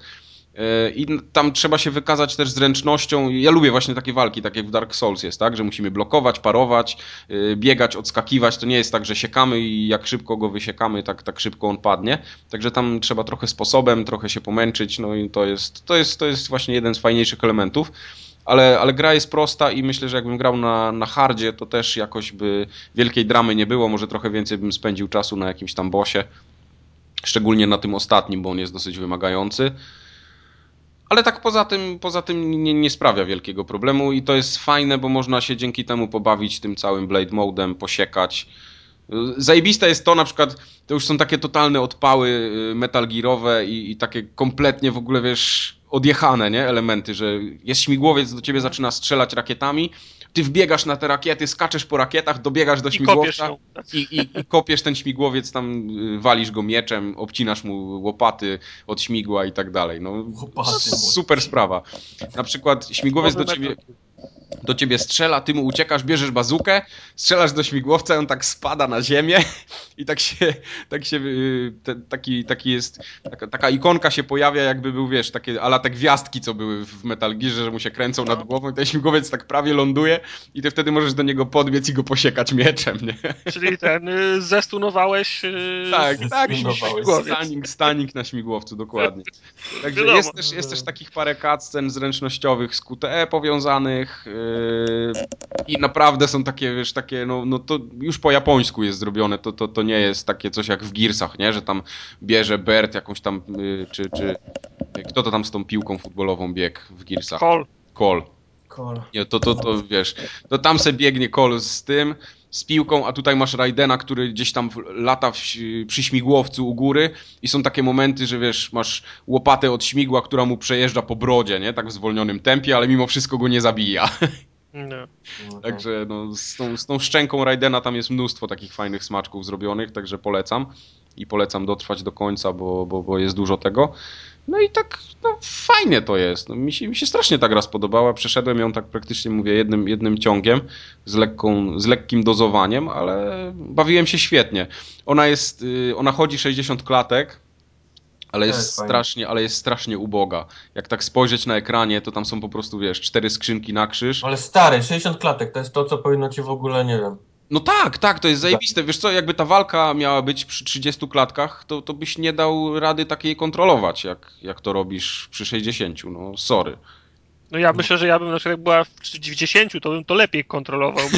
Yy, I tam trzeba się wykazać też zręcznością. Ja lubię właśnie takie walki, tak jak w Dark Souls jest, tak? Że musimy blokować, parować, yy, biegać, odskakiwać. To nie jest tak, że siekamy i jak szybko go wysiekamy, tak, tak szybko on padnie. Także tam trzeba trochę sposobem, trochę się pomęczyć. No i to jest, to jest, to jest właśnie jeden z fajniejszych elementów. Ale, ale gra jest prosta i myślę, że jakbym grał na, na hardzie, to też jakoś by wielkiej dramy nie było. Może trochę więcej bym spędził czasu na jakimś tam bosie. Szczególnie na tym ostatnim, bo on jest dosyć wymagający. Ale tak poza tym, poza tym nie, nie sprawia wielkiego problemu i to jest fajne, bo można się dzięki temu pobawić tym całym Blade Modem, posiekać. Zajebiste jest to na przykład, to już są takie totalne odpały y, Metal Gearowe i, i takie kompletnie w ogóle, wiesz, odjechane, nie? Elementy, że jest śmigłowiec, do ciebie zaczyna strzelać rakietami, ty wbiegasz na te rakiety, skaczesz po rakietach, dobiegasz do I kopiesz śmigłowca ją. i, i, i kopiesz ten śmigłowiec, tam y, walisz go mieczem, obcinasz mu łopaty od śmigła i tak dalej. No, super sprawa. Na przykład śmigłowiec do ciebie, Metal do ciebie strzela, ty mu uciekasz, bierzesz bazukę, strzelasz do śmigłowca, on tak spada na ziemię [LAUGHS] i tak się, tak się, y, te, taki, taki jest, taka, taka ikonka się pojawia, jakby był, wiesz, takie ala te gwiazdki, co były w Metal Gearze, że mu się kręcą nad głową i ten śmigłowiec tak prawie ląduje i ty wtedy możesz do niego podbiec i go posiekać mieczem, nie? [LAUGHS] Czyli ten, y, zestunowałeś... y, Tak, tak. Stanik, stanik na śmigłowcu, dokładnie. Także jest też, jest też takich parę cutscen zręcznościowych z QTE powiązanych i naprawdę są takie, wiesz, takie, no, no to już po japońsku jest zrobione, to, to, to nie jest takie coś jak w Gearsach, nie, że tam bierze Bert jakąś tam, yy, czy, czy kto to tam z tą piłką futbolową biegł w Gearsach? Kol. Kol. Nie, to, to, to wiesz, to tam se biegnie Cole z tym, z piłką, a tutaj masz Raidena, który gdzieś tam lata w, przy śmigłowcu u góry i są takie momenty, że wiesz, masz łopatę od śmigła, która mu przejeżdża po brodzie, nie? Tak w zwolnionym tempie, ale mimo wszystko go nie zabija. No. Także no, z, tą, z tą szczęką Raidena tam jest mnóstwo takich fajnych smaczków zrobionych, także polecam. I polecam dotrwać do końca, bo, bo, bo jest dużo tego. No i tak, no fajnie to jest. No, mi, się, mi się strasznie ta gra spodobała. Przeszedłem ją tak praktycznie, mówię, jednym, jednym ciągiem, z, lekką, z lekkim dozowaniem, ale bawiłem się świetnie. Ona jest, y, ona chodzi 60 klatek, ale jest, jest strasznie, ale jest strasznie uboga. Jak tak spojrzeć na ekranie, to tam są po prostu, wiesz, cztery skrzynki na krzyż. Ale stary, 60 klatek, to jest to, co powinno ci w ogóle, nie wiem. No tak, tak, to jest zajebiste. Wiesz co, jakby ta walka miała być przy 30 klatkach, to, to byś nie dał rady takiej kontrolować, jak, jak to robisz przy 60. No sorry. No ja myślę, że ja bym na przykład jak była w 90, to bym to lepiej kontrolował. [LAUGHS]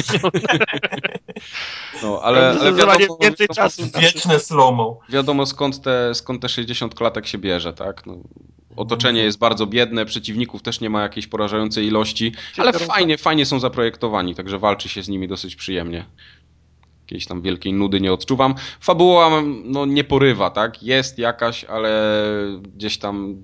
No, ale, ale wiadomo, więcej wiadomo, czasu. Wieczne slow-mo. wiadomo skąd, te, skąd te 60 klatek się bierze, tak? No, otoczenie Mhm. jest bardzo biedne, przeciwników też nie ma jakiejś porażającej ilości, ale fajnie, fajnie są zaprojektowani, także walczy się z nimi dosyć przyjemnie. Jakiejś tam wielkiej nudy nie odczuwam. Fabuła no, nie porywa, tak? Jest jakaś, ale gdzieś tam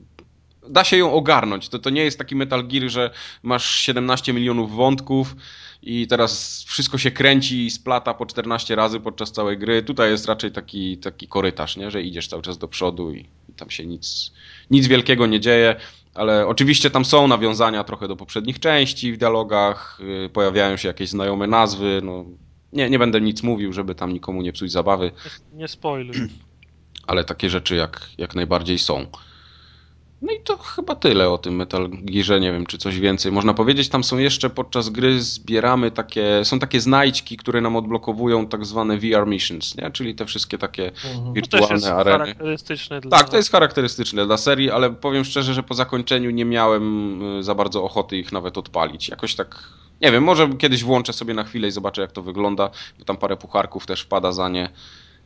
da się ją ogarnąć. To, to nie jest taki Metal Gear, że masz 17 milionów wątków i teraz wszystko się kręci i splata po 14 razy podczas całej gry. Tutaj jest raczej taki, taki korytarz, nie? że idziesz cały czas do przodu i tam się nic, nic wielkiego nie dzieje. Ale oczywiście tam są nawiązania trochę do poprzednich części w dialogach, yy, pojawiają się jakieś znajome nazwy, no Nie, nie będę nic mówił, żeby tam nikomu nie psuć zabawy, Nie, nie spoiluj. [CLEARS THROAT] ale takie rzeczy jak, jak najbardziej są. No i to chyba tyle o tym Metal Gearze, nie wiem czy coś więcej można powiedzieć. Tam są jeszcze podczas gry zbieramy takie, są takie znajdźki, które nam odblokowują tak zwane VR missions, nie? czyli te wszystkie takie Mhm. To też wirtualne jest areny. charakterystyczne dla... Tak, to jest charakterystyczne dla serii, ale powiem szczerze, że po zakończeniu nie miałem y, za bardzo ochoty ich nawet odpalić. Jakoś tak, nie wiem, może kiedyś włączę sobie na chwilę i zobaczę jak to wygląda, bo tam parę pucharków też pada za nie.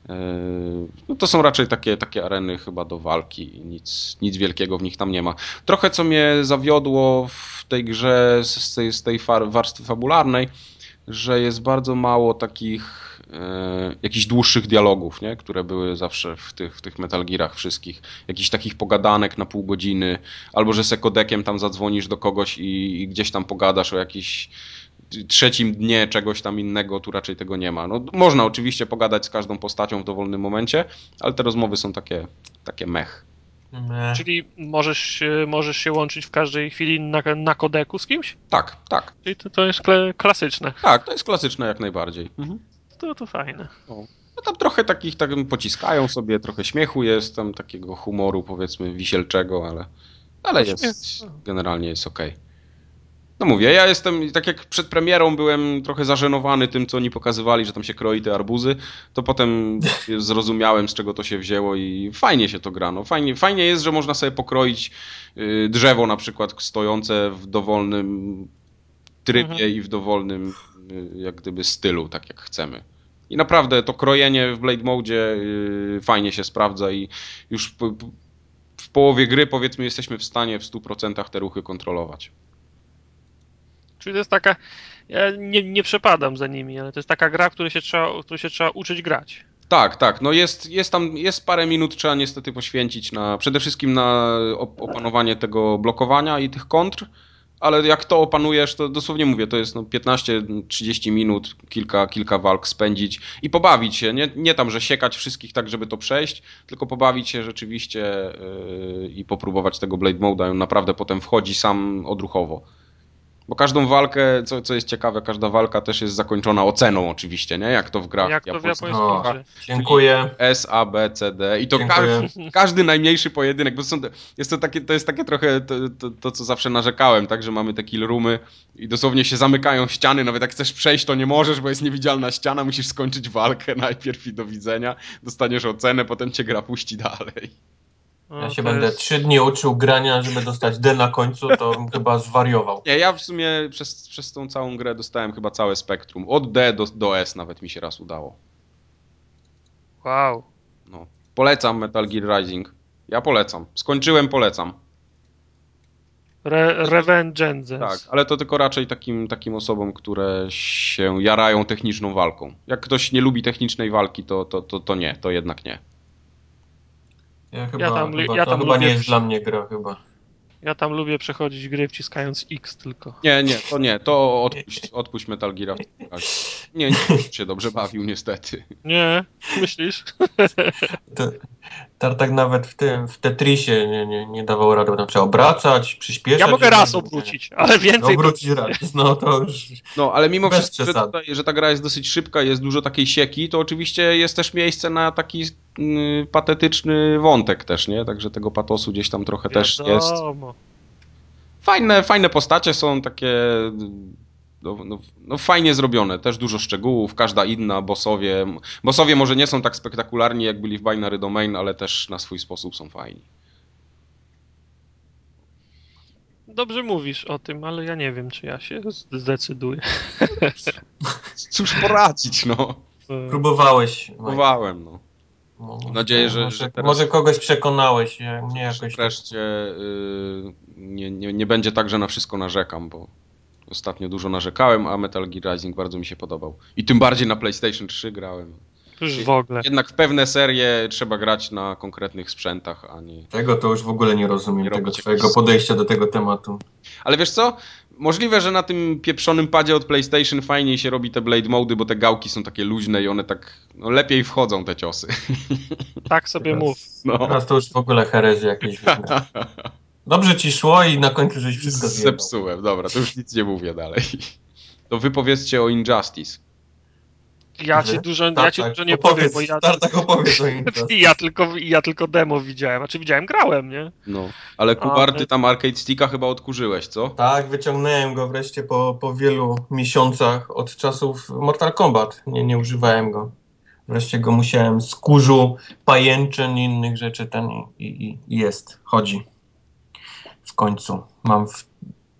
Yy, No to są raczej takie, takie areny chyba do walki nic, nic wielkiego w nich tam nie ma. Trochę co mnie zawiodło w tej grze z tej, z tej warstwy fabularnej, że jest bardzo mało takich e, jakichś dłuższych dialogów, nie? które były zawsze w tych, w tych Metal Gearach wszystkich. Jakichś takich pogadanek na pół godziny, albo że se kodekiem tam zadzwonisz do kogoś i, i gdzieś tam pogadasz o jakiś trzecim dnie czegoś tam innego, tu raczej tego nie ma. No, można oczywiście pogadać z każdą postacią w dowolnym momencie, ale te rozmowy są takie, takie mech. Nie. Czyli możesz, się- możesz się łączyć w każdej chwili na, na kodeku z kimś? Tak, tak, Czyli to, to jest kle, klasyczne. tak, to jest klasyczne jak najbardziej. Mhm. To, to fajne. No tam trochę takich tak pociskają sobie, trochę śmiechu jest, tam takiego humoru powiedzmy wisielczego, ale, ale jest, generalnie jest okej. No mówię, ja jestem, tak jak przed premierą byłem trochę zażenowany tym, co oni pokazywali, że tam się kroi te arbuzy, to potem [LAUGHS] zrozumiałem, z czego to się wzięło i fajnie się to gra. No, fajnie, fajnie jest, że można sobie pokroić y, drzewo na przykład stojące w dowolnym trybie Mhm. i w dowolnym y, jak gdyby stylu, tak jak chcemy. I naprawdę to krojenie w Blade Mode y, fajnie się sprawdza i już w połowie gry powiedzmy jesteśmy w stanie w 100% te ruchy kontrolować. Czyli to jest taka. Ja nie, nie przepadam za nimi, ale to jest taka gra, w której się trzeba, której się trzeba uczyć grać. Tak, tak. No jest, jest tam, jest parę minut trzeba niestety poświęcić na, przede wszystkim na op- opanowanie tego blokowania i tych kontr, ale jak to opanujesz, to dosłownie mówię, to jest no 15-30 minut, kilka, kilka walk spędzić i pobawić się, nie, nie tam, że siekać wszystkich tak, żeby to przejść, tylko pobawić się rzeczywiście yy, i popróbować tego Blade Mode'a on naprawdę potem wchodzi sam odruchowo. Bo każdą walkę, co, co jest ciekawe, każda walka też jest zakończona oceną oczywiście, nie? Jak to w grach Jak to w japońskich. japońskim O. grze. Dziękuję. S, A, B, C, D i to Dziękuję. każdy, [LAUGHS] każdy najmniejszy pojedynek, bo są, jest to takie, to jest takie trochę to, to, to, co zawsze narzekałem, tak, że mamy te kill roomy i dosłownie się zamykają ściany, nawet jak chcesz przejść, to nie możesz, bo jest niewidzialna ściana, musisz skończyć walkę [LAUGHS] najpierw i do widzenia, dostaniesz ocenę, potem cię gra puści dalej. Ja się będę jest- trzy dni uczył grania, żeby dostać D na końcu, to bym [LAUGHS] chyba zwariował. Nie, ja w sumie przez, przez tą całą grę dostałem chyba całe spektrum, od D do, do S nawet mi się raz udało. Wow. No. Polecam Metal Gear Rising. Ja polecam. Skończyłem, polecam. Re, Revengeance. Tak, ale to tylko raczej takim, takim osobom, które się jarają techniczną walką. Jak ktoś nie lubi technicznej walki, to, to, to, to nie, to jednak nie. Ja chyba, tam lu- chyba, ja to tam chyba lubię nie jest dla mnie gra chyba. Ja tam lubię przechodzić gry wciskając X tylko. Nie, nie, to nie, to odpuść, odpuść Metal Gear. [LAUGHS] Nie, nie się dobrze bawił niestety. Nie, myślisz? To, Tartak nawet w tym, w Tetrisie nie, nie, nie dawał rady, bo tam trzeba obracać, przyspieszać. Ja mogę raz obrócić, ale No, więcej. obrócić raz, no to już... No, ale mimo wszystko, że, tutaj, że ta gra jest dosyć szybka, jest dużo takiej sieki, to oczywiście jest też miejsce na taki mm, patetyczny wątek też, nie? Także tego patosu gdzieś tam trochę też jest. Wiadomo. Fajne, fajne postacie są takie. No, no, no fajnie zrobione, też dużo szczegółów, każda inna, bossowie. Bossowie może nie są tak spektakularni jak byli w Binary Domain, ale też na swój sposób są fajni. Dobrze mówisz o tym, ale ja nie wiem, czy ja się zdecyduję. [LAUGHS] Cóż poradzić, no. Próbowałeś. Próbowałem, no. No, Mam nadzieję, że- może, że teraz- może kogoś przekonałeś, ja- mnie jakoś... Wreszcie y, nie, nie, nie będzie tak, że na wszystko narzekam, bo ostatnio dużo narzekałem, a Metal Gear Rising bardzo mi się podobał. I tym bardziej na PlayStation 3 grałem. Już w ogóle. Jednak w pewne serie trzeba grać na konkretnych sprzętach, a nie. Tego to już w ogóle nie rozumiem, Nie tego twojego podejścia do tego tematu. Ale wiesz co? Możliwe, że na tym pieprzonym padzie od PlayStation fajniej się robi te Blade Mody, bo te gałki są takie luźne i one tak no, lepiej wchodzą te ciosy. Tak sobie Teraz- mów. No. Teraz to już w ogóle herezja jakieś. [LAUGHS] Dobrze ci szło i na końcu żeś wszystko zjebał. Zepsułem, dobra, to już nic nie mówię dalej. To wypowiedzcie o Injustice. Ja ci dużo, ja ci dużo nie powiem, bo ja, Tartak opowiedz o [LAUGHS] ja, tylko, ja tylko demo widziałem, znaczy widziałem, grałem, nie? No, ale Kubar, ty tam Arcade Sticka chyba odkurzyłeś, co? Tak, wyciągnąłem go wreszcie po, po wielu miesiącach od czasów Mortal Kombat. Nie, nie używałem go. Wreszcie go musiałem z kurzu, pajęczyn i innych rzeczy ten i, i, i jest, chodzi. W końcu. Mam w,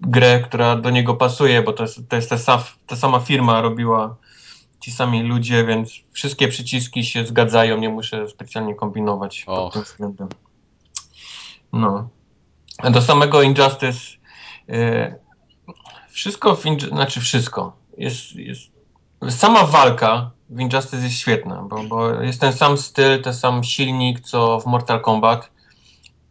grę, która do niego pasuje, bo to jest, to jest ta, ta sama firma robiła ci sami ludzie, więc wszystkie przyciski się zgadzają, nie muszę specjalnie kombinować pod tym względem. No. A do samego Injustice yy, wszystko, w Inju znaczy wszystko, jest, jest sama walka w Injustice jest świetna, bo, bo jest ten sam styl, ten sam silnik, co w Mortal Kombat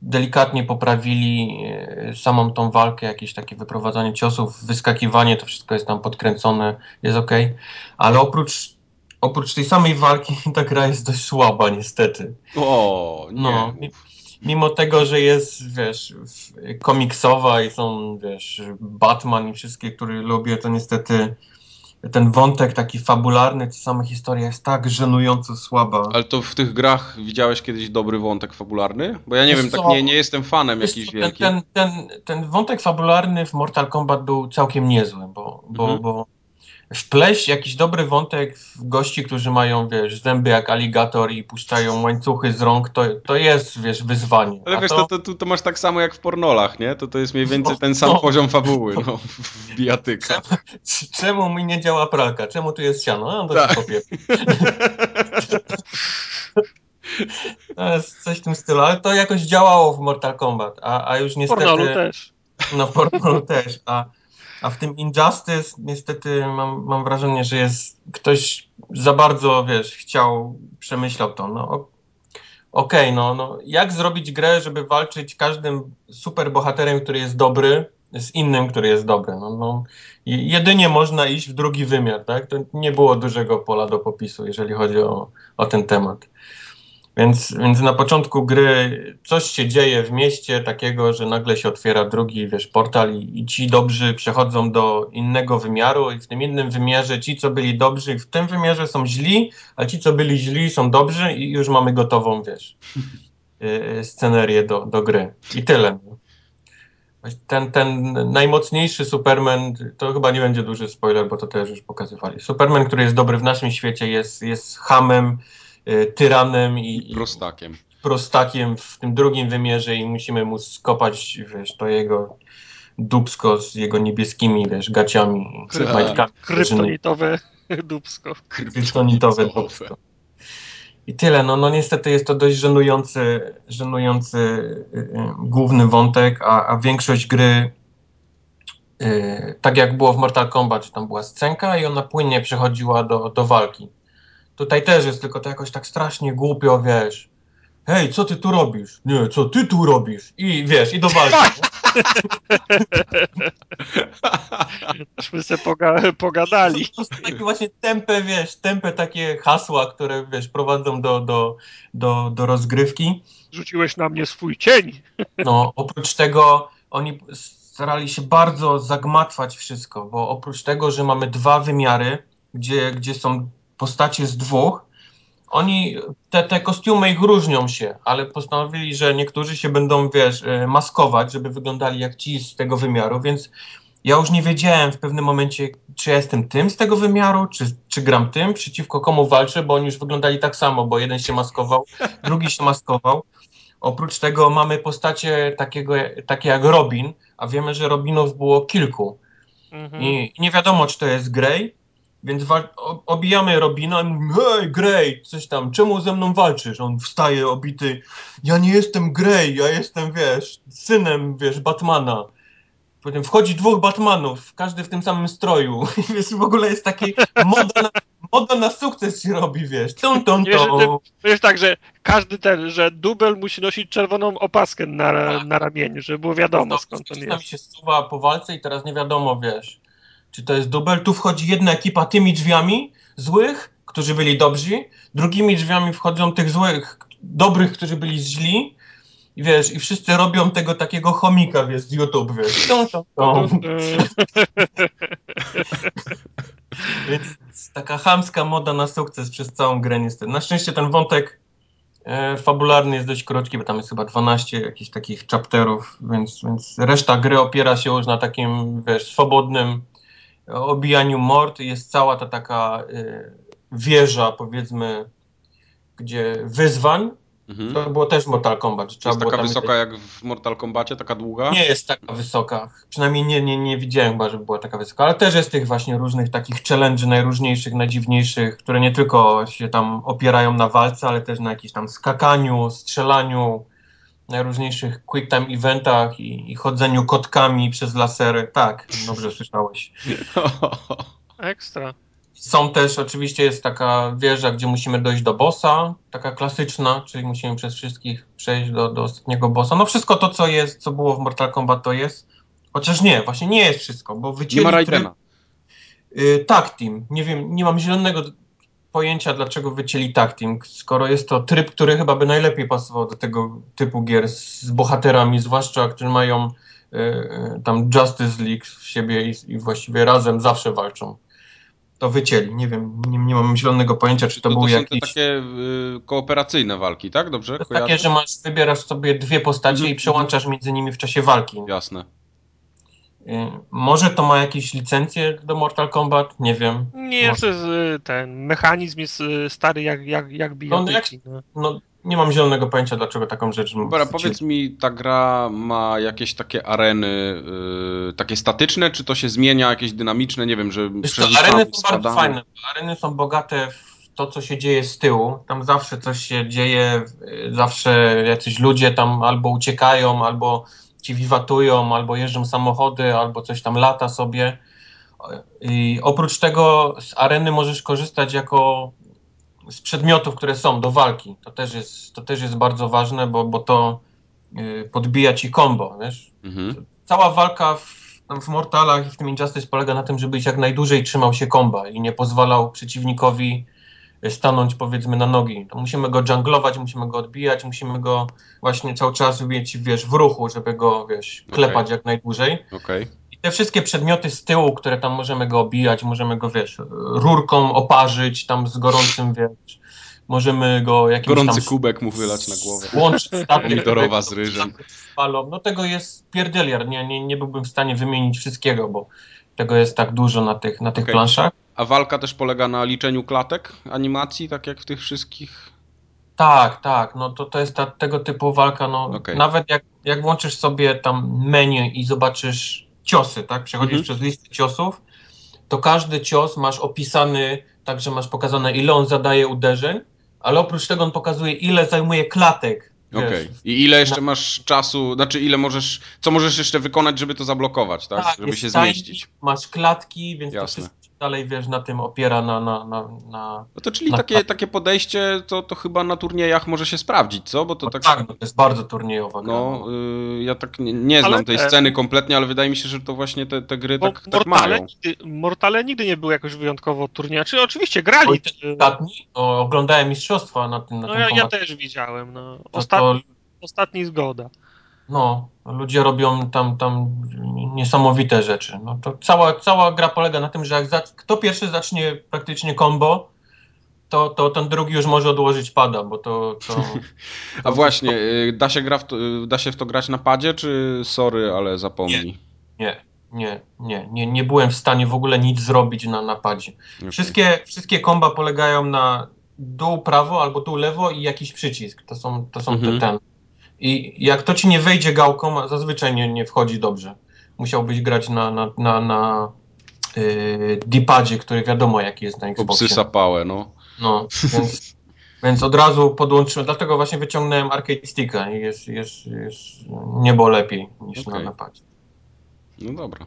delikatnie poprawili e, samą tą walkę, jakieś takie wyprowadzanie ciosów, wyskakiwanie, to wszystko jest tam podkręcone, jest ok, ale oprócz, oprócz tej samej walki [LAUGHS] ta gra jest dość słaba niestety. O, nie. No, mimo tego, że jest, wiesz, komiksowa i są, wiesz, Batman i wszystkie, które lubię, to niestety ten wątek taki fabularny, ta sama historia jest tak żenująco słaba. Ale to w tych grach widziałeś kiedyś dobry wątek fabularny? Bo ja nie Wiesz wiem, tak nie, nie jestem fanem jakiś wielki. Ten, ten, ten, wątek fabularny w Mortal Kombat był całkiem niezły, bo, bo, mhm. bo wpleść jakiś dobry wątek w gości, którzy mają, wiesz, zęby jak aligator i puszczają łańcuchy z rąk, to, to jest, wiesz, wyzwanie. Ale A wiesz, to, to, to, to, masz tak samo jak w pornolach, nie? To to jest mniej więcej ten sam no, poziom fabuły, no, w bijatyka. Czemu, czemu mi nie działa pralka? Czemu tu jest siano? No, to tak. się [LAUGHS] To jest coś w tym stylu, ale to jakoś działało w Mortal Kombat, a, a już niestety... W pornolu też. No, w pornolu też, a a w tym Injustice niestety mam, mam wrażenie, że jest ktoś za bardzo, wiesz, chciał, przemyślał to. No, Okej, okay, no, no, jak zrobić grę, żeby walczyć każdym superbohaterem, który jest dobry, z innym, który jest dobry. No, no, jedynie można iść w drugi wymiar, tak? To nie było dużego pola do popisu, jeżeli chodzi o, o ten temat. Więc, więc na początku gry coś się dzieje w mieście takiego, że nagle się otwiera drugi, wiesz, portal i, i, ci dobrzy przechodzą do innego wymiaru i w tym innym wymiarze ci, co byli dobrzy w tym wymiarze są źli, a ci, co byli źli są dobrzy i już mamy gotową, wiesz, yy, scenerię do, do gry. I tyle. Ten, ten najmocniejszy Superman, to chyba nie będzie duży spoiler, bo to też już pokazywali. Superman, który jest dobry w naszym świecie, jest, jest hamem, tyranem i, I prostakiem. prostakiem w tym drugim wymiarze i musimy mu skopać, wiesz, to jego dubsko z jego niebieskimi, wiesz, gaciami, Kry majtkami. Kryptonitowe [LAUGHS] dubsko. Kryptonitowe dubsko. I tyle. No, no niestety jest to dość żenujący, żenujący y, y, główny wątek, a, a większość gry y, tak jak było w Mortal Kombat, że tam była scenka i ona płynnie przechodziła do, do walki. Tutaj też jest, tylko to jakoś tak strasznie głupio, wiesz. Hej, co ty tu robisz? Nie, co ty tu robisz? I wiesz, i do walki. Ażśmy [LAUGHS] sobie poga pogadali. To, są takie właśnie tempe, wiesz, tempe takie hasła, które, wiesz, prowadzą do, do, do, do rozgrywki. Rzuciłeś na mnie swój cień. [LAUGHS] No, oprócz tego oni starali się bardzo zagmatwać wszystko, bo oprócz tego, że mamy dwa wymiary, gdzie, gdzie są postacie z dwóch, oni, te, te kostiumy ich różnią się, ale postanowili, że niektórzy się będą, wiesz, e, maskować, żeby wyglądali jak ci z tego wymiaru, więc ja już nie wiedziałem w pewnym momencie, czy ja jestem tym z tego wymiaru, czy, czy gram tym, przeciwko komu walczę, bo oni już wyglądali tak samo, bo jeden się maskował, [LAUGHS] drugi się maskował. Oprócz tego mamy postacie takiego, takie jak Robin, a wiemy, że Robinów było kilku. Mhm. I nie wiadomo, czy to jest Grey, więc obijamy Robina i mówimy, hej, Grey, coś tam, czemu ze mną walczysz? On wstaje obity, ja nie jestem Grey, ja jestem, wiesz, synem, wiesz, Batmana. Potem wchodzi dwóch Batmanów, każdy w tym samym stroju. [LAUGHS] Wiesz, w ogóle jest taki moda na, moda na sukces się robi, wiesz. Tum, tum, wiesz, wiesz tak, że każdy ten, że dubel musi nosić czerwoną opaskę na, tak. na ramieniu, żeby było wiadomo no, skąd on jest. Tam się suwa po walce i teraz nie wiadomo, wiesz czy to jest dubel. Tu wchodzi jedna ekipa tymi drzwiami złych, którzy byli dobrzy, drugimi drzwiami wchodzą tych złych, dobrych, którzy byli źli. I wiesz, i wszyscy robią tego takiego chomika, wiesz, z YouTube, wiesz. Tą, tą, tą. Więc taka chamska moda na sukces przez całą grę niestety. Na szczęście ten wątek e, fabularny jest dość krótki, bo tam jest chyba 12 jakichś takich chapterów, więc, więc reszta gry opiera się już na takim, wiesz, swobodnym obijaniu mord. Jest cała ta taka e, wieża, powiedzmy, gdzie wyzwań, Mhm. to było też Mortal Kombat. Trzeba Jest taka tam wysoka jak w Mortal Kombacie, taka długa? Nie jest taka wysoka. Przynajmniej nie, nie, nie widziałem chyba, żeby była taka wysoka, ale też jest tych właśnie różnych takich challenge najróżniejszych, najdziwniejszych, które nie tylko się tam opierają na walce, ale też na jakimś tam skakaniu, strzelaniu, najróżniejszych quick time eventach i, i chodzeniu kotkami przez lasery. Tak, dobrze słyszałeś. [LAUGHS] Ekstra. Są też, oczywiście jest taka wieża, gdzie musimy dojść do bossa, taka klasyczna, czyli musimy przez wszystkich przejść do, do ostatniego bossa. No wszystko to, co jest, co było w Mortal Kombat, to jest. Chociaż nie, właśnie nie jest wszystko, bo wycięli Nie ma tryb Raidena. y, Tag Team. Nie wiem, nie mam zielonego pojęcia, dlaczego wycięli Team, skoro jest to tryb, który chyba by najlepiej pasował do tego typu gier z bohaterami, zwłaszcza, którzy mają y, tam Justice League w siebie i, i właściwie razem zawsze walczą. To wycięli. Nie wiem, nie, nie mam zielonego pojęcia, czy to, To, to były są jakieś... takie y, kooperacyjne walki, tak? Dobrze? To takie, że masz, wybierasz sobie dwie postacie Mhm, i przełączasz między nimi w czasie walki. Jasne. Y, Może to ma jakieś licencje do Mortal Kombat? Nie wiem. Nie, Może. jest y, ten mechanizm jest y, stary jak, jak, jak bijatyki. No, No, nie mam zielonego pojęcia, dlaczego taką rzecz Dobra, powiedz mi, ta gra ma jakieś takie areny y, takie statyczne, czy to się zmienia, jakieś dynamiczne, nie wiem, że Wiesz co, areny są bardzo spadamy? fajne. bo Areny są bogate w to, co się dzieje z tyłu. Tam zawsze coś się dzieje, zawsze jacyś ludzie tam albo uciekają, albo ci wiwatują, albo jeżdżą samochody, albo coś tam lata sobie. I oprócz tego z areny możesz korzystać jako z przedmiotów, które są do walki. To też jest, to też jest bardzo ważne, bo, bo to y, podbija ci combo, wiesz? Mhm. cała walka w, w Mortalach i w tym Injustice polega na tym, żebyś jak najdłużej trzymał się komba i nie pozwalał przeciwnikowi stanąć powiedzmy na nogi. To musimy go junglować, musimy go odbijać, musimy go właśnie cały czas mieć, wiesz, w ruchu, żeby go, wiesz, klepać jak najdłużej. Okej. I te wszystkie przedmioty z tyłu, które tam możemy go obijać, możemy go, wiesz, rurką oparzyć tam z gorącym, wiesz, możemy go jakimś Gorący tam kubek mu wylać na głowę. [LAUGHS] Statek, Pomidorowa z ryżem. Spalą. No tego jest pierdyliard. Nie, nie, nie byłbym w stanie wymienić wszystkiego, bo tego jest tak dużo na tych, na tych Okej. planszach. A walka też polega na liczeniu klatek animacji, tak jak w tych wszystkich? Tak, tak. No to, to jest ta, tego typu walka. No, Okej. Nawet jak, jak włączysz sobie tam menu i zobaczysz ciosy, tak? Przechodzisz Mhm. przez listę ciosów, to każdy cios masz opisany, tak, że masz pokazane ile on zadaje uderzeń, ale oprócz tego on pokazuje ile zajmuje klatek. Okej. I ile jeszcze masz czasu, znaczy ile możesz, co możesz jeszcze wykonać, żeby to zablokować, tak? Tak, żeby się timing, zmieścić. Masz klatki, więc to Jasne. wszystko dalej, wiesz, na tym opiera na, na, na, na No to czyli Na takie, takie podejście, to, to chyba na turniejach może się sprawdzić, co? Bo to No tak... tak, no to jest bardzo turniejowa gra. No, y, ja tak nie, nie znam Ale tej te- sceny kompletnie, ale wydaje mi się, że to właśnie te, te gry tak, tak Mortale, mają. nigdy, Mortale nigdy nie były jakoś wyjątkowo turnieja. Czy oczywiście grali. Oj, ten Ostatni, no, oglądałem mistrzostwa na tym, na No tym ja, ja też widziałem. No. To- Ostatni, to, ostatni zgoda. no, ludzie robią tam, tam niesamowite rzeczy. No, to cała, cała gra polega na tym, że jak za, kto pierwszy zacznie praktycznie combo, to, to ten drugi już może odłożyć pada, bo to... to [LAUGHS] A właśnie, y, da się, gra w to, y, da się w to grać na padzie, czy sorry, ale zapomnij? Nie, nie, nie, nie, nie byłem w stanie w ogóle nic zrobić na napadzie. Okej. Wszystkie, wszystkie komba polegają na dół prawo albo dół lewo i jakiś przycisk. To są, to są Mhm. te ten. I jak to ci nie wejdzie gałką, zazwyczaj nie, nie wchodzi dobrze. Musiałbyś grać na, na, na, na yy, D-padzie, który wiadomo jaki jest na Xboxie. Obsysa pałę, no. No, więc, [LAUGHS] więc od razu podłączyłem, dlatego właśnie wyciągnąłem arcade sticka i jest, jest, jest niebo lepiej niż na Okej. napadzie. No dobra.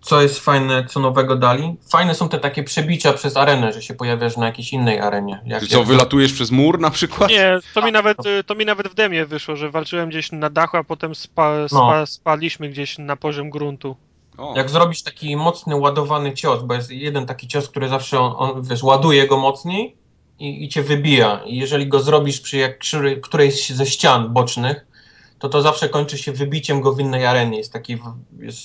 Co jest fajne, co nowego dali? Fajne są te takie przebicia przez arenę, że się pojawiasz na jakiejś innej arenie. Jak, co, jak- wylatujesz przez mur na przykład? Nie, to mi nawet, to mi nawet w demie wyszło, że walczyłem gdzieś na dachu, a potem spa, No. spa, spadliśmy gdzieś na poziom gruntu. O, Jak zrobisz taki mocny, ładowany cios, bo jest jeden taki cios, który zawsze on, on wiesz, ładuje go mocniej i, i cię wybija. I jeżeli go zrobisz przy jak, przy którejś ze ścian bocznych, to to zawsze kończy się wybiciem go w innej arenie. Jest taki, w- jest,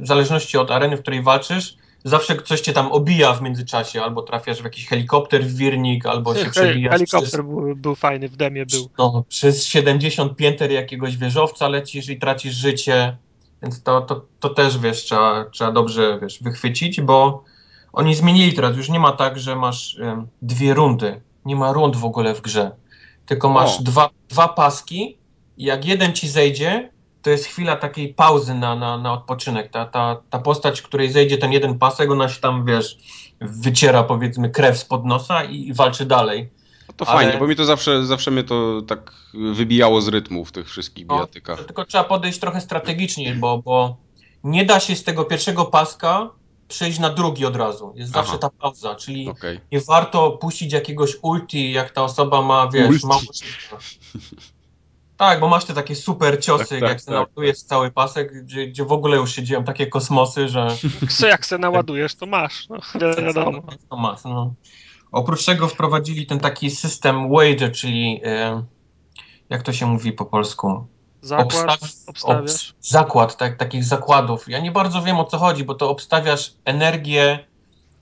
w zależności od areny, w której walczysz, zawsze coś cię tam obija w międzyczasie, albo trafiasz w jakiś helikopter w wirnik, albo się przebijasz Helikopter przez, był, był fajny, w demie był. no, przez 70 pięter jakiegoś wieżowca lecisz i tracisz życie, więc to, to, to też, wiesz, trzeba, trzeba dobrze, wiesz, wychwycić, bo oni zmienili teraz, już nie ma tak, że masz em, dwie rundy, nie ma rund w ogóle w grze, tylko masz O. dwa, dwa paski jak jeden ci zejdzie, to jest chwila takiej pauzy na, na, na odpoczynek. Ta, ta, ta postać, której zejdzie ten jeden pasek, ona się tam, wiesz, wyciera powiedzmy krew spod nosa i, i walczy dalej. No to Ale- fajnie, bo mi to zawsze, zawsze mnie to tak wybijało z rytmu w tych wszystkich No, bijatykach. Tylko trzeba podejść trochę strategicznie, bo, bo nie da się z tego pierwszego paska przejść na drugi od razu. Jest Aha. zawsze ta pauza, czyli Okej. nie warto puścić jakiegoś ulti, jak ta osoba ma, wiesz, Ulti. mało. [LAUGHS] Tak, bo masz te takie super ciosy, Tak, tak, jak się tak, naładujesz cały pasek, gdzie, gdzie w ogóle już się dzieją takie kosmosy, że [LAUGHS] Co jak se naładujesz, to masz. No, wi- [LAUGHS] wiadomo. to masz, no. Oprócz tego wprowadzili ten taki system wager, czyli e, jak to się mówi po polsku? Zakład, Obstaw- obstawiasz. obs- zakład, tak, takich zakładów. Ja nie bardzo wiem o co chodzi, bo to obstawiasz energię,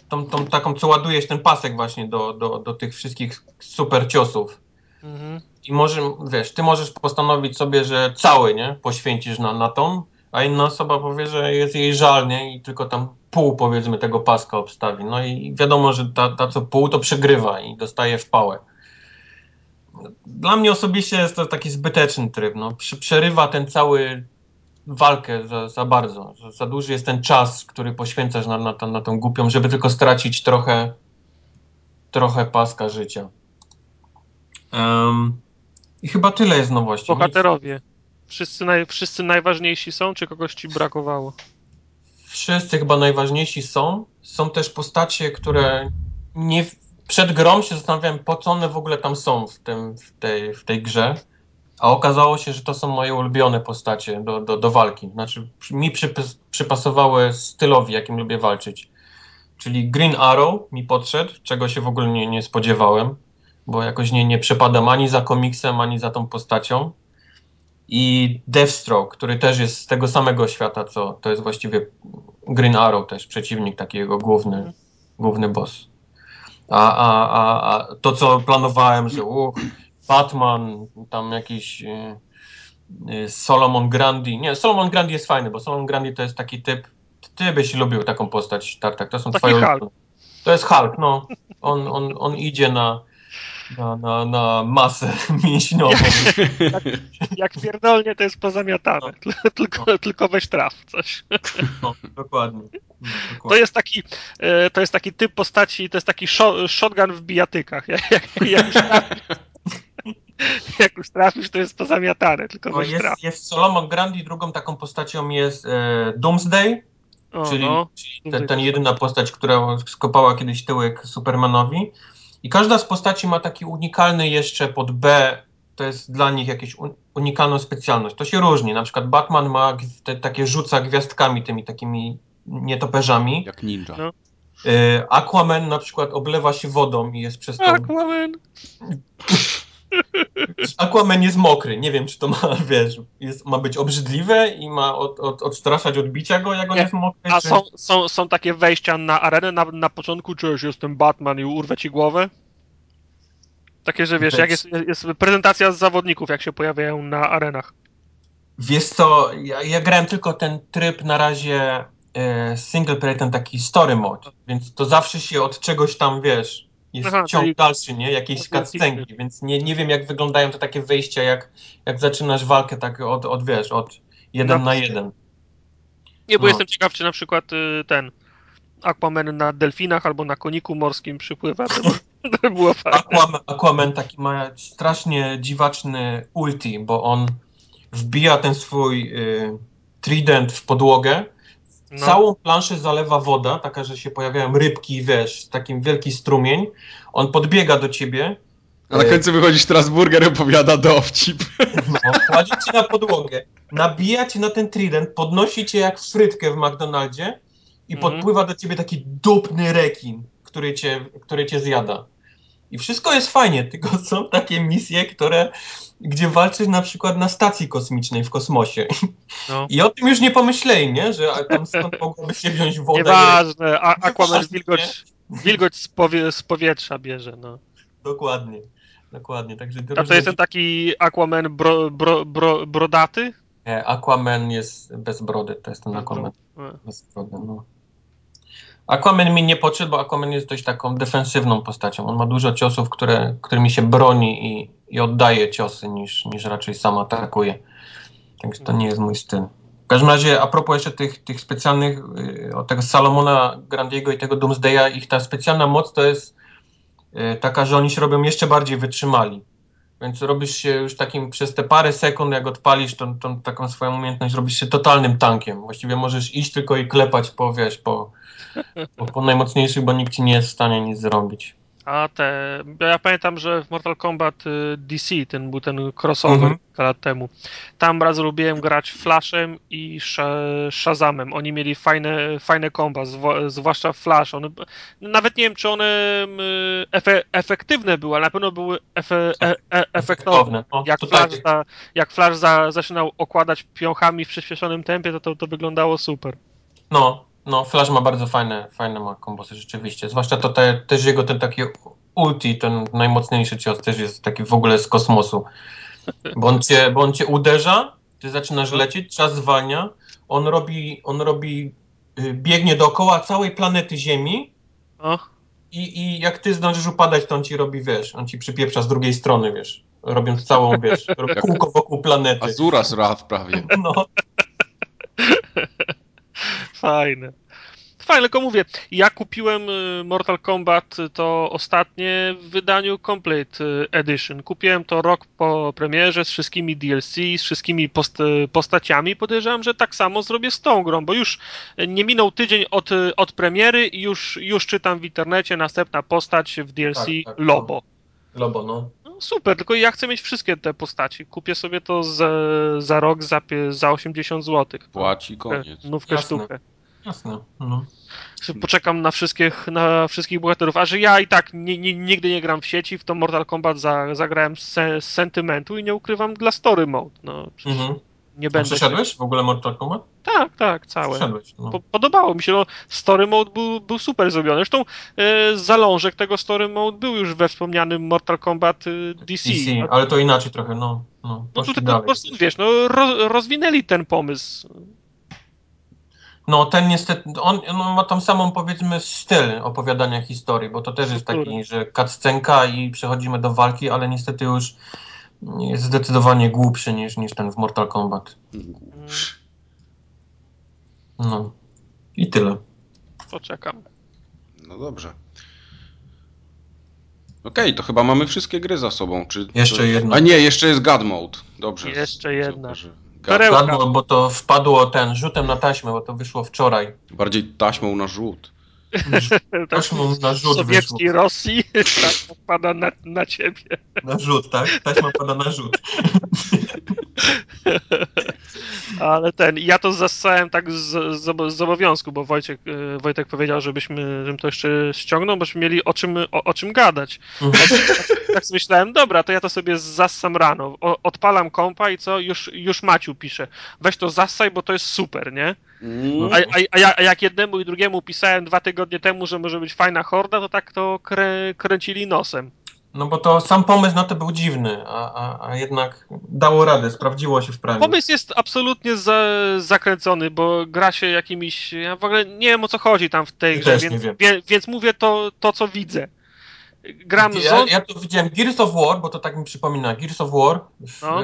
tą, tą taką, co ładujesz ten pasek właśnie do, do, do tych wszystkich super ciosów. Mhm. I może, wiesz, ty możesz postanowić sobie, że cały, nie, poświęcisz na, na tą, a inna osoba powie, że jest jej żal, nie, i tylko tam pół, powiedzmy, tego paska obstawi. No i wiadomo, że ta, ta co pół, to przegrywa i dostaje w pałę. Dla mnie osobiście jest to taki zbyteczny tryb, no. Prze- Przerywa ten cały walkę za, za bardzo. Za, za duży jest ten czas, który poświęcasz na, na, na tą głupią, żeby tylko stracić trochę trochę paska życia. Em, I chyba tyle jest nowości. Bohaterowie. Wszyscy, naj, wszyscy najważniejsi są, czy kogoś ci brakowało? Wszyscy chyba najważniejsi są. Są też postacie, które nie, przed grą się zastanawiałem, po co one w ogóle tam są w, tym, w, tej, w tej grze. A okazało się, że to są moje ulubione postacie do, do, do walki. Znaczy, mi przypasowały stylowi, jakim lubię walczyć. Czyli Green Arrow mi podszedł, czego się w ogóle nie, nie spodziewałem, bo jakoś nie, nie przepadam ani za komiksem, ani za tą postacią. I Deathstroke, który też jest z tego samego świata, co to jest właściwie Green Arrow też, przeciwnik, taki jego główny, główny boss. A, a, a, a to, co planowałem, że uch, Batman, tam jakiś y, y, Solomon Grandi. Nie, Solomon Grandi jest fajny, bo Solomon Grandi to jest taki typ, ty byś lubił taką postać, tak, tak, to są Taki twoje Hulk. To jest Hulk, no. On, on, on idzie na, na, na, na masę [LAUGHS] mięśniową. Jak pierdolnie, to jest pozamiatane. Tylko, tylko weź traf coś. No, dokładnie. No, To jest taki, e, to jest taki typ postaci, to jest taki sho- shotgun w bijatykach. Jak, jak, jak, już trafisz, [LAUGHS] jak już trafisz, to jest pozamiatane, tylko No, weź traf. jest, jest Solomon Grandi, drugą taką postacią jest e, Doomsday, O, czyli, no. czyli ten też jedyna postać, która skopała kiedyś tyłek Supermanowi. I każda z postaci ma taki unikalny jeszcze pod B, to jest dla nich jakieś un, unikalną specjalność. To się różni. Na przykład Batman ma te, takie rzuca gwiazdkami, tymi takimi nietoperzami. Jak ninja. No. E, Aquaman na przykład oblewa się wodą i jest przez to... Aquaman. [LAUGHS] Aquaman jest mokry. Nie wiem, czy to ma, [LAUGHS] wiesz, jest, ma być obrzydliwe i ma od, od, odstraszać odbicia go, jak on jest mokry. A czy... są, są, są takie wejścia na arenę na, na początku, czy już jestem Batman i urwę ci głowę? Takie, że wiesz, jak jest, jest prezentacja z zawodników, jak się pojawiają na arenach. Wiesz co, ja, ja grałem tylko ten tryb na razie e, single player, ten taki story mode, więc to zawsze się od czegoś tam, wiesz, jest Aha, ciąg czyli- dalszy, nie? Jakieś cutscenki, więc nie, nie wiem jak wyglądają te takie wejścia, jak, jak zaczynasz walkę tak od, od wiesz, od jeden No. na jeden. Nie, bo No. jestem ciekaw, czy na przykład y, ten Aquaman na delfinach albo na koniku morskim przypływa. To, by- [LAUGHS] to by było fajne. Aquaman, Aquaman taki ma strasznie dziwaczny ulti, bo on wbija ten swój y, trident w podłogę, No. Całą planszę zalewa woda, taka, że się pojawiają rybki, wiesz, takim wielki strumień. On podbiega do ciebie, A na końcu wychodzi Strasburger i opowiada dowcip. no, kładzie cię na podłogę, nabija cię na ten trident, podnosi cię jak frytkę w McDonaldzie i Mhm. podpływa do ciebie taki dupny rekin, który cię, który cię zjada. I wszystko jest fajnie, [LAUGHS] tylko są takie misje, które, gdzie walczysz na przykład na stacji kosmicznej w kosmosie. No. I o tym już nie pomyśleli, nie? Że tam skąd mogłoby się wziąć woda. Nieważne, A, Aquaman wilgoć, wilgoć z, powie, z powietrza bierze, no. Dokładnie. Dokładnie. Także A to jest ten taki Aquaman bro, bro, bro, brodaty? Nie, Aquaman jest bez brody, to jest ten Aquaman. Bez brody, no. Aquaman mi nie podszedł, bo Aquaman jest dość taką defensywną postacią. On ma dużo ciosów, które, którymi się broni i, i oddaje ciosy, niż, niż raczej sam atakuje. Także to nie jest mój styl. W każdym razie, a propos jeszcze tych, tych specjalnych, yy, od tego Salomona Grandiego i tego Doomsdaya, ich ta specjalna moc to jest yy, taka, że oni się robią jeszcze bardziej wytrzymali. Więc robisz się już takim, przez te parę sekund, jak odpalisz tą, tą taką swoją umiejętność, robisz się totalnym tankiem. Właściwie możesz iść tylko i klepać po, wiesz, po, po, po najmocniejszych, bo nikt ci nie jest w stanie nic zrobić. A te. Ja pamiętam, że w Mortal Kombat y, DC ten był ten crossover mhm. lat temu. Tam raz lubiłem grać Flashem i Shazamem. Oni mieli fajne, fajne komba, zwłaszcza Flash. One, nawet nie wiem, czy one efe, efektywne były, ale na pewno były efe, e, e, efektowne. jak, Flash za, jak Flash za, zaczynał okładać piochami w przyspieszonym tempie, to, to, to wyglądało super. No, no, Flash ma bardzo fajne, fajne ma kombosy rzeczywiście. Zwłaszcza to te, też jego ten taki ulti, ten najmocniejszy cios też jest taki w ogóle z kosmosu. Bo on cię, bo on cię uderza, ty zaczynasz mhm. lecieć, czas zwalnia, on robi, on robi, y, biegnie dookoła całej planety Ziemi i, i jak ty zdążysz upadać, to on ci robi, wiesz, on ci przypieprza z drugiej strony, wiesz, robiąc całą, wiesz, [LAUGHS] kółko wokół planety. Azura Wrath prawie. No. Fajne. Fajne, tylko mówię, ja kupiłem y, Mortal Kombat to ostatnie w wydaniu Complete y, Edition. Kupiłem to rok po premierze z wszystkimi DLC, z wszystkimi post postaciami. Podejrzewam, że tak samo zrobię z tą grą, bo już nie minął tydzień od, od premiery i już, już czytam w internecie następna postać w DLC tak, tak, Lobo. Lobo, no. no. Super, tylko ja chcę mieć wszystkie te postaci. Kupię sobie to za, za rok za, za 80 zł. Płaci koniec. Nówkę Jasne. sztukę. Jasne. No. Poczekam na wszystkich, na wszystkich bohaterów, a że ja i tak nie, nie, nigdy nie gram w sieci, w to Mortal Kombat za, zagrałem z, z sentymentu i nie ukrywam dla story mode. No, mhm. Nie będę. Przeszedłeś w ogóle Mortal Kombat? Tak, tak, całe. No. Po, podobało mi się, no, story mode był, był super zrobiony. Zresztą e, zalążek tego story mode był już we wspomnianym Mortal Kombat e, DC. DC, ale to inaczej trochę, no. No, no tutaj po prostu, wiesz, no, roz, rozwinęli ten pomysł. No, ten niestety, on, on, ma tą samą, powiedzmy, styl opowiadania historii, bo to też jest taki, że cutscenka i przechodzimy do walki, ale niestety już jest zdecydowanie głupszy niż, niż ten w Mortal Kombat. No. I tyle. Poczekam. No dobrze. Okej, okay, to chyba mamy wszystkie gry za sobą. Czy jeszcze jedna. A nie, jeszcze jest God Mode. Dobrze. Jeszcze jedna. Perełka. bo to wpadło ten rzutem na taśmę, bo to wyszło wczoraj. Bardziej taśmą na rzut. [LAUGHS] Taśmą na rzut Sowieckiej wyszło. Rosji [LAUGHS] taśma pada na, na ciebie. Na rzut, tak? Taśma pada na rzut. [LAUGHS] Ale ten, ja to zassałem tak z, z, z obowiązku, bo Wojciech, e, Wojtek powiedział, żebyśmy, żebym to jeszcze ściągnął, bośmy mieli o czym, o, o czym gadać. Mhm. Tak, tak sobie myślałem, dobra, to ja to sobie zassam rano. O, odpalam kompa i co? Już, już Maciu pisze. Weź to zassaj, bo to jest super, nie? A, a, a, jak jednemu i drugiemu pisałem dwa tygodnie temu, że może być fajna horda, to tak to krę, kręcili nosem. No bo to sam pomysł na to był dziwny, a, a, a jednak dało radę, sprawdziło się w prawie. Pomysł jest absolutnie za, zakręcony, bo gra się jakimiś. Ja w ogóle nie wiem o co chodzi tam w tej grze, więc, wie, więc mówię to, to, co widzę. Gram ja, ja to widziałem Gears of War, bo to tak mi przypomina. Gears of War w, no.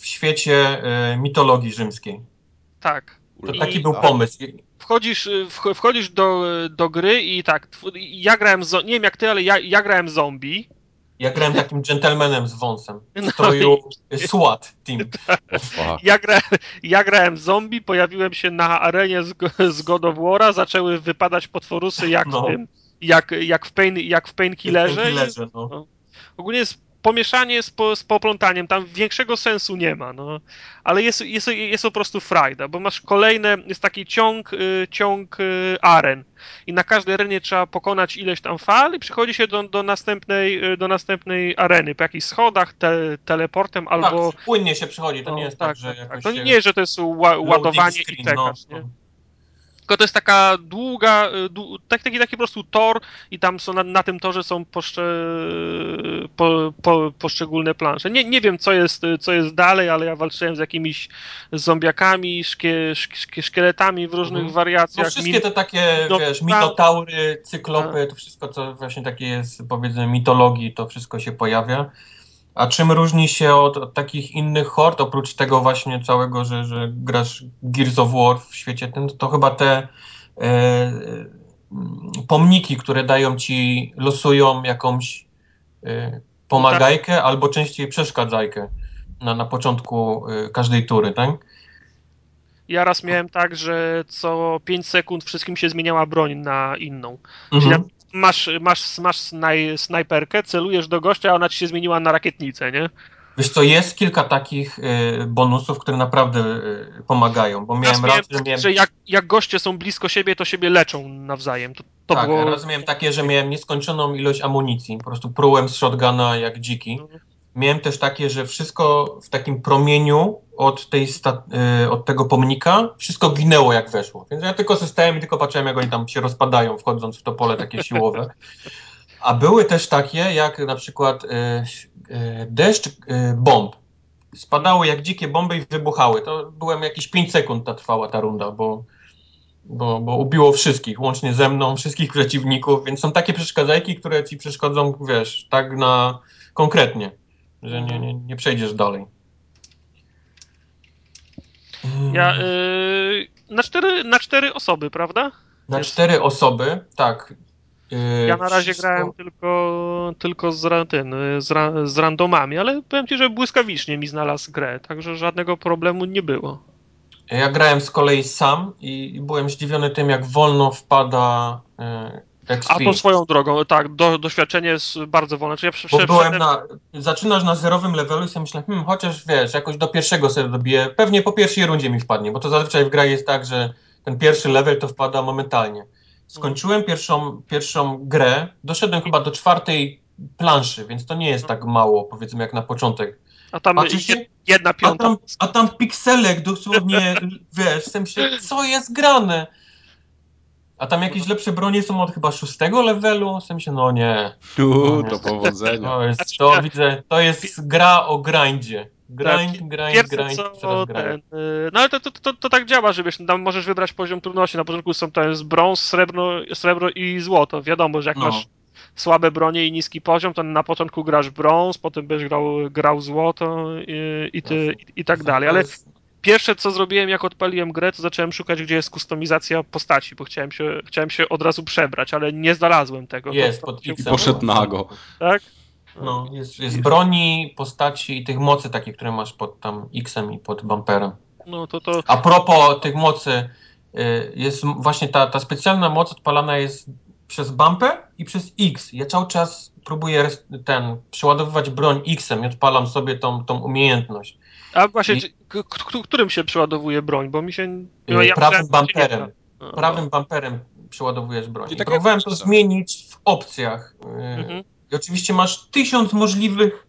w świecie y, mitologii rzymskiej. Tak. To taki I, był pomysł. Wchodzisz, wchodzisz do, do gry i tak, ja grałem, nie wiem jak ty, ale ja, ja grałem zombie ja grałem takim gentlemanem z wąsem. W stroju no i... SWAT team. [LAUGHS] Ja, gra, ja grałem zombie, pojawiłem się na arenie z, z God of War'a, zaczęły wypadać potworusy jak no. jak, jak w Pain, jak w Painkillerze. Pain no. no. Ogólnie jest pomieszanie z, po, z poplątaniem, tam większego sensu nie ma, no. Ale jest, jest, jest po prostu frajda, bo masz kolejne, jest taki ciąg, y, ciąg y, aren i na każdej arenie trzeba pokonać ileś tam fal i przychodzi się do, do, następnej, y, do następnej areny, po jakichś schodach, te, teleportem albo... Tak, płynnie się przychodzi, to No, nie jest tak, tak, że tak, jakoś To nie, że to jest ła, ładowanie i screen, no, czekasz, nie? Tylko to jest taka długa, y, dłu, tak, taki, taki po prostu tor i tam są na, na tym torze są poszcze, po, po, poszczególne plansze. Nie, nie wiem, co jest, co jest dalej, ale ja walczyłem z jakimiś zombiakami, szkie, szkie, szkieletami w różnych Mhm. wariacjach. No wszystkie te takie, no, wiesz, minotaury, cyklopy, to wszystko, co właśnie takie jest, powiedzmy, mitologii, to wszystko się pojawia. A czym różni się od, od takich innych hord, oprócz tego właśnie całego, że, że grasz Gears of War w świecie tym, to chyba te e, e, pomniki, które dają ci, losują jakąś e, pomagajkę albo częściej przeszkadzajkę na, na początku e, każdej tury, tak? Ja raz miałem tak, że co 5 sekund wszystkim się zmieniała broń na inną. Czyli Mhm. na- masz, masz, masz snaj, snajperkę, celujesz do gościa, a ona ci się zmieniła na rakietnicę, nie? Wiesz co, jest kilka takich y, bonusów, które naprawdę y, pomagają, bo miałem raz, że miałem... że jak, jak goście są blisko siebie, to siebie leczą nawzajem. To, to tak, było... raz miałem takie, że miałem nieskończoną ilość amunicji, po prostu prułem z shotguna jak dziki. No. Miałem też takie, że wszystko w takim promieniu od, tej y, od tego pomnika, wszystko ginęło jak weszło. Więc ja tylko zostałem i tylko patrzyłem, jak oni tam się rozpadają, wchodząc w to pole takie siłowe. A były też takie, jak na przykład y, y, deszcz y, bomb. Spadały jak dzikie bomby i wybuchały. To byłem jakieś 5 sekund ta trwała ta runda, bo, bo, bo ubiło wszystkich, łącznie ze mną, wszystkich przeciwników, więc są takie przeszkadzajki, które ci przeszkodzą, wiesz, tak na konkretnie, że nie, nie, nie przejdziesz dalej. Ja, y, na, cztery, na cztery osoby, prawda? Na jest- cztery osoby, tak. y, Ja na razie wszystko- grałem tylko, tylko z, ten, y, z, ra, z randomami, ale powiem ci, że błyskawicznie mi znalazł grę, także żadnego problemu nie było. Ja grałem z kolei sam i, i byłem zdziwiony tym, jak wolno wpada y, XP. A to swoją drogą, tak, do, doświadczenie jest bardzo wolne. Czyli ja prze, byłem na. Zaczynasz na zerowym levelu i sobie myślę, hmm, chociaż wiesz, jakoś do pierwszego sobie dobiję. Pewnie po pierwszej rundzie mi wpadnie, bo to zazwyczaj w grach jest tak, że ten pierwszy level to wpada momentalnie. Skończyłem pierwszą, pierwszą grę, doszedłem chyba do czwartej planszy, więc to nie jest tak mało, powiedzmy, jak na początek. A tam się, jed- jedna a piąta. tam, a tam pikselek dosłownie, wiesz, w sensie, co jest grane? A tam jakieś lepsze bronie są od chyba szóstego levelu? W sensie, no nie. Tu, to powodzenia. To jest, to widzę, to jest gra o grindzie. Grind, Tak, grind, Pierwsze grind, co ten, y, no ale to, to, to, to tak działa, że wiesz, tam możesz wybrać poziom trudności. Na początku są to jest brąz, srebro, srebro i złoto. Wiadomo, że jak No. masz słabe bronie i niski poziom, to na początku grasz brąz, potem będziesz grał, grał złoto i, i, ty, i, i tak dalej. Ale pierwsze co zrobiłem, jak odpaliłem grę, to zacząłem szukać, gdzie jest kustomizacja postaci, bo chciałem się, chciałem się od razu przebrać, ale nie znalazłem tego. Jest, pod poszedł nago. Tak? No, jest, jest broni, postaci i tych mocy takich, które masz pod tam X-em i pod bumperem. No to to. A propos tych mocy, y, jest właśnie ta, ta specjalna moc odpalana jest przez bumper i przez X. Ja cały czas próbuję ten, przeładowywać broń X-em i odpalam sobie tą, tą umiejętność. A właśnie, którym się przeładowuje broń? Bo mi się. Y, no, ja prawym się nie bumperem. da. No, Prawym bumperem przeładowujesz broń. I tak próbowałem to zmienić w opcjach. y, Mhm. I oczywiście masz tysiąc możliwych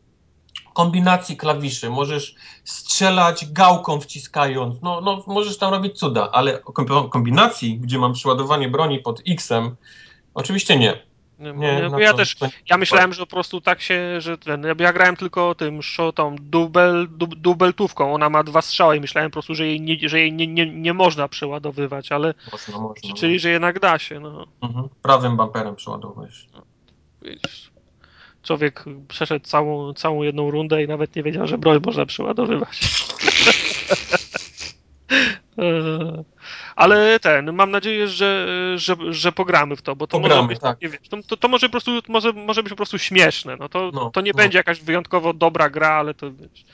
kombinacji klawiszy. Możesz strzelać gałką wciskając. No, no możesz tam robić cuda, ale kom- kombinacji, gdzie mam przeładowanie broni pod X-em, oczywiście nie. Nie, nie ja to- też. to- Ja myślałem, że po prostu tak się, że ten. Ja, grałem tylko tym szotą dubel, dub, dubeltówką. Ona ma dwa strzały i myślałem po prostu, że jej nie, że jej nie, nie, nie można przeładowywać, ale. Można, można. Czyli, że jednak da się, no. Mhm. Prawym bumperem przeładowujesz. Widzisz. Człowiek przeszedł całą, całą jedną rundę i nawet nie wiedział, że broń można przeładowywać. [LAUGHS] Ale ten, mam nadzieję, że, że, że pogramy w to, bo to Pogramy, może być tak. takie, wiesz, to, to, to może po prostu może, może być po prostu śmieszne. No to, No, to nie no. będzie jakaś wyjątkowo dobra gra, ale to wiesz.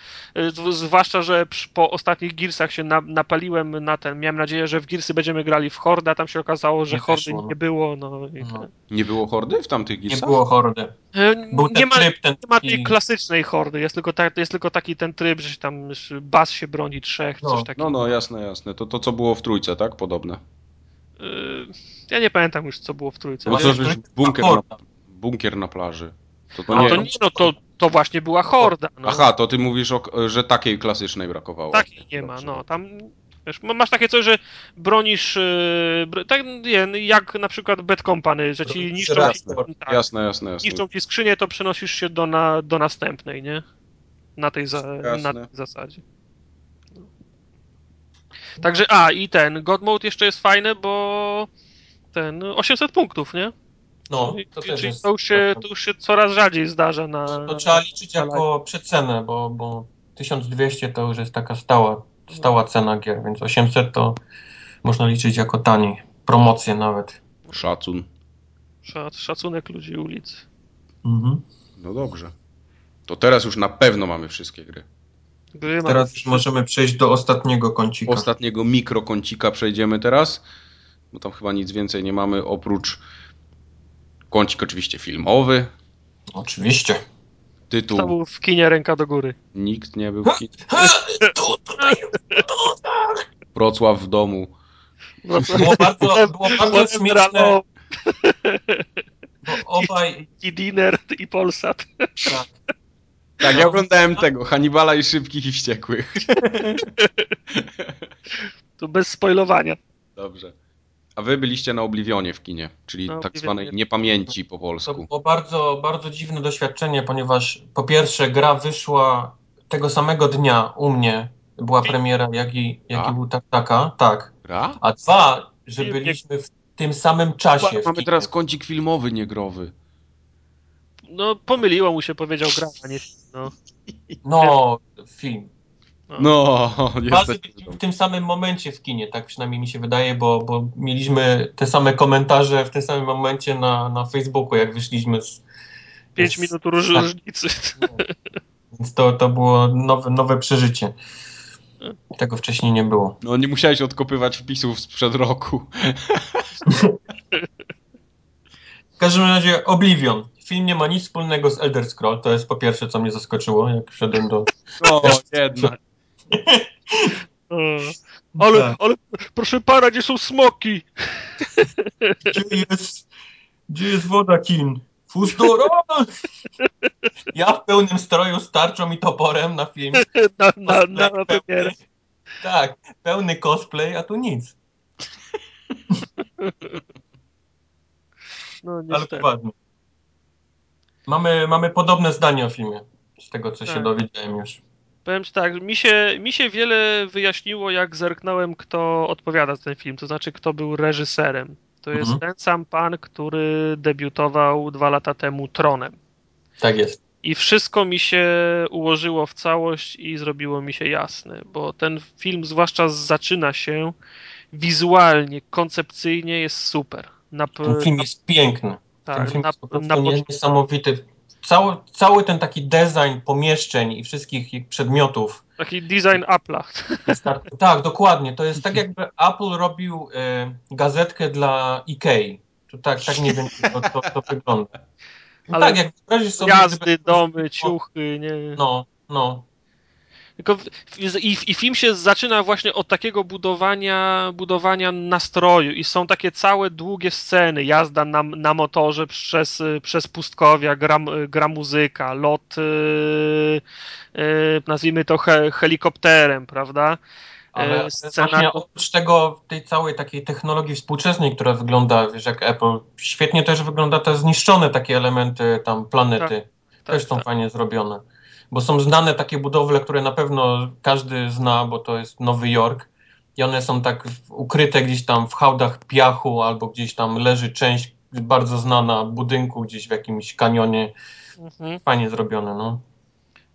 z- Zwłaszcza, że przy- po ostatnich Gearsach się na, napaliłem na ten. Miałem nadzieję, że w Gearsy będziemy grali w Hordę, a tam się okazało, że Nie Hordy wyszło, no. nie było. No, i No. Nie było hordy w tamtych Nie Gearsach? było hordy. E, Był nie ma, tryb, ten nie ma tej klasycznej hordy, jest tylko, ta, jest tylko taki ten tryb, że się tam bas się broni trzech, No, coś takiego. No, no, jasne, jasne. To to, co było w trójce, tak? Podobne. E, Ja nie pamiętam już, co było w trójce. Ale to to bunkier na, bunkier na plaży. To, to No nie... to nie, no to, to właśnie była horda. No. Aha, to ty mówisz, o, że takiej klasycznej brakowało. Takiej nie ma, no. Tam wiesz, ma- masz takie coś, że bronisz. Yy, tak nie, jak na przykład Bad Company, że ci niszczą, reaktor. tak, Jasne, jasne, jasne. niszczą ci skrzynię, to przenosisz się do, na, do następnej, nie? Na tej, za, na Jasne. tej zasadzie. No. Także, a i ten God Mode jeszcze jest fajny, bo ten 800 punktów, nie? No, to i- też jest. to już, się, to już się coraz rzadziej zdarza na. To trzeba liczyć jako przecenę, bo, bo 1200 to już jest taka stała, stała cena gier, więc 800 to można liczyć jako taniej. Promocje nawet. Szacun. Szac- Szacunek ludzi ulicy. Mhm. No dobrze. To teraz już na pewno mamy wszystkie gry. Gry Teraz już możemy przejść do ostatniego kącika. Ostatniego mikrokącika przejdziemy teraz, bo tam chyba nic więcej nie mamy oprócz kącik oczywiście filmowy. Oczywiście. To Tytuł był w kinie ręka do góry. nikt nie był w kin- Ha! Tu, tutaj, Wrocław w domu. Było bardzo, było bardzo śmieszne, bo obaj... i Dinner i Polsat. Tak, Tak, ja oglądałem tego, Hannibala i Szybkich i Wściekłych. [LAUGHS] To bez spoilowania. Dobrze. A wy byliście na Oblivionie w kinie, czyli Na tak zwanej niepamięci po To polsku. było bardzo, bardzo dziwne doświadczenie, ponieważ po pierwsze gra wyszła tego samego dnia u mnie, była premiera, jak i, jak i u Tartaka, tak. Gra? A dwa, że byliśmy w tym samym czasie w Mamy teraz kącik filmowy, niegrowy. No, pomyliło mu się, powiedział gra, a nie film, no. No, film. No, jesteśmy byliśmy w tym samym momencie w kinie, tak przynajmniej mi się wydaje, bo, bo mieliśmy te same komentarze w tym samym momencie na, na Facebooku, jak wyszliśmy z... Pięć z- minut róż- tak. różnicy. No. [LAUGHS] Więc to, to było nowe, nowe przeżycie. Tego wcześniej nie było. No nie musiałeś odkopywać wpisów sprzed roku. [LAUGHS] W każdym razie Oblivion. Film nie ma nic wspólnego z Elder Scroll. To jest po pierwsze, co mnie zaskoczyło, jak wszedłem do... No, [LAUGHS] jednak. O, [LAUGHS] Ale, Tak. ale, proszę pana, gdzie są smoki? Gdzie jest, gdzie jest woda, Kin? Fusdora! Ja w pełnym stroju z tarczą i toporem na film. [LAUGHS] Na, na, na, na Pełny-. Tak, pełny cosplay, a tu nic. No, Ale niestety. Mamy, mamy podobne zdanie o filmie. Z tego, co się Tak. dowiedziałem już. Powiem ci tak, mi się, mi się wiele wyjaśniło, jak zerknąłem, kto odpowiada za ten film, to znaczy, kto był reżyserem. To jest Mhm. ten sam pan, który debiutował dwa lata temu Tronem. Tak jest. I wszystko mi się ułożyło w całość i zrobiło mi się jasne, bo ten film, zwłaszcza zaczyna się wizualnie, koncepcyjnie jest super. Na, Ten film jest piękny. Tak, Ten film na, jest na, poc- niesamowity. Cały, cały ten taki design pomieszczeń i wszystkich ich przedmiotów. taki design Apple'a. jest tak, dokładnie. To jest tak, jakby Apple robił e, gazetkę dla Ikei. To tak, tak mniej więcej to, to, to wygląda. No Ale tak, jak wyobrazisz sobie... Gdyby- domy, ciuchy, nie. No, no. Tylko i, I film się zaczyna właśnie od takiego budowania, budowania nastroju i są takie całe długie sceny, jazda na, na motorze przez, y, przez pustkowia, gra, gra muzyka, lot, yy, yy, nazwijmy to he, helikopterem, prawda? Ale E, scena- właśnie oprócz tego, tej całej takiej technologii współczesnej, która wygląda, wiesz, jak Apple, świetnie też wygląda te zniszczone takie elementy tam planety. też są tak. fajnie zrobione. Bo są znane takie budowle, które na pewno każdy zna, bo to jest Nowy Jork. I one są tak ukryte gdzieś tam w hałdach piachu, albo gdzieś tam leży część bardzo znana budynku gdzieś w jakimś kanionie. Mhm. Fajnie zrobione, no.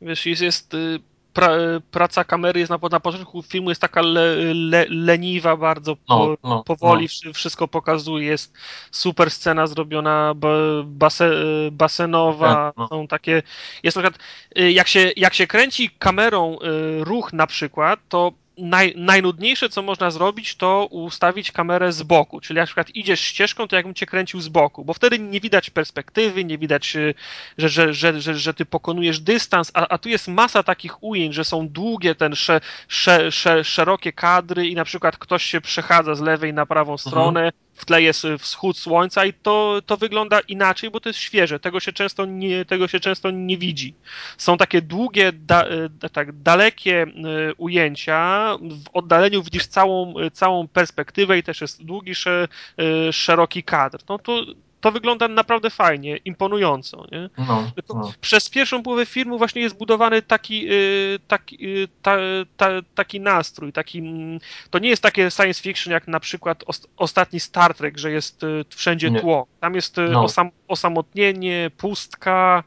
Wiesz, jest, jest y, pra, praca kamery jest na, na początku filmu jest taka le, le, leniwa bardzo, po, No, no, powoli wszy- wszystko pokazuje, jest super scena zrobiona, ba- base, basenowa, Tak, no. są takie, jest na przykład, y, jak się, jak się kręci kamerą y, ruch na przykład, to naj, najnudniejsze, co można zrobić, to ustawić kamerę z boku. Czyli na przykład idziesz ścieżką, to jakbym cię kręcił z boku, bo wtedy nie widać perspektywy, nie widać, y, że, że, że, że, że ty pokonujesz dystans, a, a tu jest masa takich ujęć, że są długie, ten sze, sze, sze, szerokie kadry i na przykład ktoś się przechadza z lewej na prawą mhm. stronę. Mhm w tle jest y, wschód słońca i to, to wygląda inaczej, bo to jest świeże. Tego się często nie, tego się często nie widzi. Są takie długie, da, y, tak, dalekie y, ujęcia. W oddaleniu widzisz całą, całą perspektywę i też jest długi, szeroki kadr. No to to wygląda naprawdę fajnie, imponująco. Nie? No, no. Przez pierwszą połowę filmu właśnie jest budowany taki, y, taki, y, ta, ta, taki nastrój. Taki, mm, to nie jest takie science fiction jak na przykład ostatni Star Trek, że jest y, wszędzie nie. tło. Tam jest no. osam, osamotnienie, pustka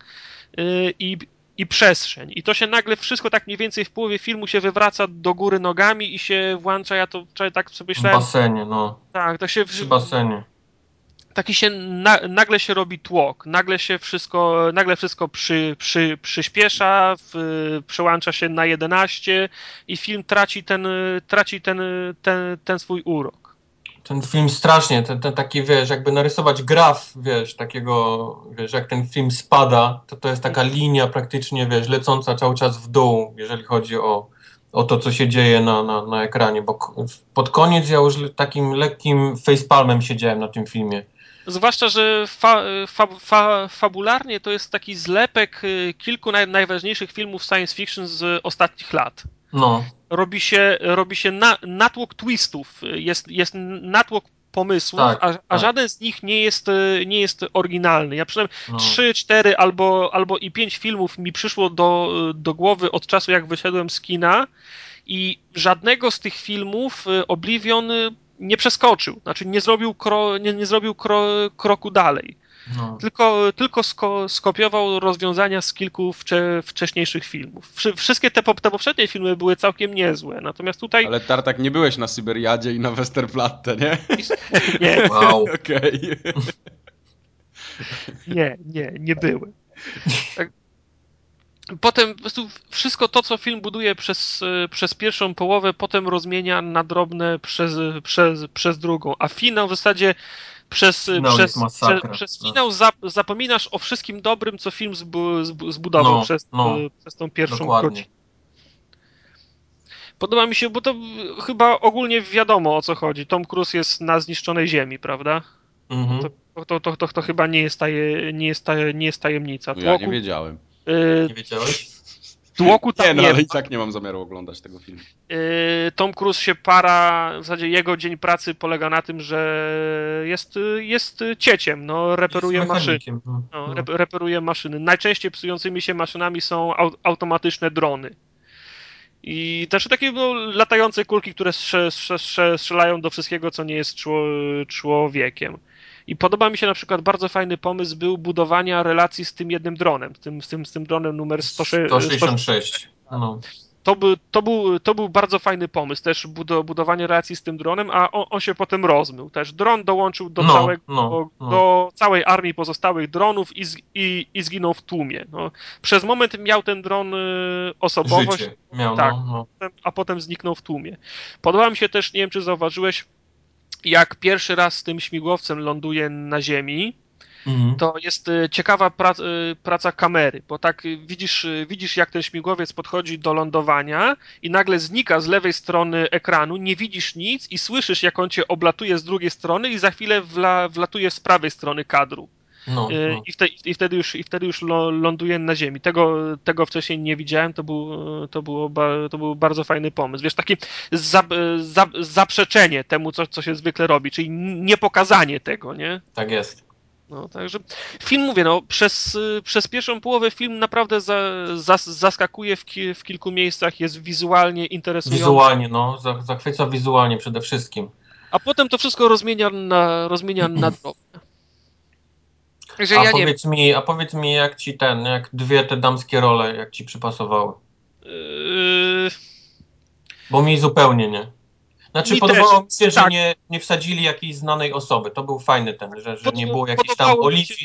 i, i przestrzeń. I to się nagle wszystko tak mniej więcej w połowie filmu się wywraca do góry nogami i się włącza, ja to wczoraj tak sobie myślałem. W basenie, no. Tak, to się... Przy basenie taki się na, nagle się robi tłok, nagle się wszystko, nagle wszystko przy, przy, przyspiesza, w, przełącza się na 11 i film traci ten, traci ten, ten, ten swój urok. Ten film strasznie, ten, ten taki, wiesz, jakby narysować graf, wiesz, takiego, wiesz, jak ten film spada, to to jest taka linia praktycznie, wiesz, lecąca cały czas w dół, jeżeli chodzi o, o to, co się dzieje na, na, na ekranie, bo pod koniec ja już takim lekkim facepalmem siedziałem na tym filmie. Zwłaszcza, że fa, fa, fa, fabularnie to jest taki zlepek y, kilku naj, najważniejszych filmów science fiction z ostatnich lat. No. Robi się, robi się na, natłok twistów, jest, jest natłok pomysłów, tak, a, a tak. żaden z nich nie jest, y, nie jest oryginalny. Ja przynajmniej no. 3, 4 albo, albo i 5 filmów mi przyszło do, do głowy od czasu, jak wyszedłem z kina i żadnego z tych filmów y, Oblivion nie przeskoczył, znaczy nie zrobił, kro, nie, nie zrobił kro, kroku dalej. No. Tylko, tylko sko, skopiował rozwiązania z kilku wcze, wcześniejszych filmów. Wszystkie te, te poprzednie filmy były całkiem niezłe, natomiast tutaj... Ale Tartak, nie byłeś na Syberiadzie i na Westerplatte, nie? [LAUGHS] Nie. Wow. [LAUGHS] Okej. Okay. Nie, nie, nie byłem. Tak, [LAUGHS] potem po prostu wszystko to, co film buduje przez, e, przez pierwszą połowę, potem rozmienia na drobne przez, przez, przez drugą, a finał w zasadzie przez, przez, przez, przez, no. finał zap, zapominasz o wszystkim dobrym, co film zbu, zbudował no, przez, no, przez tą pierwszą godzinę. Podoba mi się, bo to chyba ogólnie wiadomo o co chodzi. Tom Cruise jest na zniszczonej ziemi, prawda? Mhm. To, to, to, to, to, chyba nie jest, taje, nie jest, taje, nie jest tajemnica. Tłoku, ja nie wiedziałem. Yy, nie wiedziałeś? Tłoku tam nie, no, nie ale i tak nie mam zamiaru oglądać tego filmu. Yy, Tom Cruise się para, w zasadzie jego dzień pracy polega na tym, że jest, jest cieciem, no, reperuje maszyny. No, no. reperuje maszyny. Najczęściej psującymi się maszynami są automatyczne drony. I też takie no, latające kulki, które strzelają do wszystkiego, co nie jest człowiekiem. I podoba mi się na przykład bardzo fajny pomysł był budowania relacji z tym jednym dronem, z tym, z tym, z tym dronem numer 166. No. To, był, to, był, to był bardzo fajny pomysł, też budowanie relacji z tym dronem, a on, on się potem rozmył. Też dron dołączył do, no, całego, no, no. do całej armii pozostałych dronów i, z, i, i zginął w tłumie. No, przez moment miał ten dron y, osobowość, miał, tak, a potem zniknął w tłumie. Podoba mi się też, nie wiem czy zauważyłeś, jak pierwszy raz z tym śmigłowcem ląduje na Ziemi, mhm. to jest y, ciekawa praca, y, praca kamery, bo tak y, widzisz, widzisz, jak ten śmigłowiec podchodzi do lądowania i nagle znika z lewej strony ekranu, nie widzisz nic i słyszysz, jak on cię oblatuje z drugiej strony i za chwilę wla, wlatuje z prawej strony kadru. No, y, no. I, wtedy, I, wtedy już, I wtedy już ląduje na ziemi. Tego, tego wcześniej nie widziałem, to był, to, było, to był bardzo fajny pomysł. Wiesz, takie za, za, zaprzeczenie temu, co, co się zwykle robi, czyli niepokazanie tego, nie? Tak jest. No, także film, mówię, no, przez, przez pierwszą połowę film naprawdę za, za, zaskakuje w, ki, w kilku miejscach, jest wizualnie interesujący. Wizualnie, no, zachwyca wizualnie przede wszystkim. A potem to wszystko rozmienia na, rozmienia na [CLEARS THROAT] drobne. Że a, ja powiedz nie... mi, a powiedz mi, jak ci ten, jak dwie te damskie role, jak ci przypasowały? Yy... Bo mi zupełnie nie. Znaczy mi podobało mi się, że tak. nie, nie wsadzili jakiejś znanej osoby. To był fajny ten, że, że nie było jakiejś tam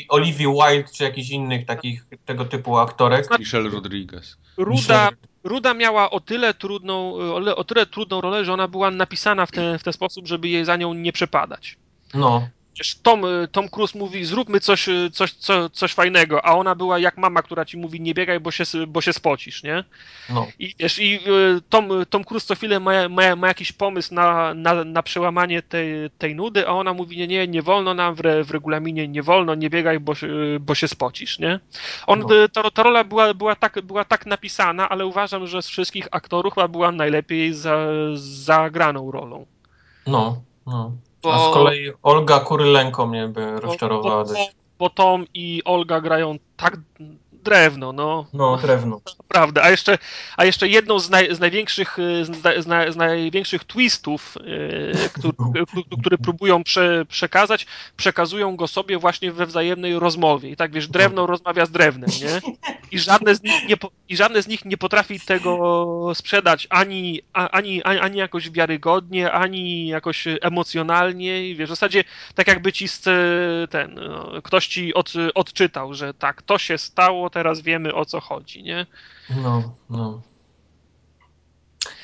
Olivia Wilde czy jakichś innych takich tego typu aktorek. Michelle Rodriguez. Ruda, Ruda miała o tyle trudną, o tyle trudną rolę, że ona była napisana w ten, w ten sposób, żeby jej za nią nie przepadać. No. Wiesz, Tom, Tom Cruise mówi, zróbmy coś, coś, coś, coś fajnego, a ona była jak mama, która ci mówi, nie biegaj, bo się, bo się spocisz, nie? No. I, wiesz, i y, Tom, Tom Cruise co chwilę ma, ma, ma jakiś pomysł na, na, na przełamanie tej, tej nudy, a ona mówi, nie, nie, nie wolno nam w, re, w regulaminie, nie wolno, nie biegaj, bo, bo się spocisz, nie? On, No. ta, ta rola była, była, tak, była tak napisana, ale uważam, że z wszystkich aktorów była najlepiej za, zagraną rolą. No, no. Bo- A z kolei Olga Kurylenko mnie by rozczarowała bo, bo, bo Tom i Olga grają tak drewno, no. No, drewno. Naprawdę. A jeszcze, a jeszcze jedną z, naj, z największych, y, z, na- z, na- z największych twistów, yy, który, [LAUGHS] które próbują prze, przekazać, przekazują go sobie właśnie we wzajemnej rozmowie. I tak wiesz, drewno rozmawia z drewnem, nie? I żadne z nich nie, i żadne z nich nie potrafi tego sprzedać ani, ani, ani, ani jakoś wiarygodnie, ani jakoś emocjonalnie. I wiesz, w zasadzie tak jakby ci ten, no, ktoś ci od, odczytał, że tak, to się stało, teraz wiemy o co chodzi, nie? No, no.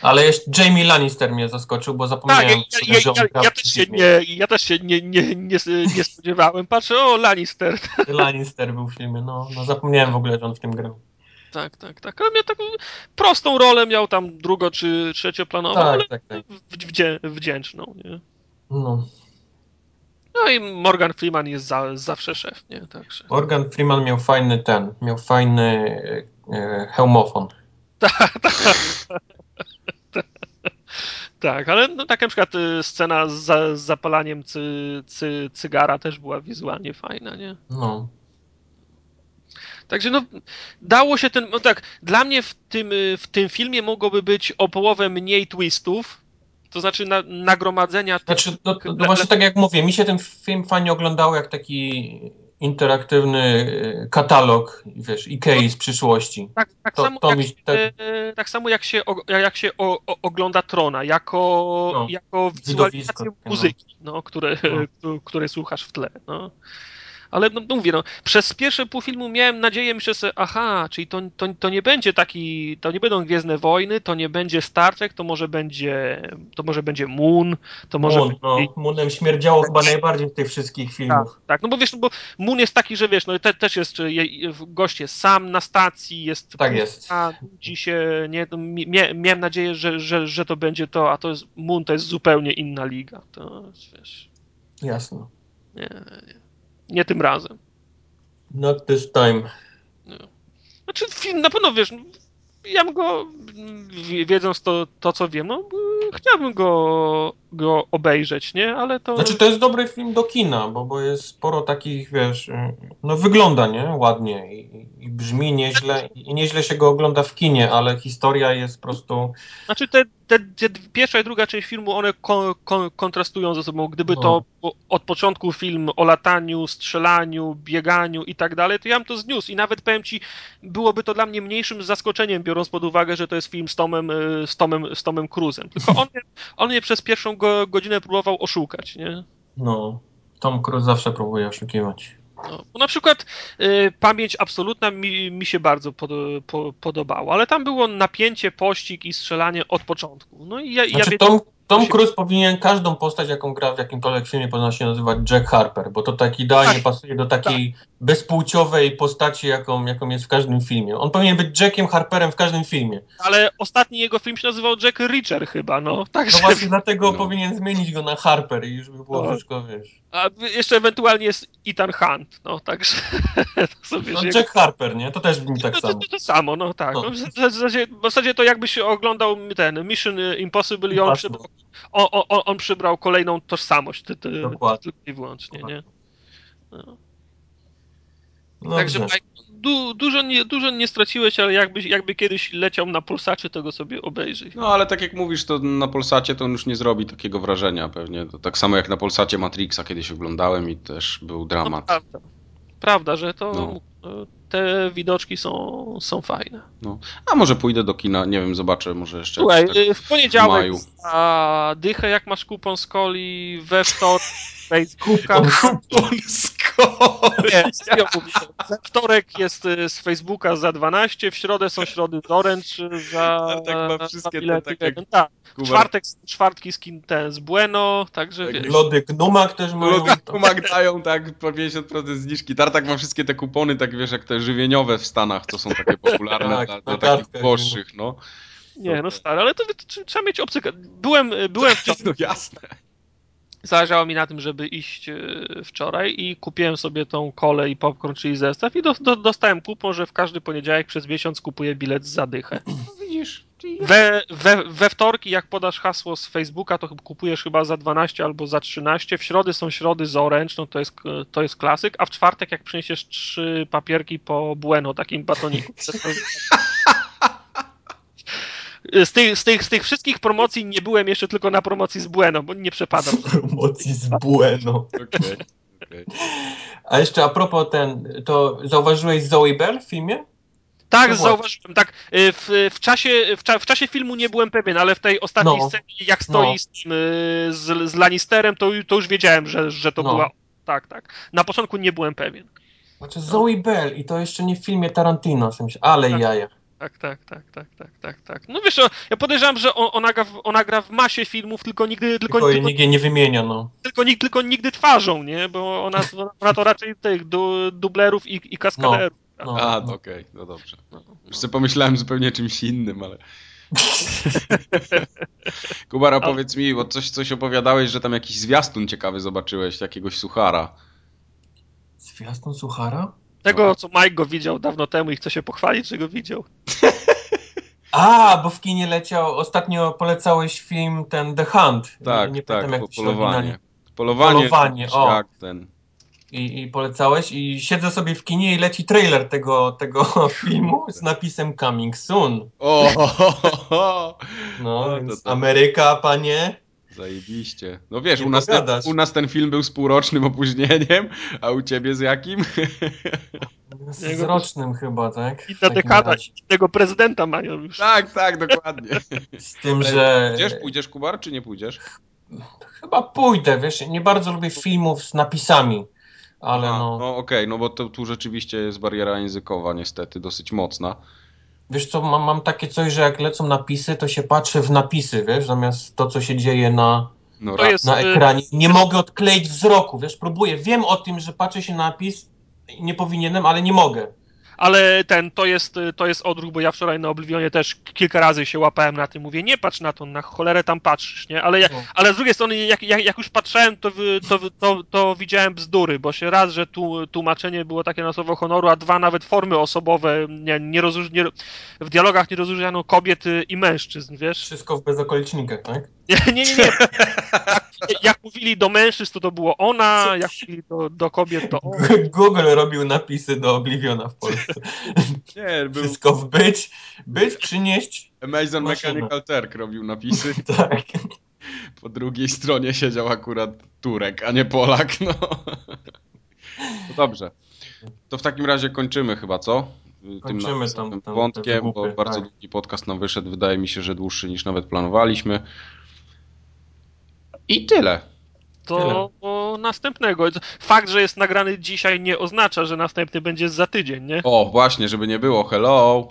Ale jeszcze Jamie Lannister mnie zaskoczył, bo Tak, zapomniałem, ja, ja, że on ja, ja też się nie, ja też się nie, nie, nie, nie spodziewałem. Patrzę, o, Lannister. [LAUGHS] Lannister był w filmie, no, no zapomniałem w ogóle, że on w tym grał. Tak, tak, tak. Ale miał taką prostą rolę, miał tam drugo czy trzecioplanową, Tak, ale tak, tak. wdzię, wdzięczną, nie? No. No i Morgan Freeman jest za, zawsze szef, nie? Także. Morgan Freeman miał fajny ten, miał fajny e, hełmofon. [LAUGHS] Tak, ale no, tak na przykład y, scena z, za- z zapalaniem cy, cy, cygara też była wizualnie fajna, nie? No. Także no, dało się ten, no tak, dla mnie w tym, y, w tym filmie mogłoby być o połowę mniej twistów, to znaczy na, nagromadzenia Znaczy, no, no właśnie tak jak mówię, mi się ten film fajnie oglądał jak taki interaktywny e, katalog, wiesz, Ikei z przyszłości. tak, tak, To- samo to jak, mi- się, tak- tak samo jak się, jak się o, o, ogląda Trona, jako, No, jako wizualizację takie, no. muzyki, no, które, No. której słuchasz w tle, no. Ale no, no mówię, no, przez pierwsze pół filmu miałem nadzieję, myślę sobie, aha, czyli to, to, to nie będzie taki, to nie będą Gwiezdne Wojny, to nie będzie Star Trek, to może będzie, to może będzie Moon, to może Moon, no, Moonem śmierdziało chyba najbardziej z tych wszystkich tak, filmów. tak, no bo wiesz, no bo Moon jest taki, że wiesz, no te, też jest, je, gość jest sam na stacji, jest Tak jest. a nudzi się, nie, no, mi- mia, miałem nadzieję, że, że, że to będzie to, a to jest, Moon to jest zupełnie inna liga, to wiesz, Jasno. nie, nie, nie tym razem. Not this time. Znaczy film na pewno, wiesz, ja bym go, wiedząc to, to co wiem, no chciałbym go, go obejrzeć, nie, ale to... Znaczy to jest dobry film do kina, bo, bo jest sporo takich, wiesz, y, no wygląda, nie? Ładnie i, i brzmi nieźle i nieźle się go ogląda w kinie, ale historia jest po prostu... Znaczy te, te, te pierwsza i druga część filmu, one kon, kon, kontrastują ze sobą. Gdyby No. to od początku film o lataniu, strzelaniu, bieganiu i tak dalej, to ja bym to zniósł i nawet powiem ci, byłoby to dla mnie mniejszym zaskoczeniem, biorąc pod uwagę, że to jest film z Tomem, y, z Tomem, z Tomem Cruzem. Tylko on, on mnie przez pierwszą go, godzinę próbował oszukać, nie? No, Tom Cruise zawsze próbuje oszukiwać. No, bo na przykład y, pamięć absolutna mi, mi się bardzo pod, po, podobało, ale tam było napięcie, pościg i strzelanie od początku. No i ja, ja Znaczy wie- Tom, Tom Cruise powinien każdą postać, jaką gra w jakimkolwiek filmie, powinna się nazywać Jack Harper, bo to tak idealnie Tak. pasuje do takiej bezpłciowej postaci, jaką, jaką jest w każdym filmie. On powinien być Jackiem Harperem w każdym filmie. Ale ostatni jego film się nazywał Jack Reacher chyba, no. No Także, właśnie dlatego No. [LAUGHS] powinien zmienić go na Harper i już by było No. wszystko, wiesz. A jeszcze ewentualnie jest Ethan Hunt, no, także [LAUGHS] to sobie, No, Jack Harper, nie? To też brzmi tak to, to, samo. to, to samo, no tak. No. No. W, zasadzie, w zasadzie to jakbyś oglądał ten Mission Impossible i on, przybrał, on, on, on przybrał kolejną tożsamość, ty, ty, Dokładnie. tylko i wyłącznie, nie? No. No, Także. Mike, du, dużo, nie, dużo nie straciłeś, ale jakby, jakby kiedyś leciał na pulsacie, to go sobie obejrzyj. No ale tak jak mówisz, to na Polsacie to on już nie zrobi takiego wrażenia pewnie. To tak samo jak na Polsacie Matrixa kiedyś oglądałem i też był No, dramat. prawda. prawda, że to No. te widoczki są, są fajne. A może pójdę do kina, nie wiem, zobaczę, może jeszcze Słuchaj, tak w poniedziałek maju. za dychę, jak masz kupon z coli, we wtorek [LAUGHS] Facebooka. Kupon z Nie, serio mówię. We wtorek jest y, z Facebooka za 12, w środę są środy z Orange za Ale tak ma za wszystkie te takie-. Tak, czwartek, czwartki z kin ten z Bueno, także Tak, wiesz. Lody Gnumak też mają. Lukaku dają tak po 50% zniżki. Tartak ma wszystkie te kupony, tak wiesz, jak te żywieniowe w Stanach, to są takie popularne Tak, dla, dla takich kartkach, uboższych, no. Nie, no stary, ale to, to trzeba mieć obcy... Byłem, byłem wczoraj, [LAUGHS] No jasne. Zależało mi na tym, żeby iść e, wczoraj i kupiłem sobie tą kolę i popcorn, czyli zestaw i do, do, dostałem kupon, że w każdy poniedziałek przez miesiąc kupuję bilet z zadychę. No widzisz, We, we, we wtorki, jak podasz hasło z Facebooka, to kupujesz chyba za 12 albo za 13. W środy są środy z Orange, no to jest, to jest klasyk, a w czwartek, jak przyniesiesz trzy papierki po Bueno, takim batoniku. [LAUGHS] Z tych, z, tych, z tych wszystkich promocji nie byłem jeszcze tylko na promocji z Bueno, bo nie przepadam. Promocji z Bueno. okej. okej. A jeszcze a propos ten, to zauważyłeś Zoe Bell w filmie? Tak, No zauważyłem. Tak, y, w, w, czasie, w, cza, w czasie filmu nie byłem pewien, ale w tej ostatniej No. scenie, jak stoi No. z, y, z, z Lannisterem, to, to już wiedziałem, że, że to No. była. Tak, tak. Na początku nie byłem pewien. Znaczy Zoe Bell i to jeszcze nie w filmie Tarantino, ale Tak. jaja. Tak, tak, tak, tak, tak, tak, tak. No wiesz, ja podejrzewam, że on, ona, gra w, ona gra w masie filmów, tylko nigdy, tylko, Tylko tylko, jej nie wymienia, no. tylko, tylko, tylko nigdy twarzą, nie? Bo ona, ona to raczej tych du, dublerów i, i kaskaderów. No, A, no. okej, no dobrze. Już sobie pomyślałem zupełnie czymś innym, ale... [LAUGHS] Kubar, opowiedz mi, bo coś, coś opowiadałeś, że tam jakiś zwiastun ciekawy zobaczyłeś, jakiegoś suchara. Zwiastun Suchara? Tego, co Mike go widział dawno temu i chce się pochwalić, że go widział. [LAUGHS] A, bo w kinie leciał, ostatnio polecałeś film ten The Hunt. Tak, nie tak, pamiętam, jak to polowanie. Polowanie, Polowanie, o. jak ten. I, I polecałeś i siedzę sobie w kinie i leci trailer tego, tego [LAUGHS] filmu z napisem Coming Soon. O, ho, ho, ho, ho. No, No, więc to tak. Ameryka, panie. Zajebiście. No wiesz, u nas, ten, u nas ten film był z półrocznym [LAUGHS] opóźnieniem, a u ciebie z jakim? Z Jego- rocznym chyba, tak? Inna dekada, innego prezydenta mają już. tak, tak, dokładnie. Z tym, że Pójdziesz, pójdziesz, Kubar, czy nie pójdziesz? chyba pójdę, wiesz, nie bardzo lubię filmów z napisami, ale A, no, No okej, no bo to, tu rzeczywiście jest bariera językowa niestety dosyć mocna. Wiesz co, mam, mam takie coś, że jak lecą napisy, to się patrzę w napisy, wiesz, zamiast to, co się dzieje na, No To ra- jest, na y, ekranie. Nie mogę odkleić wzroku, wiesz, próbuję, wiem o tym, że patrzę się na napis, nie powinienem, ale nie mogę. Ale ten, to jest, to jest odruch, bo ja wczoraj na Oblivionie też kilka razy się łapałem na tym, mówię, nie patrz na to, na cholerę tam patrzysz, nie? Ale, ja, No. ale z drugiej strony, jak, jak, jak już patrzyłem, to, to, to, to widziałem bzdury, bo się raz, że tu, tłumaczenie było takie na słowo honoru, a dwa nawet formy osobowe, nie, nie rozróż, nie, w dialogach nie rozróżniano kobiet i mężczyzn, wiesz? Wszystko w bezokolicznikach, tak? Nie, nie, nie. Jak, jak mówili do mężczyzn, to to było ona, jak mówili do, do kobiet, to on. Google robił napisy do Obliviona w Polsce. Nie, był Wszystko w być, być, przynieść, Amazon Maszyna. Mechanical Turk robił napisy. [LAUGHS] tak. Po drugiej stronie siedział akurat Turek, a nie Polak, no. To dobrze. To w takim razie kończymy chyba, co? Tym Kończymy tam- tam wątkiem, bo bardzo tak. długi podcast nam wyszedł. Wydaje mi się, że dłuższy niż nawet planowaliśmy. I tyle. Do następnego. Fakt, że jest nagrany dzisiaj nie oznacza, że następny będzie za tydzień, nie? O, właśnie, żeby nie było. Hello.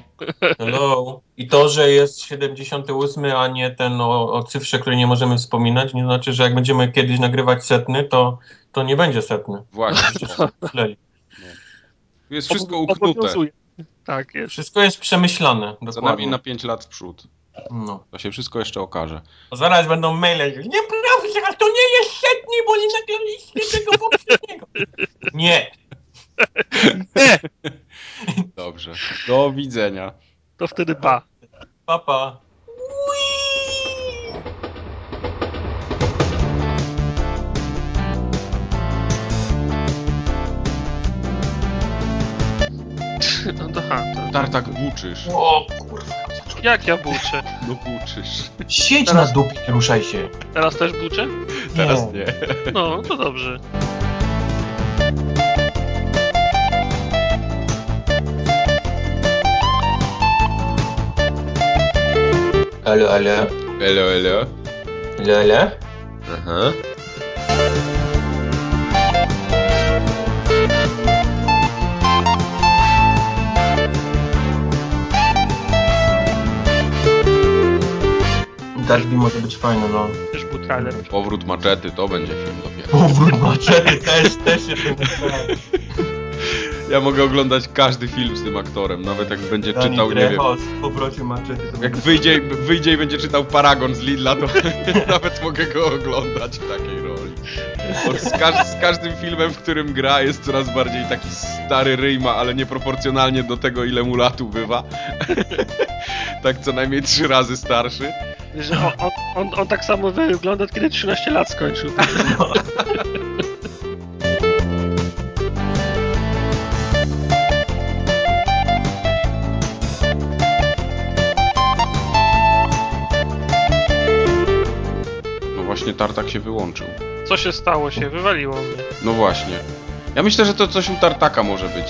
Hello. I to, że jest 78, a nie ten o, o cyfrze, której nie możemy wspominać, nie znaczy, że jak będziemy kiedyś nagrywać setny, to, to nie będzie setny. Właśnie. Jest wszystko uknute. Tak, jest. Wszystko jest przemyślane, Za nami dokładnie. na 5 lat w przód. No. To się wszystko jeszcze okaże. Zaraz będą maile. Nieprawda, to nie jest setni, bo nie nagraliście tego poprzedniego. Nie. Nie, [LAUGHS] Dobrze. Do widzenia. to wtedy pa. Papa. No to, ha, to. Tartak buczysz. O kurwa. Jak ja buczę? No buczysz. Siedź Teraz- na dupie, nie ruszaj się. Teraz też buczę? Teraz nie. No, to dobrze. Alo, alo. Elo, elo. Alo, alo. Aha. Gatsby może być fajny, no. Też był trailer. Powrót maczety, to będzie film dopiero. Powrót maczety też, też myślałem. Ja mogę oglądać każdy film z tym aktorem, nawet jak będzie Dani czytał, nie wiem, Trejo z powrocie maczety. to jak wyjdzie, wyjdzie i będzie czytał Paragon z Lidla, to [LAUGHS] nawet mogę go oglądać w takiej roli. Z, każ z każdym filmem, w którym gra, jest coraz bardziej taki stary ryjma, ale nieproporcjonalnie do tego, ile mu latu bywa. [LAUGHS] tak co najmniej trzy razy starszy. Że on, on, on, on tak samo wygląda, kiedy 13 lat skończył. No właśnie Tartak się wyłączył. Co się stało się? Wywaliło mnie. No właśnie. Ja myślę, że to coś u Tartaka może być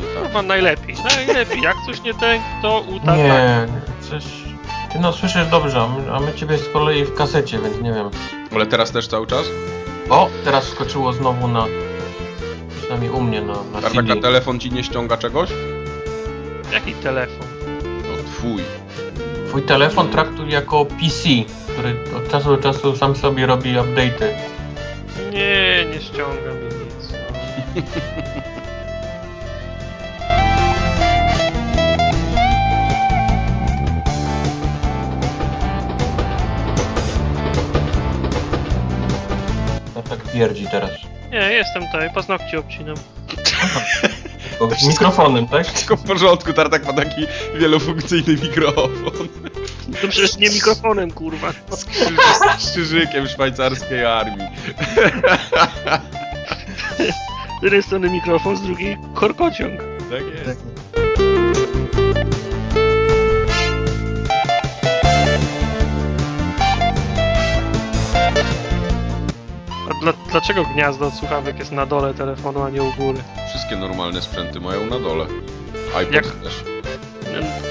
nie tak. Chyba najlepiej. Najlepiej. Jak coś nie ten, to utarta. Nie, nie, coś... Ty no słyszysz dobrze, a my, a my ciebie z kolei w kasecie, więc nie wiem. Ale teraz też cały czas? O, teraz skoczyło znowu na... Przynajmniej u mnie na, na Tartak, CD. telefon ci nie ściąga czegoś? Jaki telefon? No twój. Twój telefon traktuj jako PC, który od czasu do czasu sam sobie robi update'y. Nie, nie ściąga mi nic. No. Tak pierdzi teraz. Nie, jestem tutaj, paznokcie obcinam. [LAUGHS] Tylko mikrofonem, tak? [LAUGHS] Wszystko w porządku, Tartak ma taki wielofunkcyjny mikrofon. To przecież nie mikrofonem, kurwa. [LAUGHS] Z, krzyży, z krzyżykiem szwajcarskiej armii. Z jednej strony mikrofon, z drugiej korkociąg. Tak jest. A dla, dlaczego gniazdo od słuchawek jest na dole telefonu, a nie u góry? Wszystkie normalne sprzęty mają na dole. iPod Jak- też.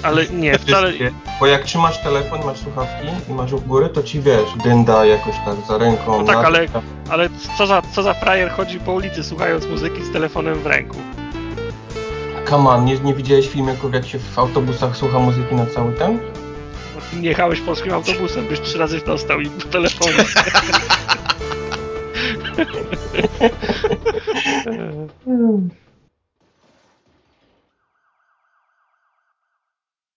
Ale nie, wcale... Bo jak trzymasz telefon, masz słuchawki i masz u góry, to ci wiesz, dynda jakoś tak za ręką. No tak, ale- Ale co za, co za frajer chodzi po ulicy słuchając muzyki z telefonem w ręku? Come on, nie, nie widziałeś filmików, jak się w autobusach słucha muzyki na cały ten? No, Nie jechałeś polskim autobusem, byś trzy razy dostał i w hum. [LAUGHS]